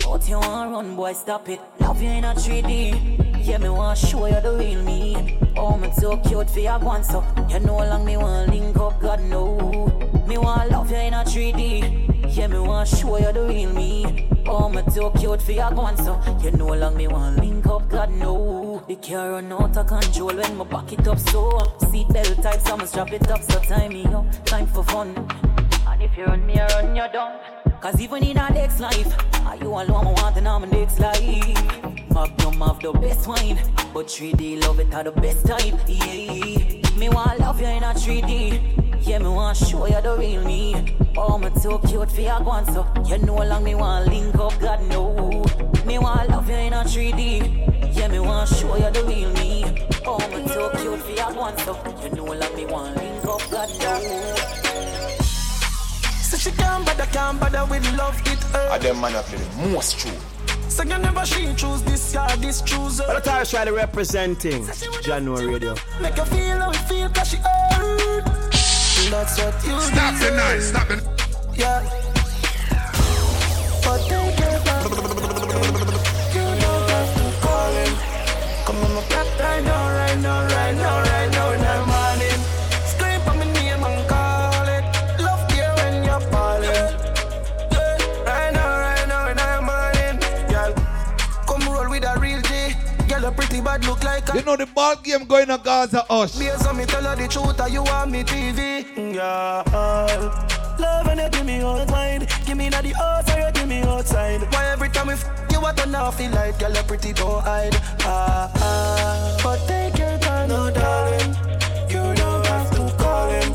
But you want to run, boy, stop it. Love you in a 3D. Yeah, me want to show you the real me. Oh, me so cute for your one, so you know how long me want link up, God know. Me want to love you in a 3D. Yeah, me want to show you the real me. Oh, me too cute for your one, so you know how long me want link up, The car run out of control when me back it up so. Seat belt tight, so me strap it up, so time me up. Time for fun. And if you run me, I run you down. Cause even in our next life, are you alone? I want know my next life. Magnum have the best wine, but 3D love it at the best time. Yeah, me want love you in a 3D. Yeah, me want show you the real me. Oh, me too cute for your one, so you know long me want link up, God know. Me want love you in a 3D. Yeah, me want show you the real me. Oh, me too cute for your one, so you know how long me want link up, God know. So she can't bother, can't bother with love, it hurt. I them man are play the most true. So you never she choose this, yeah, this choose her. But I try to representing Jahkno Radio. Make her feel how it feel, cause she hurt. That's what you Stop the deserve. noise, stop it. Yeah. But take You when you're falling. I know I know, I'm running. Come roll with a real day. Yellow pretty bad look like. You know, the ball game going on Gaza Hush. Based on me tell her the truth, or you want me TV. Girl, mm, love when you give me all mind. Give me na the house or you give me outside. Why every time we f- you want to now feel like girl, you pretty don't hide. Ah ah, but take your time, no darling. You don't have to call him.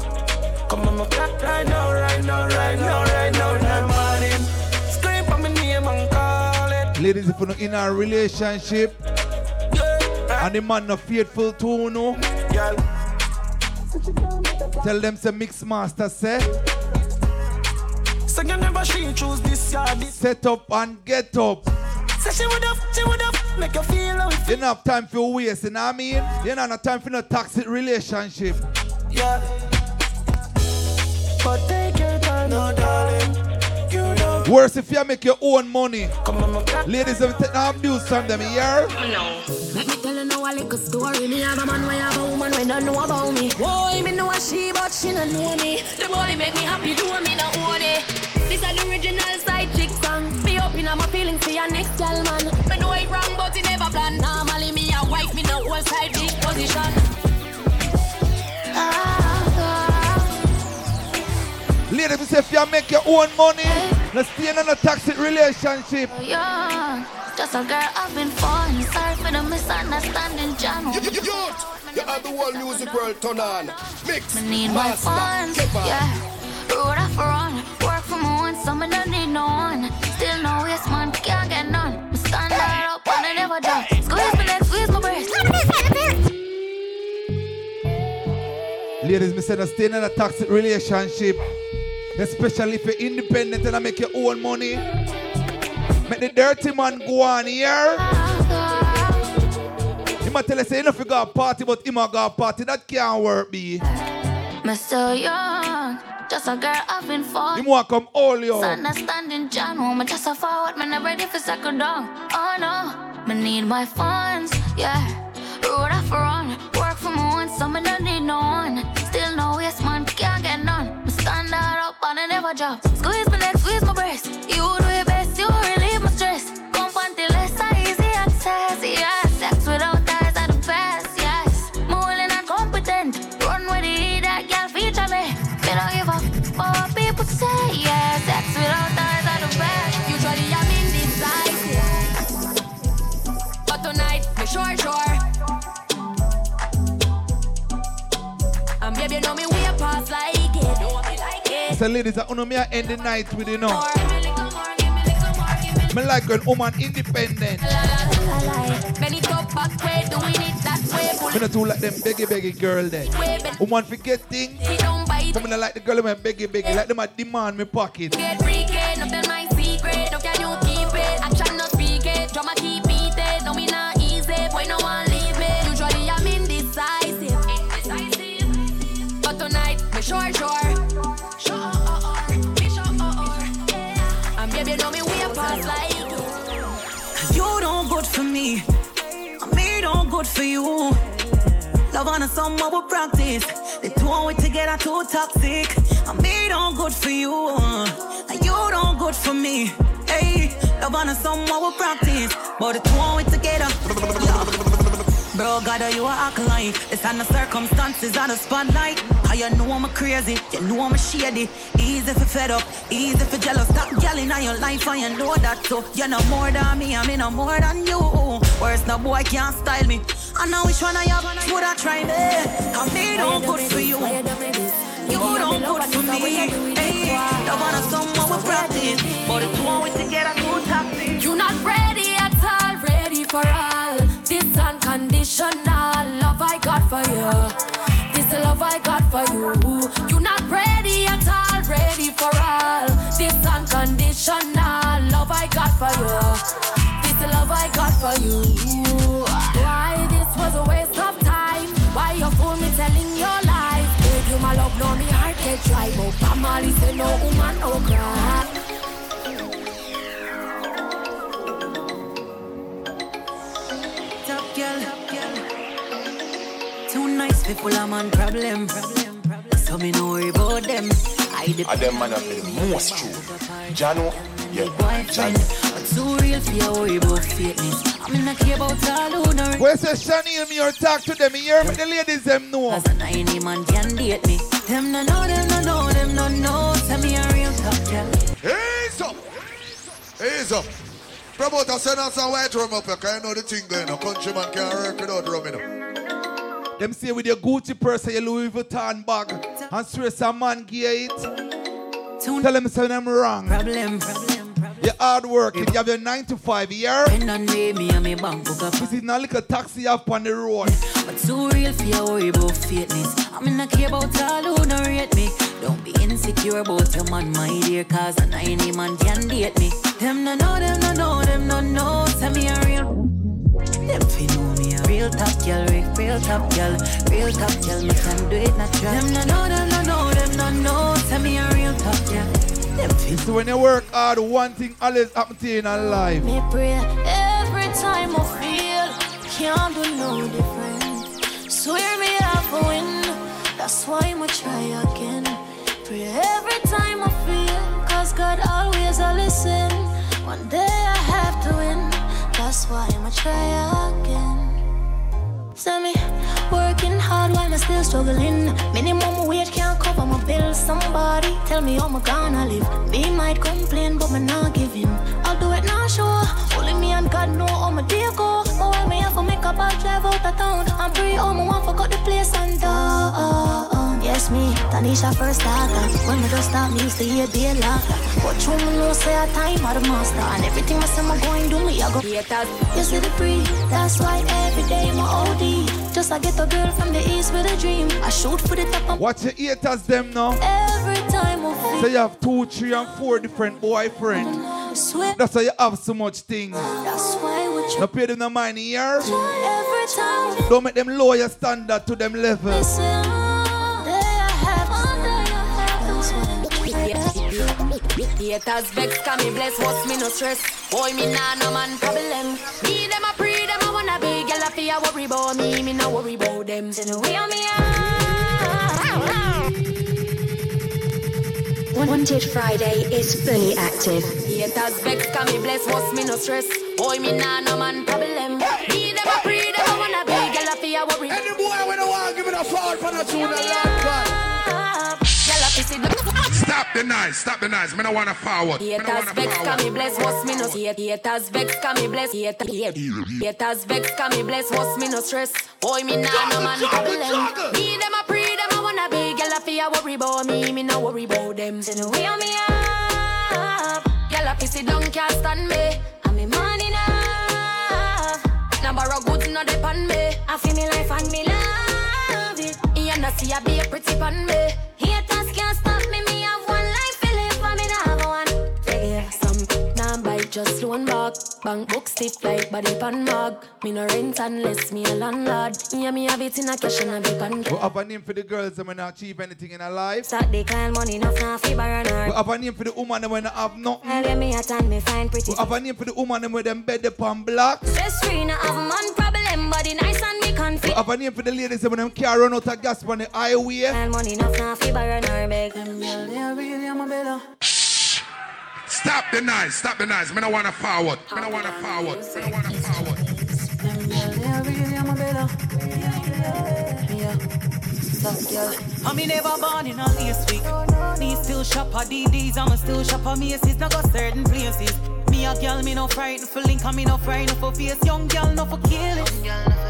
Come on, my cat right now, right now, right now, right now, the morning. Scream for me name and call it. Ladies, if you're in a relationship and the man not faithful to you, no, tell them say mix master say So you never she choose this, yeah, this. set up and get up. Say she would have, she would have make you feel how it You don't have time for waste, you know what I mean? You don't have time for no toxic relationship. Yeah. But take your time, no darling. Worse if you make your own money. Ladies, if you take no abuse from them? No. Let me tell you now a little story. Me have a man, we have a woman, we don't know about me. Boy, me know a she, but she don't know me. The body make me happy, do me not own it. This is the original side chick song. Me open up my feelings for your next girl, man. Me know it wrong, but it never plan. Normally me a wife, me no whole side big position. Ladies, if you make your own money, let's stay in a toxic relationship. Oh, yeah, just a girl having fun. Sorry for the misunderstanding, John. You have the whole music world turn on. Mix, Me need my funds, yeah. Road off run, work for my own, so me don't need no one. Still no waste man, can't get none. Me stand right up and I never done. Squeeze me leg, squeeze my breast. Ladies, me say no stay in a toxic relationship. Especially if you're independent and I make your own money. Make the dirty man go on here. He might tell us, say, you know, if you got a party, but him a got a party, that can't work. Me still young, just a girl having fun. Him want come all you. Understanding John, oh, woman just a forward, man, I'm ready for second down. Oh no, me need my funds, yeah. Road off run, work for my own, so me don't need no one. Up and never drop. Squeeze my neck, squeeze my breast. It. Ladies, I me I end the night with you know. Me like when woman independent. Bend it back way, doing it that way. Me not too like them beggy beggy girl there. Woman forget things. it down by it. Come me not like the girl when beggy beggy. Like them a demand me pocket. Get freaky, nothing my secret. No can you keep it? Action not speak it. Drama keep it. No me not easy. Boy no one leave me. Usually I'm indecisive. But tonight me sure. Sure. Me. Me don't good for you. Love on a summer we practice. The two on we together too toxic. And me don't good for you. And you don't good for me. Hey, love on a summer we practice. But the two on we together. Bro, God, you are act like It's on the circumstances on the spotlight. How you know I'm a crazy, you know I'm a shady. Easy for fed up, easy for jealous. Stop yelling on your life and you know that so. You're no more than me, I'm mean, no more than you. Where's no boy can't style me. I know which one I have, would I try me? I me don't good for you. You don't good for me. Hey, love on a someone we practice. But the two on we together too toxic. You're not ready at all, ready for all. Unconditional love I got for you. This love I got for you. You're not ready at all, ready for all. This unconditional love I got for you. This the love I got for you. Why this was a waste of time? Why you fool me telling your lies? If you my love, no me heart get dry. But family say no woman no cry. Nice people, I'm on problem. So me no worry about them. I the I them man up the most true. Jano, yeah, boyfriend. Jano. But too real for your worry about fakeness. I mean, I care about all who know. Where's the Shani me or talk to them? You hear me? The ladies them know. Cause an any man can date me. Them no know, them no know, them no know. Tell me a real top girl. Ease up. Ease up. Promoter send us a white rum up here, cause you know the thing going on. Countryman can't work without rum, you know. Them say with your Gucci purse and your Louis Vuitton bag and stress a man give it. Tell them say them wrong. Problem, problem, problem. You're hard working. You have your 9 to 5 year. When on me, me and me bank book up. This is not like a taxi up on the road. But too real for your worry about fakeness. I mean, I care about all who don't rate me. Don't be insecure about your man, my dear, cause an any man can date me. Them no know, them no know, them no know. Tell me a real. Them fi know real top girl, real, real top girl, real top girl. Me can do it natural. Them no know, them no know, them no know. Tell me a real top girl. So when you work hard, one thing always happen to you in life. Me pray every time I feel can't do no different. Swear me a win, that's why I'ma try again. Pray every time I feel, cause God always a listen. One day I have to win, that's why I'ma try again. Tell me, working hard while I'm still struggling. Minimum wage can't cover my bills. Somebody tell me how I'm gonna live. Me might complain, but me not giving. I'll do it now, sure. Only me and God know how my day go. But when me have to make a bad drive out of town, I'm free. Oh, my one forgot the place and down. Yes, me, Tanisha first starter. When me just start, me used to hear day laughter. But you me know say a time of the master. And everything I say I'm going do me, I go. You see the free, that's why every day my OD. Just I get a girl from the east with a dream. I shoot for the top and Watch your haters them now. every time I feel. So you have two, three, and four different boyfriends. Swear, That's why you have so much things. that's why we try No pay them no money here. every time. Don't make them lower your standard to them level. Listen, Haters vex, can me bless, what's me no stress. Boy, me nah no man problem. Me them a pre, them a wanna be, girl a fear worry about me, me no worry about them. the way on me Wanted Friday is fully active. Haters vex, can me bless, what's me no stress. Boy, me nah no man problem. Me them a pre, them a wanna be, girl a fear worry. Any boy when I want give it a fall for the tune Stop the noise, stop the noise. Me no wanna forward. Haters vex, can me bless, what's me no hate. Haters vex, can me bless, hate, hate. Haters vex, can me bless, what's me no stress. Boy, me nah no man problem. Me them a pre, them a wanna be, girl a fear worry about me, me no worry about them. Say the way on me up, girl a pissy down can't stand me. And me money enough. Now borrow goods no depend me. I feel me life and me love it. You know see I be a pretty pan me. Just one back. Bank book stiff like body pan mag. Me no rent unless me a landlord. Yeah, me have it in a cash and a be pan. We have a name for the girls that when not achieve anything in her life. Start decline money enough now fi borrow We have a name for the woman that when not have nothing. Get me a tan, me find pretty. We have a name for the woman that when them bed upon block. Stress free, no have man problem, body nice and me We confident. have a name for the ladies that when them can't run out of gas on the highway. And money now fi borrow her beg. Them girl they really am a better. Stop the noise, stop the noise. Me no wanna forward. Me no wanna forward. Me no wanna forward. Stop, girl. I me never born in a lace week. Me still shop a DDs, I'ma still shop a Macy's. Now go certain places. Me a girl, me no frightened for link, and me no frightened for face. Young girl, no for kill it.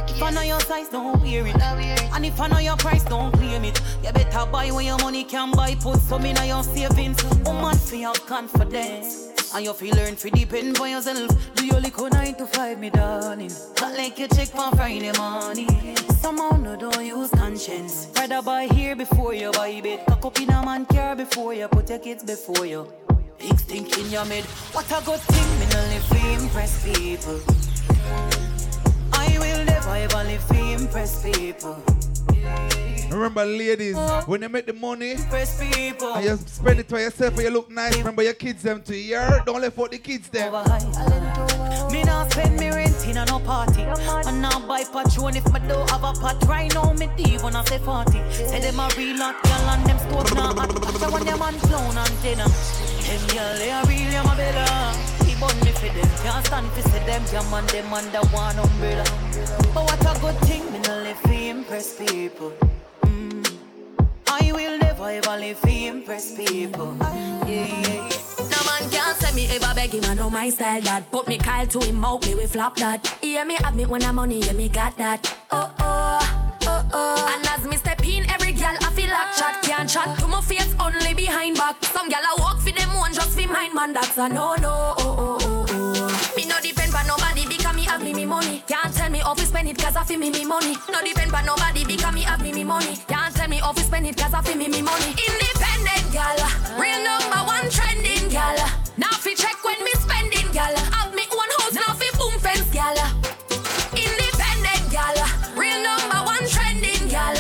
If I know your size, don't wear it. And if I know your price, don't claim it. You better buy when your money can buy. Put some in your savings. Woman, feel confidence. And you feel learn to depend on yourself. Do your liquor 9 to 5, me darling. Not like you check for Friday morning. Somehow no don't use conscience. Rather buy here before you buy bed. Cock up in a man car before you put your kids before you. Big stink in your mid. What a good thing, me no live impress people. I will never ever live impress people. Remember, ladies, when you make the money and you spend it for yourself and you look nice, remember your kids them to hear. Don't let out the kids them. Me not spend me rent in a no party. And now buy patron if me don't have a pot. Right now me deep when I say 40. Say them a real hot girl and them stove now. So when them man clown antenna. Them girl they a real I'm a better. Keep on me for them. Can't stand for say them jam and them under one umbrella. But what a good thing me no live to impress people. Will never ever to impress people. Yeah. No man can't say me ever beg him, I know my style that. Put me Kyle to him out, me we flop that. Hear me me when I'm money, yeah me got that. Oh oh, oh oh. And as me step in, every girl I feel like chat can't chat to my face only behind back. Some girl I walk for them one just for mine, man that's a no no. Oh oh oh oh. Me no depend on nobody because me have me me money. Can't tell me how to spend it cause I feel me me money. No depend on nobody because me have me me money. Can't tell me how to spend it cause I feel me me money. Independent gal, real number one trending gal. Now fi check when me spending gal. Have me own house now fi boom fence gal. Independent gal, real number one trending gal.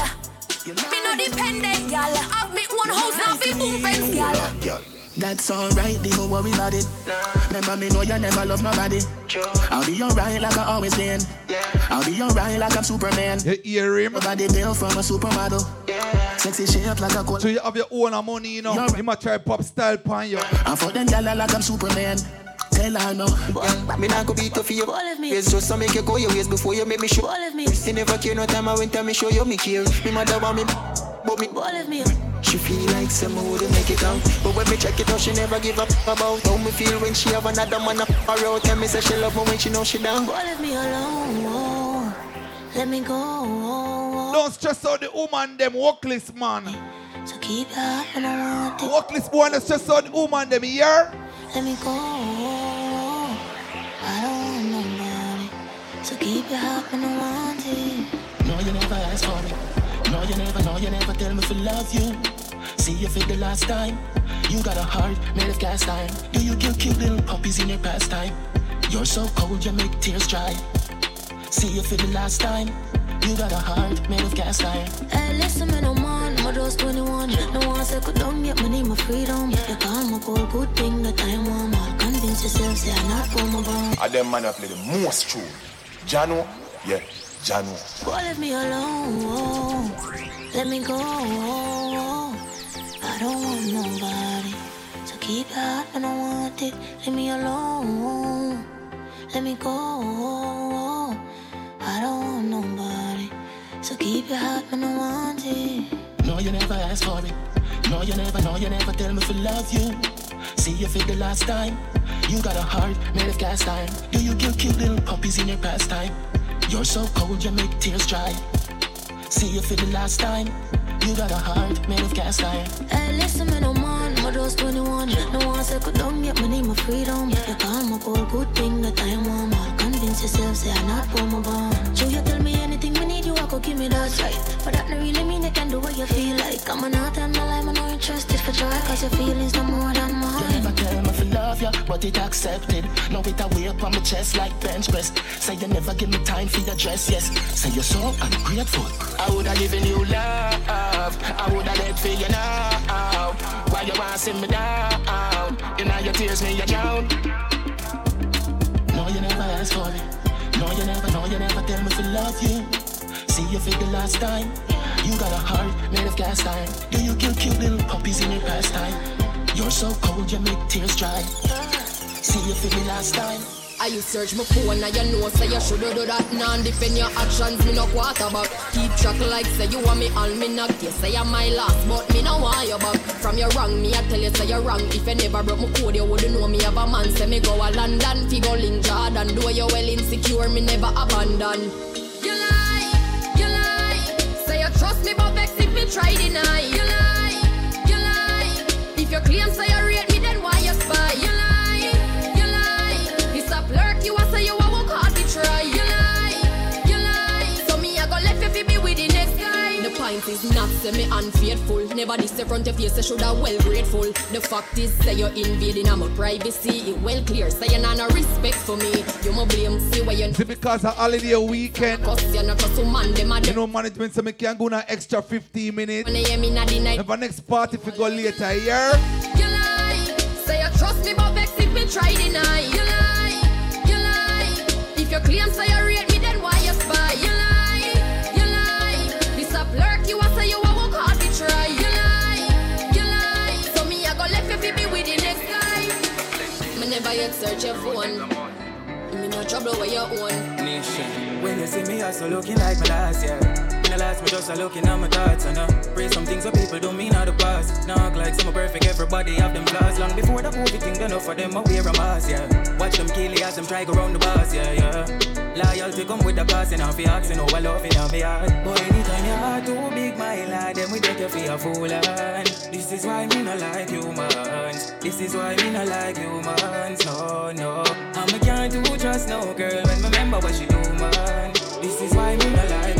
Me no dependent gal. Have me own house now fi boom fence gal. That's alright, don't worry about it. Remember me know you never love nobody. I'll be alright like I always been. Yeah. I'll be alright like I'm Superman. You hear him? Nobody built from a supermodel. Yeah. Sexy shape like a gold. So you have your own money, you know. You might try pop style pan you. And for them gyal like I'm Superman. Tell her no. Me not go beat up for you. It's just to make you go your ways before you make me show. You never care no time I went time me show you me care. Me mother want me, but me. She feel like some would make it out. But when me check it out, she never give up about how me feel when she have another man up her out. Tell me say she love me when she know she down. Leave me alone. Let me go. Don't stress out the woman, them workless man. So keep your heart when I want it. Workless boy, don't stress out the woman, them here. Let me go. I don't want nobody. So keep your heart when I want it. No, you never ask for me. No, you never, no, you never tell me to love you. See you for the last time. You got a heart made of cast iron. Do you kill cute little puppies in your pastime? You're so cold, you make tears dry. See you for the last time. You got a heart made of cast iron. Hey, listen, me no man, oh, I'm just 21. No one say could don't get money, my freedom. You call my call, good thing that I'm warm. I'll convince yourself, say I'm not for my bone. I them man who play the most true. Jano, yeah, Jano. Boy, leave me alone. Let me go. I don't want nobody. So keep your heart when I want it. Leave me alone. Let me go. I don't want nobody. So keep your heart when I want it. No, you never ask for it. No, you never, no, you never tell me to love you. See you for the last time. You got a heart made of cast iron. Do you kill cute little puppies in your pastime? You're so cold, you make tears dry. See you for the last time. You got a heart made of cast iron. Hey, listen, man, I'm just 21. No one say could don't get my name of freedom. You call my call, good thing that I am one. Convince yourself, say I'm not for my bond. So you tell me anything we need, you I could give me that right. But that don't really mean you can do what you feel like. I'm not in my life, I'm not interested for try. Cause your feelings no more than mine. You never tell me to love you, but it accepted. Now it a way up on my chest like bench press. Say you never give me time for your dress, yes. Say you're so ungrateful. I woulda given you love. I woulda let for you now. Why you want to see me down? You know your tears me you drown. Never for it. No, you never, no, you never tell me to love you. See you for the last time. You got a heart made of cast iron. Do you kill cute little puppies in your pastime? You're so cold, you make tears dry. See you for the last time. I you search my phone? And you know say you shoulda do that. Non defend your actions, me no quarterback. Keep track like say you want me all me not You say I'm my last but me no want you back. From your wrong me I tell you say you're wrong. If you never broke my code you wouldn't know me have a man. Say me go a London, fi go link Jordan. Do you well insecure me never abandon. You lie, you lie. Say you trust me but vex if me try deny. You lie, you lie. If you claim say you say me unfaithful Never this the front of face you shoulda well grateful. The fact is say you're invading on my privacy. It well clear say you're not no respect for me. You my blame see where you See, because of holiday a weekend, Cause you're not trust woman them a you know management say me can't go na extra 15 minutes. When you hear me the night. If a next party if we go later here, You lie, say you trust me, but vex if me try deny. You lie, you lie. If you claim say you Yet search your phone. Me no trouble where your own. When you see me, I so looking like my last year. In the last, me just a looking at my thoughts and uh, pray some things that people don't mean out the past. Act like some perfect, everybody have them flaws. Long before the COVID thing, done for them, I wear a mask, yeah. Watch them kill as them try go round the bars, yeah, yeah. Loyalty come with the pass and fi asking over love in my heart. But anytime your heart too big, my lad, then we take you for a fool and this is why me not like humans. This is why me not like humans. No, no. And me can't do trust no girl when me remember what she do, man. This is why me not like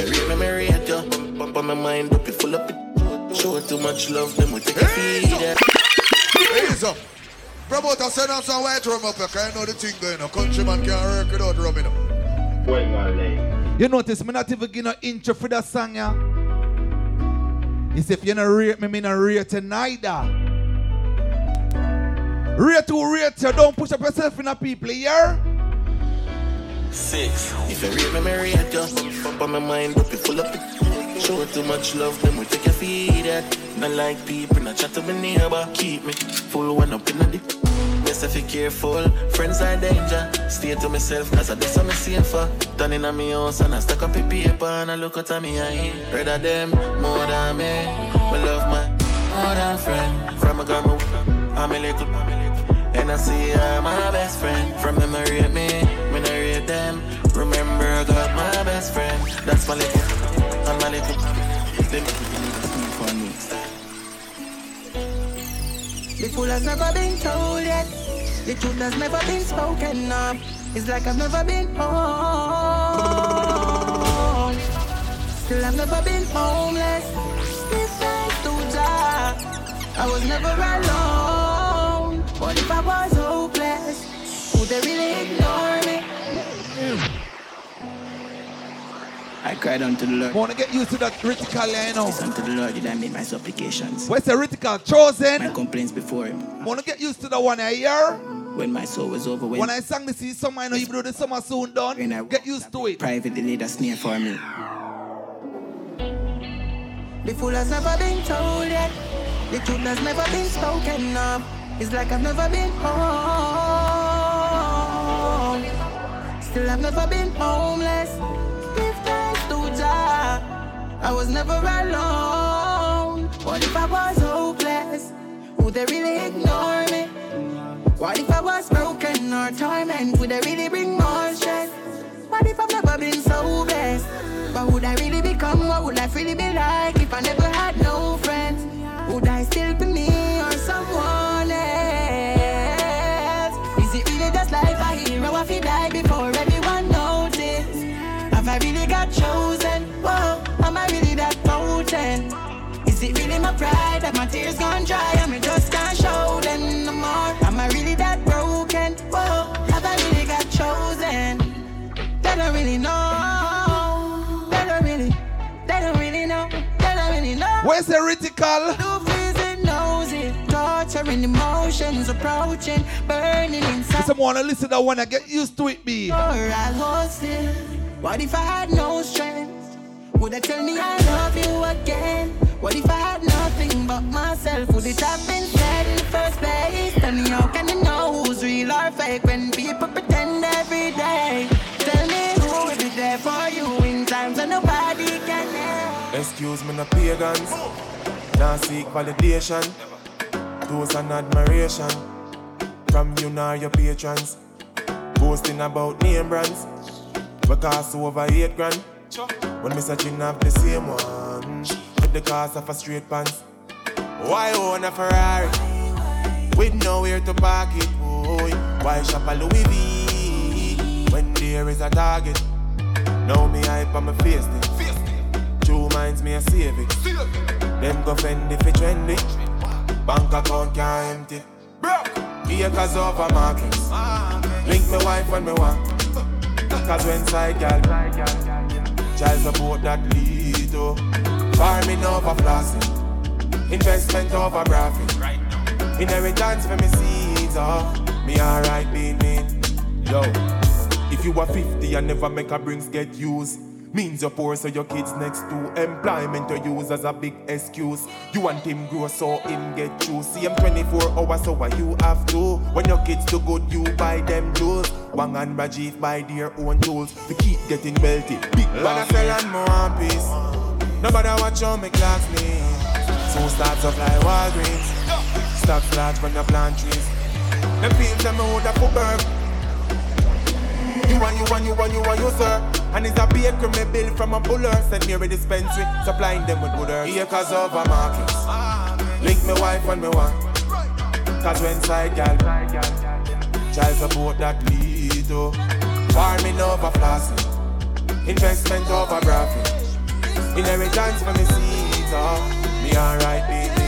guys. If you read me, me rate you. Pump on my mind, up you full up it. Show too much love, then we take a feed. yeah. Ease up. Promoter send us some white rum up here, cause you know the thing going on. Countryman can't work without rum, you know. you notice me not even give no intro for that song, yeah. He said, if you not rate me, me not rate you neither. Rate who rate you, don't push up yourself in a people, here. Six. If you read me, me rate you. Pump on my mind, up you full up it. Show too much love, then we take a feed. Yeah. Not like people, not chat to me neighbor. Keep me full one up in the dick. Yes, if you careful, friends are danger. Stay to myself, cause I do something safer. Turn in me house and I stack up a paper and I look at me eye. Rather them more than me. Me love my more than friend. From a girl, I'm a little, and I see her my best friend. From I rate me, I them. Remember, I got my best friend. That's my little, and my little. Them. The fool has never been told yet. The truth has never been spoken of. It's like I've never been home. Still I've never been homeless. This life to die. I was never alone. What if I was I cried unto the Lord. I Wanna get used to that critical, eh, you know. Yes, unto the Lord did I make my supplications. Where's the critical? Chosen. My complaints before him. I Wanna get used to the one eh, I hear? when my soul was overwhelmed. When I sang this, see summer, I know even though the summer soon done, When I get used to it. Privately laid a snare for me. The fool has never been told yet. The truth has never been spoken of. It's like I've never been home. Still, I've never been homeless. I was never alone. What if I was hopeless? Would they really ignore me? What if I was broken or torment? Would they really bring more stress? What if I've never been so blessed? What would I really become? What would life really be like if I never had no friends? Know. Where's the reticle? Nosy, torturing emotions approaching, burning inside. Someone to listen to that one and get used to it, be. I was still. What if I had no strength? Would I tell me I love you again? What if I had nothing but myself? Would it have been said in the first place? Tell me how can you know who's real or fake when people pretend every day? Excuse me, no pagans. Now seek validation. Those and admiration. From you nor your patrons. Boasting about name brands. We cost over eight grand. When me searching have the same one. With the cost of a straight pants. Why own a Ferrari? With nowhere to park it, boy. Why shop a Louis V? When there is a target. Now me hype on my face it. True me a save it. Them go fend if it trendy. Bank account can't empty. Acres over markets. Link me wife when me want. Cause when side gal Child support that lead to Farming over flossing Investment over profit Inheritance for me seeds oh Me alright being me Yo If you are 50 and never make a brings get used Means you're poor so your kids next to employment you use as a big excuse. You want him grow so him get you. See him 24 hours so what you have to? When your kids do good you buy them jewels. Wang and Rajiv buy their own tools To keep getting wealthy. Big bag of sell and more piece Nobody watch how me clocks me. So starts up like Walgreens. Stocks large when you plant trees. The fields them would have put burn you want, you want, you want, you want, you sir. And it's a baker me bill from a buller. Send me a dispensary, supplying them with good herbs. Acres over markets. Link me wife when me want. Cause when side gal, child support that lead to. Farming over flossing. Investment over profit. Inheritance for me seeds, oh. Me alright, baby.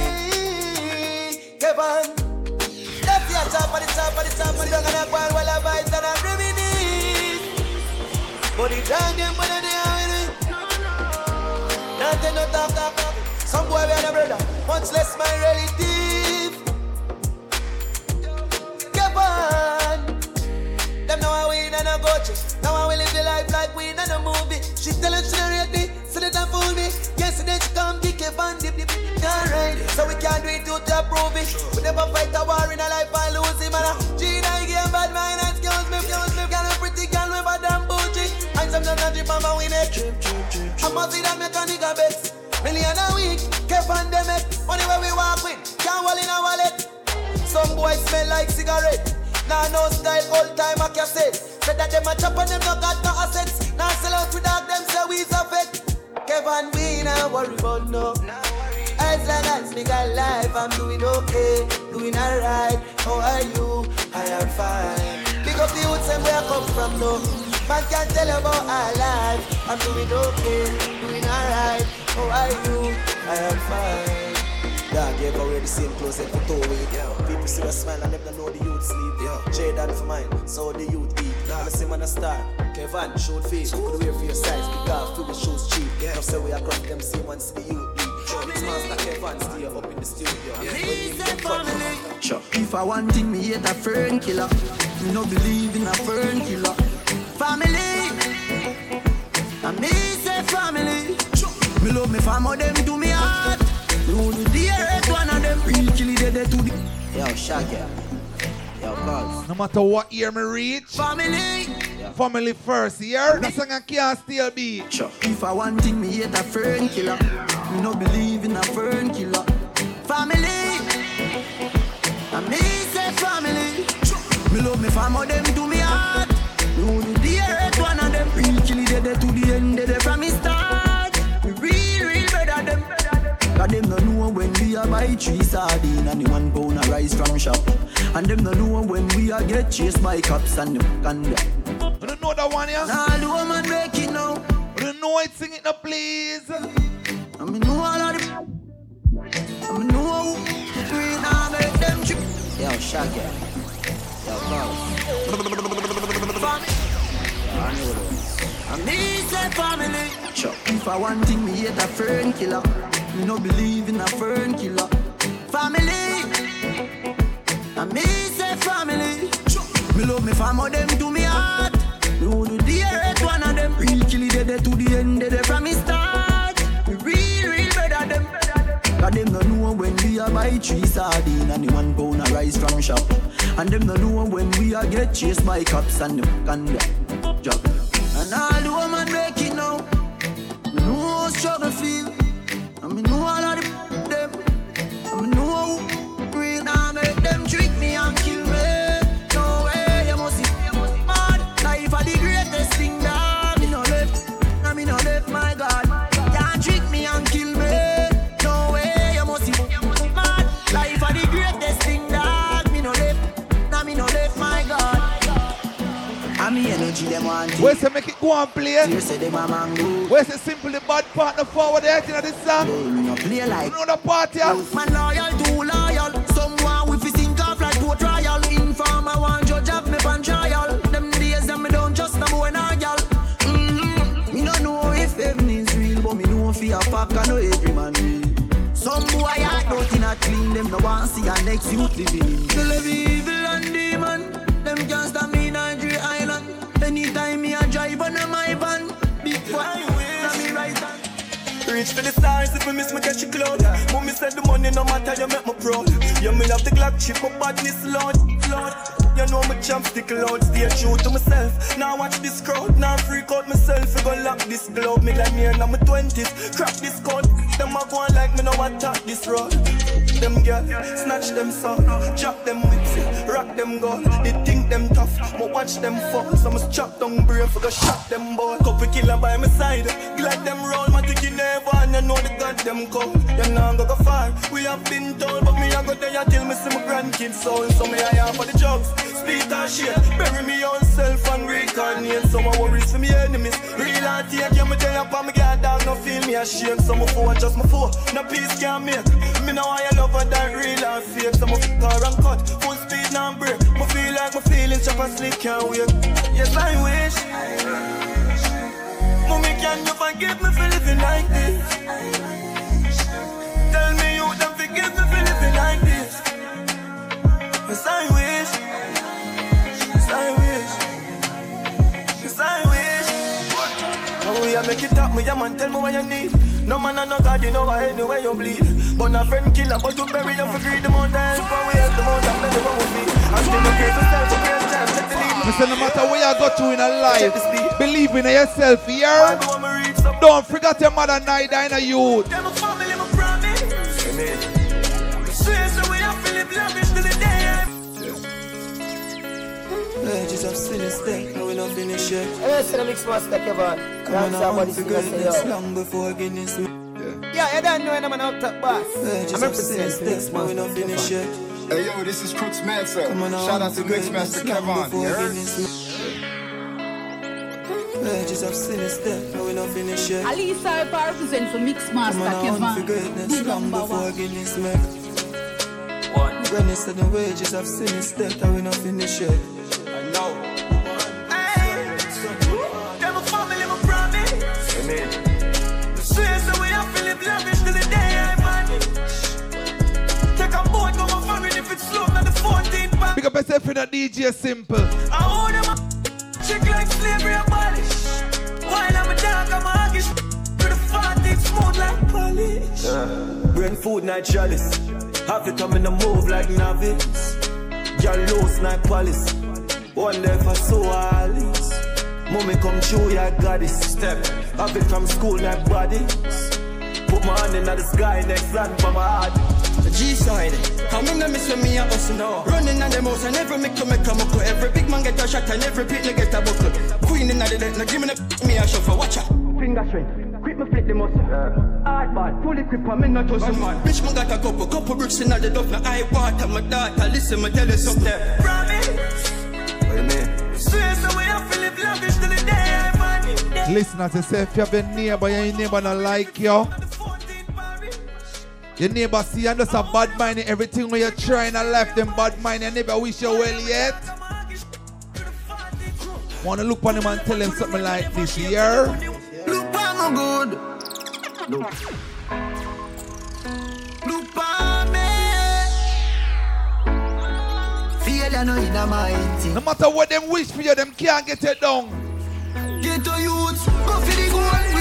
Kevin, that's your top of the top of the top of the top of the top while I vibes and I'm reminisce. But the time them when they are with me. Nothing no talk talk talk. Some boy be a brother, much less my relative. Kevin, them know I win and I go check. Now I will live the life like we in a movie. She tell her she rate me, so they don't fool me. Yesterday she come kick Kevin, dip dip dip. Alright, so we can't do it to to prove it. We never fight a war in a life and lose him. And a G9 game bad mind, bougie. And some just a drip my we make trip, trip, trip. I must see that make a nigga bet. Million a week, them make. Money where we walk with, can't hold in a wallet. Some boys smell like cigarette. Nah, no style, old time I can say. Said that them a chop and them no got no assets. Now sell out with dog, them say we's a vet. Kevin, we not worry about no. As long as me got life, I'm doing okay, doing alright. How are you? I am fine. Up the youths and where I come from, no. Man can't tell about our life. I'm doing okay, doing alright. How are you? I am fine. Dog, ever wear the same clothes every two weeks? Yeah. People see a smile and them don't know the youth sleep. Yeah. Jaden for mine, so the youth eat. Now I see man a star. Kevin, showed face. Could wear for your size. Off, feel the shoes cheap. Yeah. Now say we are them see the youth eat. It's Master Kevan still up in the studio. Me say family. Sure. If I want thing, me hate a fern killer. Me no believe in a fern killer. Family. And me say family. Me love me family, them to me heart. Me the dearest one of them real killy dead to the. Yo, Shaggy. Yo, cuz. No matter what year me reach, family. Family first, year. That song I can't still be. Sure. If I want thing, me hate a fern killer. Me no believe in a fern killer. Family. And me say family. Me love me family, them to me heart. Me only dearest one of them real killy dead to the end, dead from me start. Me real, real better them. Cause them no know when we a buy three sardine and the one pound a rice from shop. And them no know when we a get chased by cops and them and them. You don't know that one, yeah? Nah, the woman make it now. You don't know it, sing it now, please. I mean, know all of them. I mean, know how we nah make them trip. Yo, Shaggy. Yo, cuz. And me say family. Sure. If I want thing, me hate a fern killer. Me no believe in a fern killer. Family. I me say family. Me love me family, them to me heart. Me only dearest one of them. Real killy dead to the end, dead buy three sardine and the one pound a rice from shop. And them no know when we a get chased by cops and and them. Job. And all the woman make it now. Me know how struggle feel. And me know all of the them. And me know how real now make them trick me and kill me. Them want it. Where's the make it go and play? You say them a mango. Where's the simple bad partner forward acting at this song? Me no play like. You know the party, yeah? Man loyal, too loyal. Someone with his sink off like a trial. Informer one judge have me pan trial. Them days them me don't trust no boy nor girl. Mm-hmm. Me no know if heaven is real, but me know fi a fuck I know every man real. Some boy heart don't in a clean, them no want see a next youth living in. Evil and demon. Them can't stop me Island. Anytime me a drive on my van, big hand. Reach for the stars if me miss me catch a cloud. Mommy said the money no matter you make me proud. You me have the Glock chip, my badness loud, loud. You know me champ stick loud, stay true to myself. Now watch this crowd, now freak out myself. You go lock this globe, me like me in my twenties. Crack this code, them a go on like me no attack this road. Them girl, snatch them son, drop them whips, rock them gold. They think them tough, but watch them fall. So must chop down brain for go shot them ball. Couple killer by my side, glad them roll. My ticket never, and you know the goddamn call. You know go go far. We have been told, but me I go there till me see my grandkids soul. So me I am for the drugs, speed and shit. Bury me on self and reincarnate. So my worries for me enemies. Real and take you me day up and me get down, no feel me ashamed. So my four just my four, no peace can make. Me know I love her that real and fake. So my car and cut, full speed now break. Me feel like my feelings chop and sleep can't wait. Yes I wish. Mommy, can you forgive me for living like this? Tell me you don't forgive me for living like this. Yes, I wish. Make it up, me, yeah, man, tell me what you need. No man and no God, you know I anywhere you bleed. But a friend killer, but you bury them for greed. The more time, for we have the more time, let the one with me. I'm still okay for self, for great time, let the lead. Listen, no matter where you go to in a life, believe in yourself, yeah? Don't forget your mother neither in a youth. Them a family, my promise. Swear so we have to live Legends of sinister, now we not finish yet. Hey, listen to Mix Master Kevan. Come on, I about want this to thing, I say, greatness yo. long before Guinness. Yeah, you don't know when I'm an up top boss. Legends I'm of representing sinister, Mix now we not finish Kevan. yet. Hey yo, this is Crooks Manson. Come on, I Shout out to to Mixmaster Kevan. You heard? Guinness. Legends of sinister, now we not finish yet. Alisa Alpa represent for Mixmaster Come on, I want for Kevan. greatness The long number before one. Guinness make. One. Greatness of the wages of sin is death, that we not finish yet. Up yourself in a DJ Simple. I own them a chick like slavery abolish. While I'm a dog, I'm a huggish. To the fat, smooth like polish. Uh, brain food, night chalice. Have to come in a move like novice. Girl loose like police. One day for so Alice. Mommy come true, yeah, goddess. Step. Have it from school, like bodies. Put my hand in the sky, next land for my heart. G-side, come in and miss when me a hustle now. Running on the mouse and every make to make a muckle. Every big man get a shot and every pit get a buckle. Queen in the dead, now give me the me a shuffle. Watch out. Finger strength, quick me flip the muscle. Hard ball, full equip and me not hustle man. Bitch man got a couple, couple bricks in the duff. Now I water my daughter, listen me tell you something. Promise. What you mean? Swear so we have to live lavish till the day I find Listen as you say, if you have a neighbor and your neighbor not like you, your neighbor see you just a bad mind in everything when you're trying to life them bad mind and never wish you well yet. Wanna look on him and tell him something like this, yeah? Look on good. Look. Look on me. Failure no in. No matter what them wish for you, them can't get it down. Get to youth, go for the goal,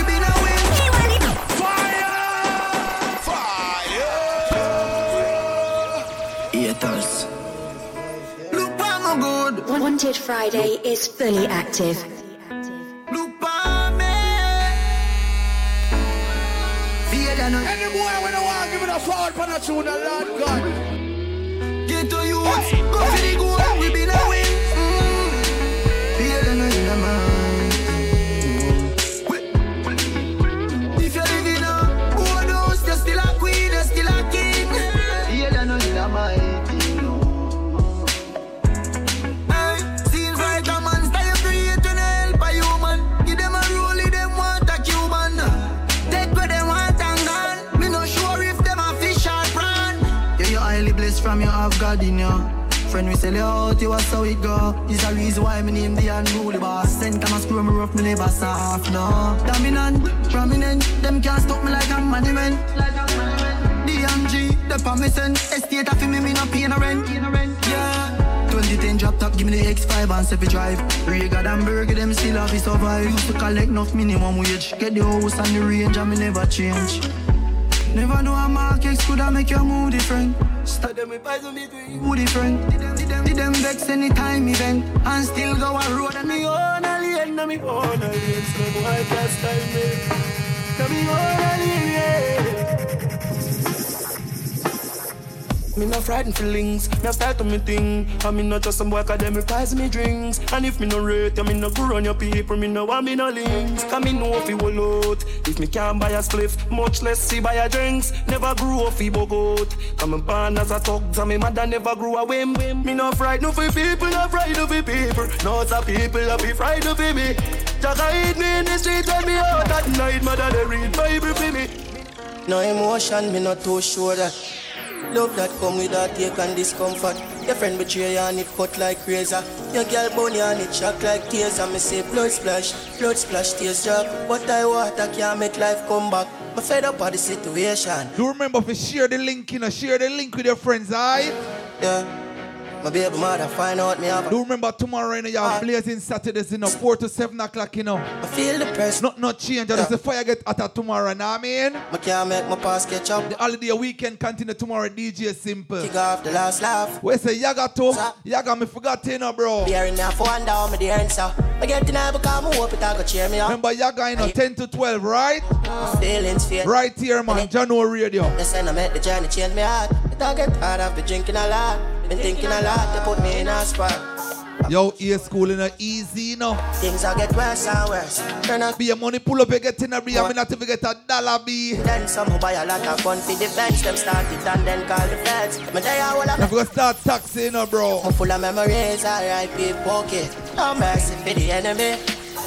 Wanted Friday is fully active. Look on me. Failure no. Any boy when I want give it a forward pan a tune, a Lord God. Get to youth, go for the goal, from your have God in you. Friend, we sell you out, you was how it go. Is the reason why me name the unruly boss. Send come and screw me rough, me never soft, no. Dominant, prominent, them can't stop me like a monument. DMG, the permission, estate of me, me no pay no rent. Yeah. 2010 drop top, give me the X5 and 7 drive. Rega and Burger, them still have to survive. Used to collect enough minimum wage. Get the house and the range, and me never change. Never know a market could have make your mood different. Start them with pies on between who different. Did them, did them, did them vex anytime event and still go a road and me own a lane, and me own a lane. So boy can't style me. Now me own a lane, yeah. Me no frightened feelings, me a start to me thing. I me not just some boy cause them requires me drinks. And if me no rate, you me no go run your people, me no want me no links. Cause me know if you will out. If me can't buy a spliff, much less see buy a drinks. Never grew up fi bogot. Come and born as a thug, and me mother never grew a whim. Me no frightened for people, no frightened for people. No the people that be frightened for me. Just hide me in the street when me out at night, mother they read Bible for me. No emotion, me not too sure that. Love that come with heartache and discomfort. Your friend betray you and it cut like razor. Your girl bone you and it shock like tears. And me say blood splash, blood splash, tears drop. But I water can't make life come back. I'm fed up of the situation. Do remember to share the link, you know, share the link with your friends, alright? Yeah. My baby mother find out me have Do remember tomorrow, you know, you have ah. blazing Saturdays, you know, 4 to 7 o'clock, you know. I feel the press. Not, not change, just the fire get hotter tomorrow, know what I mean? I can't make my pass catch up. The holiday weekend continue tomorrow, DJ Simple. Kick off the last laugh. We say Yaga to, Yaga me forgot you know, bro. And now for one down, me the answer. I get now because I hope it I go cheer me up. Remember Yaga, you know, 10 to 12, right? Feelings feel. Right here, man, Jahkno Radio. Listen, I met the journey change me heart. It I get hard, I've been drinking a lot. Been thinking a lot, they put me in a spot. Yo, ear school in a easy, you know. Things I get worse and worse. Turn up. Be a money pull up, you get in a real, me not even get a dollar be. Then some who buy a lot of gun for defense. Them start it and then call the feds. Me they all Now we gonna start taxing, you know, bro. I'm full of memories, R.I.P. pocket. No mercy for the enemy.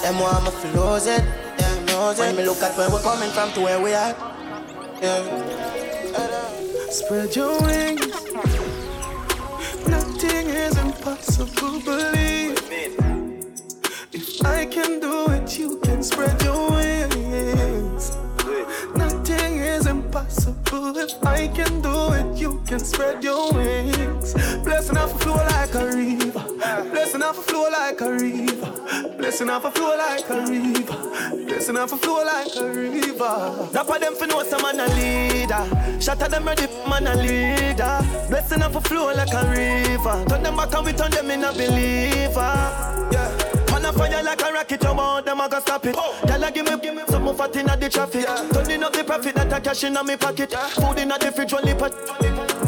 Them want me to lose it. Them knows it. When me look at where we're coming from to where we are. Yeah. Spread your wings. Nothing is impossible, believe. If I can do it, you can spread your wings. Nothing impossible. If I can do it, you can spread your wings. Blessing off a flow like a river. Blessing off a flow like a river. Blessing off a flow like a river. Blessing off a flow like a river. For them for know some man a leader. Shatter them ready, man a leader. Blessing off a flow like a river. Turn them back and we turn them in a believer. Yeah. Man a fire like a rocket, you want them, I go stop it. Oh. Tell give me, give me some more fat in the traffic. Turning up the profit that I cash in my pocket. Food in the fridge, only pot.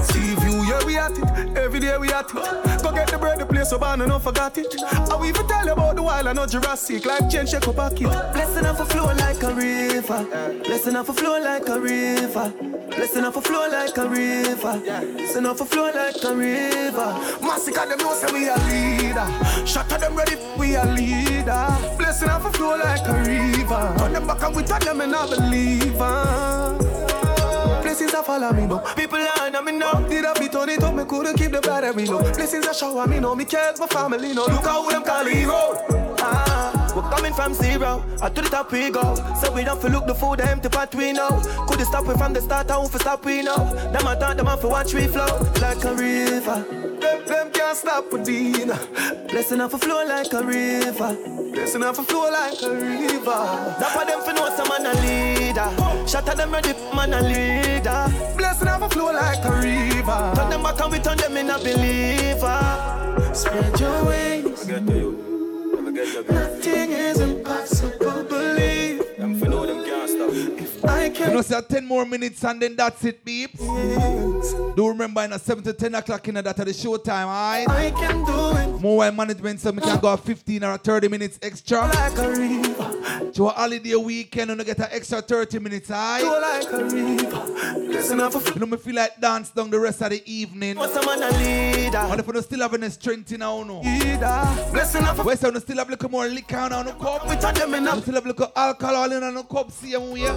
See view, yeah we at it. Every day we at it. Go get the bread, the place so bad, and don't forget it. I will even tell you about the wild, I know Jurassic. Like change, shake up pocket. Blessing off a flow like a river. Blessing off a flow like a river. Blessing off a flow like a river. Blessing off a flow like a river. Massacre them know say we a leader. Shatter them ready, we a leader. Blessing off a flow like a river. Turn them back and we turn them in a believer. Blessings are follow me now. People are on me now. Did I beat on it? Me couldn't keep the battery no. Blessings are shower me now. Me cares my family no. Look how them call hero. Ah, we're coming from zero. I to the top we go. So we don't feel look the food empty pot we know. Could it stop we from the start? I won't stop we know. Them I thought them off for watch we flow like a river. Them, them can't stop with Dina. Blessing off a flow like a river. Blessing off a flow like a river. That for them for know some man a leader. Shatter them ready, man a leader. Blessing off a flow like a river. Turn them back and we turn them in a believer. Spread your wings. Nothing is impossible, believe. I can. You know, say 10 more minutes and then that's it, beeps. Do remember in a 7 to 10 o'clock in that at the show time, alright? I can do it. More management, so we can go 15 or 30 minutes extra. Like a river. To a holiday weekend, and get an extra 30 minutes, alright? Go like a river. Listen up You know, me feel like dance down the rest of the evening. What's a man a leader? And if you still have any strength in now, no. Leader. Blessing up. West you still have a little more liquor on the cup. We turn them You still have a little alcohol in on the cup, see them here.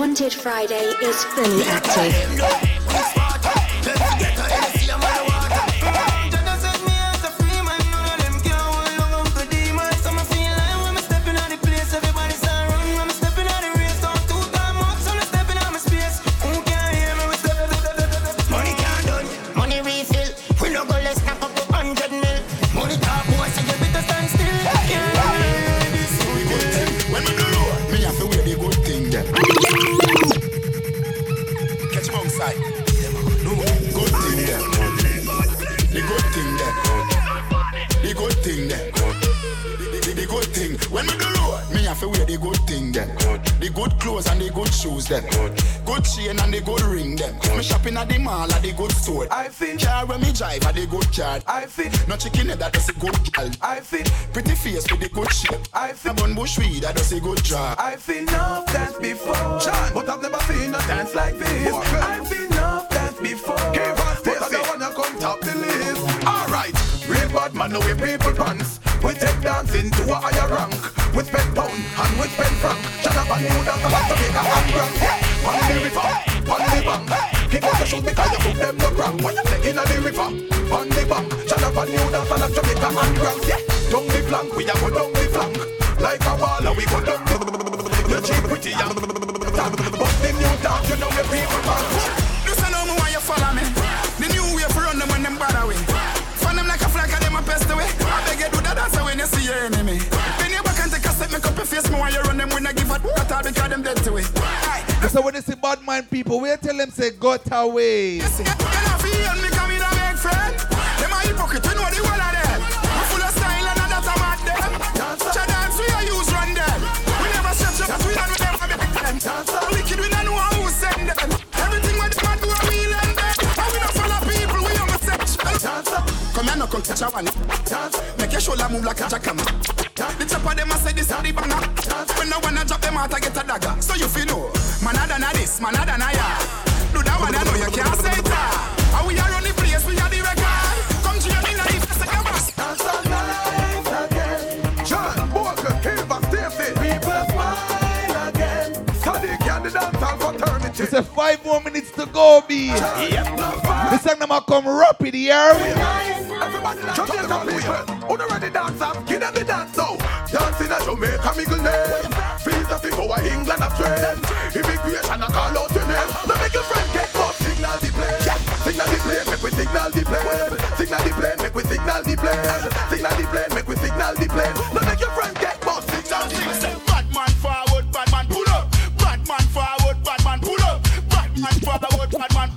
Wanted Friday is fully active. When we do road, me have to wear the good thing there. The good clothes and the good shoes there. Good chain and the good ring them. Me shopping at the mall at the good store. I feel car when me drive at the good car. I feel no chicken head that does a good gal. I feel pretty face with the good shape. I feel bun bush weed that does a good job. I feel enough dance before, John. but I've never seen a dance like this. I've feel enough dance before, give but I don't wanna come top the list. Alright, real bad man, no we people pants. Take to a higher rank. We spend pound and we spend franc. Shut up and move down to Jamaica and grand. On the river, on the bank. People just shoot because you put them no crank. What you say in the river, on the bank. Shut up and move down to Jamaica and grand. Down the flank, we a go down the flank. Like a wall, we go down the You cheap pretty young. But the new dog, you know the people them to it. So when they say bad mind people, we tell them say got away. You know feel me coming a big friend. Them a hypocrite, you know the one of them. We full of style and that's a mad them. Such dance we a use run them. We never stretch up, we done with them for them. Wicked we don't know who send them. Watch a one. Make your shoulder move like a jackhammer. The chopper them a say this a the banger. When no wanna drop them out, I get a dagger. So you feel know, man a than a this, man a than a ya. Do that one, I know you can't say that. How we are It's a five more minutes to go, B. This song them come rapid here. Everybody Jamaica people, who not ready dance up, give them the dance now. Dancing at Jamaica, middle name. Visa fi go a England, Australia. Immigration, I call out your name. Now make your friend get up, signal the plane. Signal the plane, make we signal the plane. Signal the plane, make we signal the plane. Signal the plane, make we signal the plane. Now make your friend get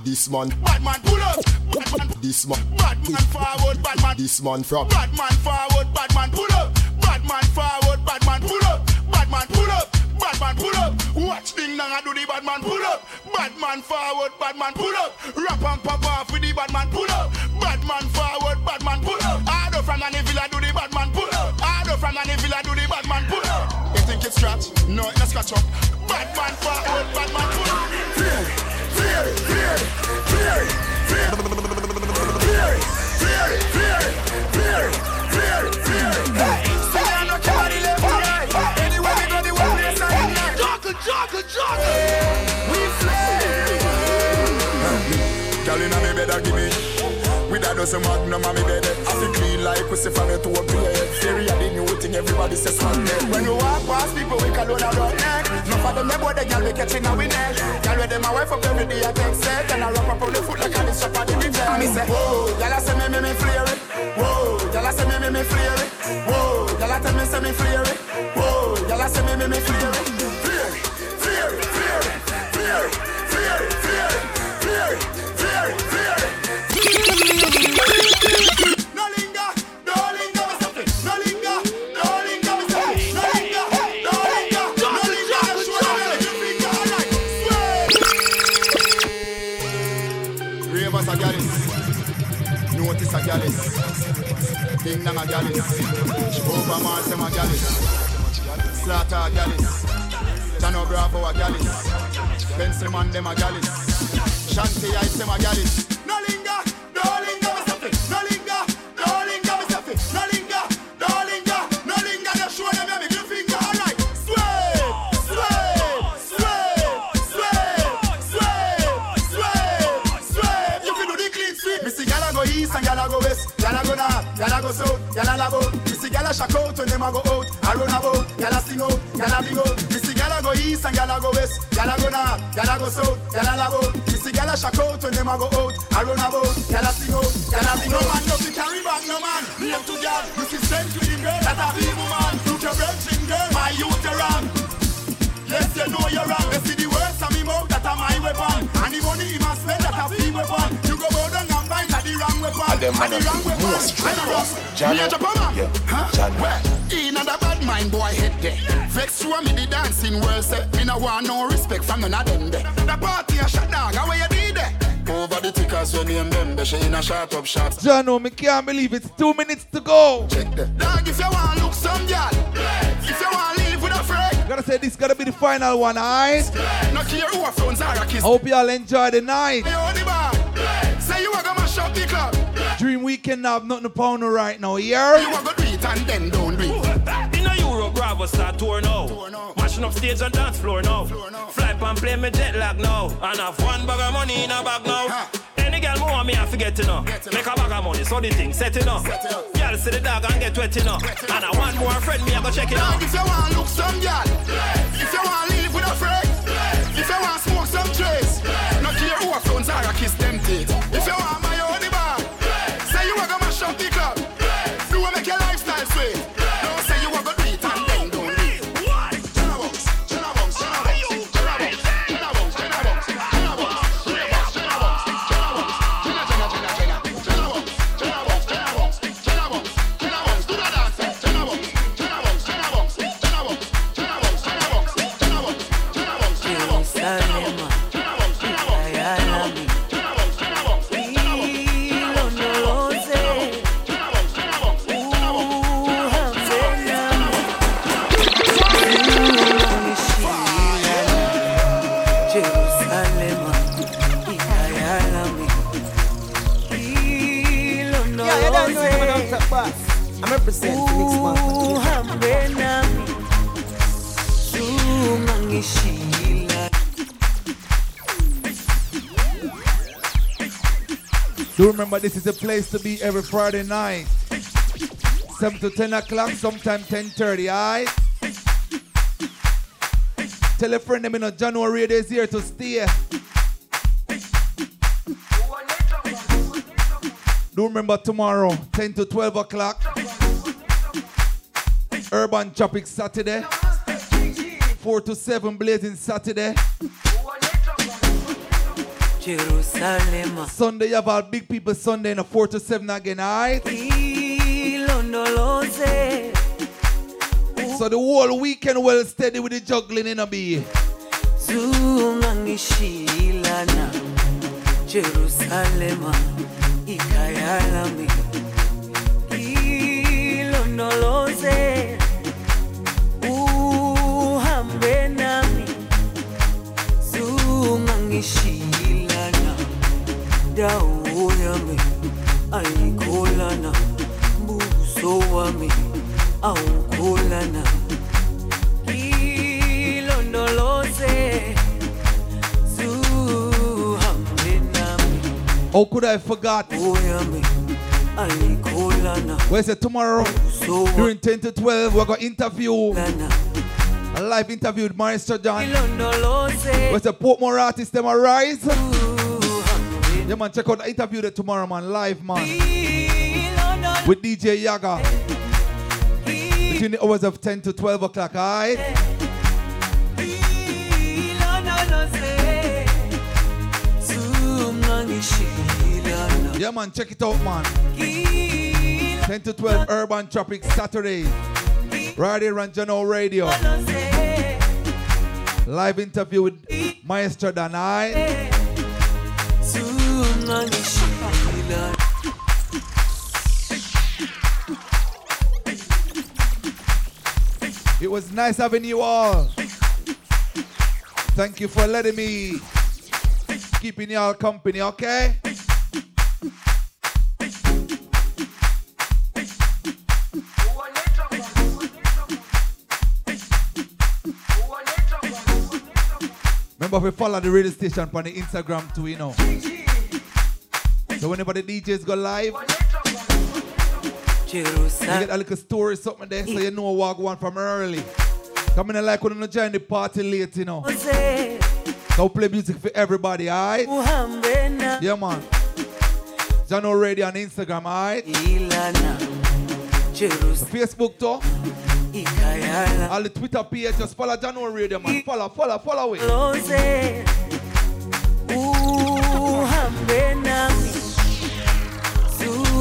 This man, Bad man pull up. Bad man. this man, Bad man forward, bad man. this man from. Bad man forward, bad man pull up. Bad man forward, bad man pull up. Bad man pull up. Bad man pull up. Watch ding dong, I do the bad man pull up. Bad man forward, bad man pull up. Rap and pop off with the bad man pull up. Bad man forward, bad man pull up. Hardo from the villa do the bad man pull up. Hardo from the villa do the bad man pull up. You think it's scratch? No, it's scratch up. Bad man forward, bad man pull up. Fear with a magnum on me bed I feel clean like to thing, everybody says one. When we walk past people, we call on rock neck. No for them, they boy, the girl we catching we neck. Girl with them, my wife up every day, I take set. And I wrap up on the foot like a this shop at the DJ. Me say, whoa, I say me, me, me flare it. Whoa, I say me, me, me flare it. Whoa, I tell me, say me flare it. Whoa, I say me, me, me flare it. Flare it, flare it, flare it, flare it, flare it, flare it, flare it, flare it, flare it. Gallus. Ding a gallus. Over Mars them a gallus. Slaughter a gallus. Jano Bravo a gallus. Pencil man them a gallus. Shanty Ice them a gallus. No linger, no linger, gyal a labo. See gyal a shock out when them a go out. I run about, gyal a sing out, gyal a big out. See gyal a go east and gyal a go west. Gyal a go north, gyal a go south, gyal a labo. See gyal a shock out when them a go out. I run about, gyal a sing out, gyal a big out. No man no fi carry back, no man. Name to gyal, you see send to the girl that a be woman. Look your branching girl, my youth are wrong. Yes, you know you're wrong. You see the words of me mouth that are my weapon. And the money he must spend that a free weapon. You And them And the man wrong are weapon. most And the wrong John- Me a Japan Yeah, Huh? John- Well, in a bad mind boy head there. Vex show me the dancing world say. Me no want no respect from none of them there. The party a shut down. How you did there? Over the tickers when name them, they in a shot up shots. Jahkno, me can't believe it's two minutes to go. Check that. Dog, if you want look some girl, if you want Gotta say this gotta be the final one, alright? no care who a phones are a kiss. Hope y'all enjoy the night. You on the bar. Say you a gonna mash the club. Dream weekend have nothing to pound right now, yeah? You a go do it and then don't do it. In a Europe, Bravo start tour now. Mashing up stage and dance floor now. Fly pan play me jet lag now. And have one bag of money in a bag now. Girl more want me, I forget to know. Make a bag of money, so the thing set it up. Girl see the dog and get wet enough. And I want more friend, me I go check it out. If you want to look some girl, if you want live with a friend, if you want smoke some trace, remember this is the place to be every Friday night. 7 to 10 o'clock, sometime 10.30, alright? Tell a friend them you know January is here to stay. Do remember tomorrow, 10 to 12 o'clock. Urban Tropic Saturday. 4 to 7 Blazing Saturday. Jerusalem. Sunday, you have our big people Sunday in a 4 to 7 again, alright? So the whole weekend well steady with the juggling in a be. zungangishilana Jerusalema ikhaya lami ilondoloze uhambe uh, nami zungangishilana dawo yami ayikholana buso wami awukholana. Ilondoloze zuhambe nami. How could I forgot? Well, say tomorrow? During 10 to 12, we're going to interview a live interview with Maestro John. Where's the Portmore artist, them arise? Yeah, man, check out the interview there tomorrow, man, live, man. With DJ Yaga. Between the hours of 10 to 12 o'clock, alright? Yeah, man, check it out, man. 10 to 12 Urban Tropic Saturday. Right here on Jahkno Radio. Live interview with Maestro Danai. It was nice having you all. Thank you for letting me keeping y'all company, okay? Remember, we follow the radio station on the Instagram too, you know. So whenever the DJs go live, you get a little story, something there, so you know what go on from early. Coming in and like when you join the party late, you know. So play music for everybody, alright? Yeah, man. Jahkno Radio on Instagram, alright? Facebook too. All the Twitter page, just follow Jahkno Radio, man. Follow, follow, follow it.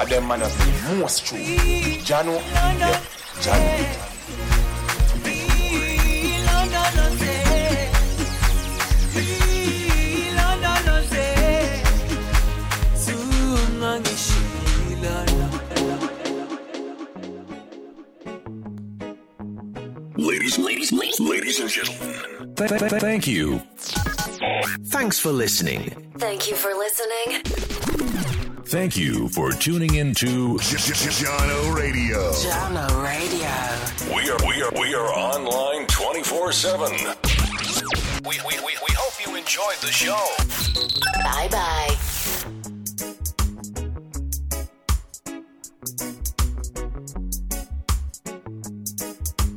zungangishilana I them man is the most true. Jahkno, yeah, Jahkno. ilondoloze ilondoloze zungangishilana Ladies, ladies, ladies, ladies and gentlemen. Thank you. Thanks for listening. Thank you for listening. Thank you for tuning into Jahkno Radio. Jahkno Radio. We are we are we are online 24/7. We, we, we, we hope you enjoyed the show. Bye bye.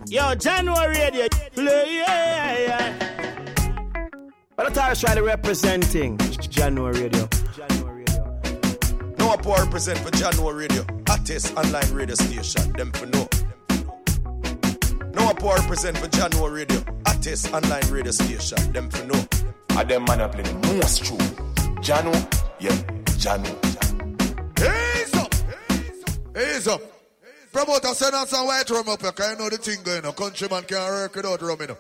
Yo, January radio. Play, yeah, yeah. But that's try representing January radio. No poor represent for Jahkno Radio, hottest online radio station. Them for know. No poor represent for Jahkno Radio, hottest online radio station. Them for know. And them man are playing the most true. Jahkno, yeah, Jahkno. Ease up. Ease up. Promoter, send us some white rum up here, cause you know the thing going on. Countryman can't work without rum, you know.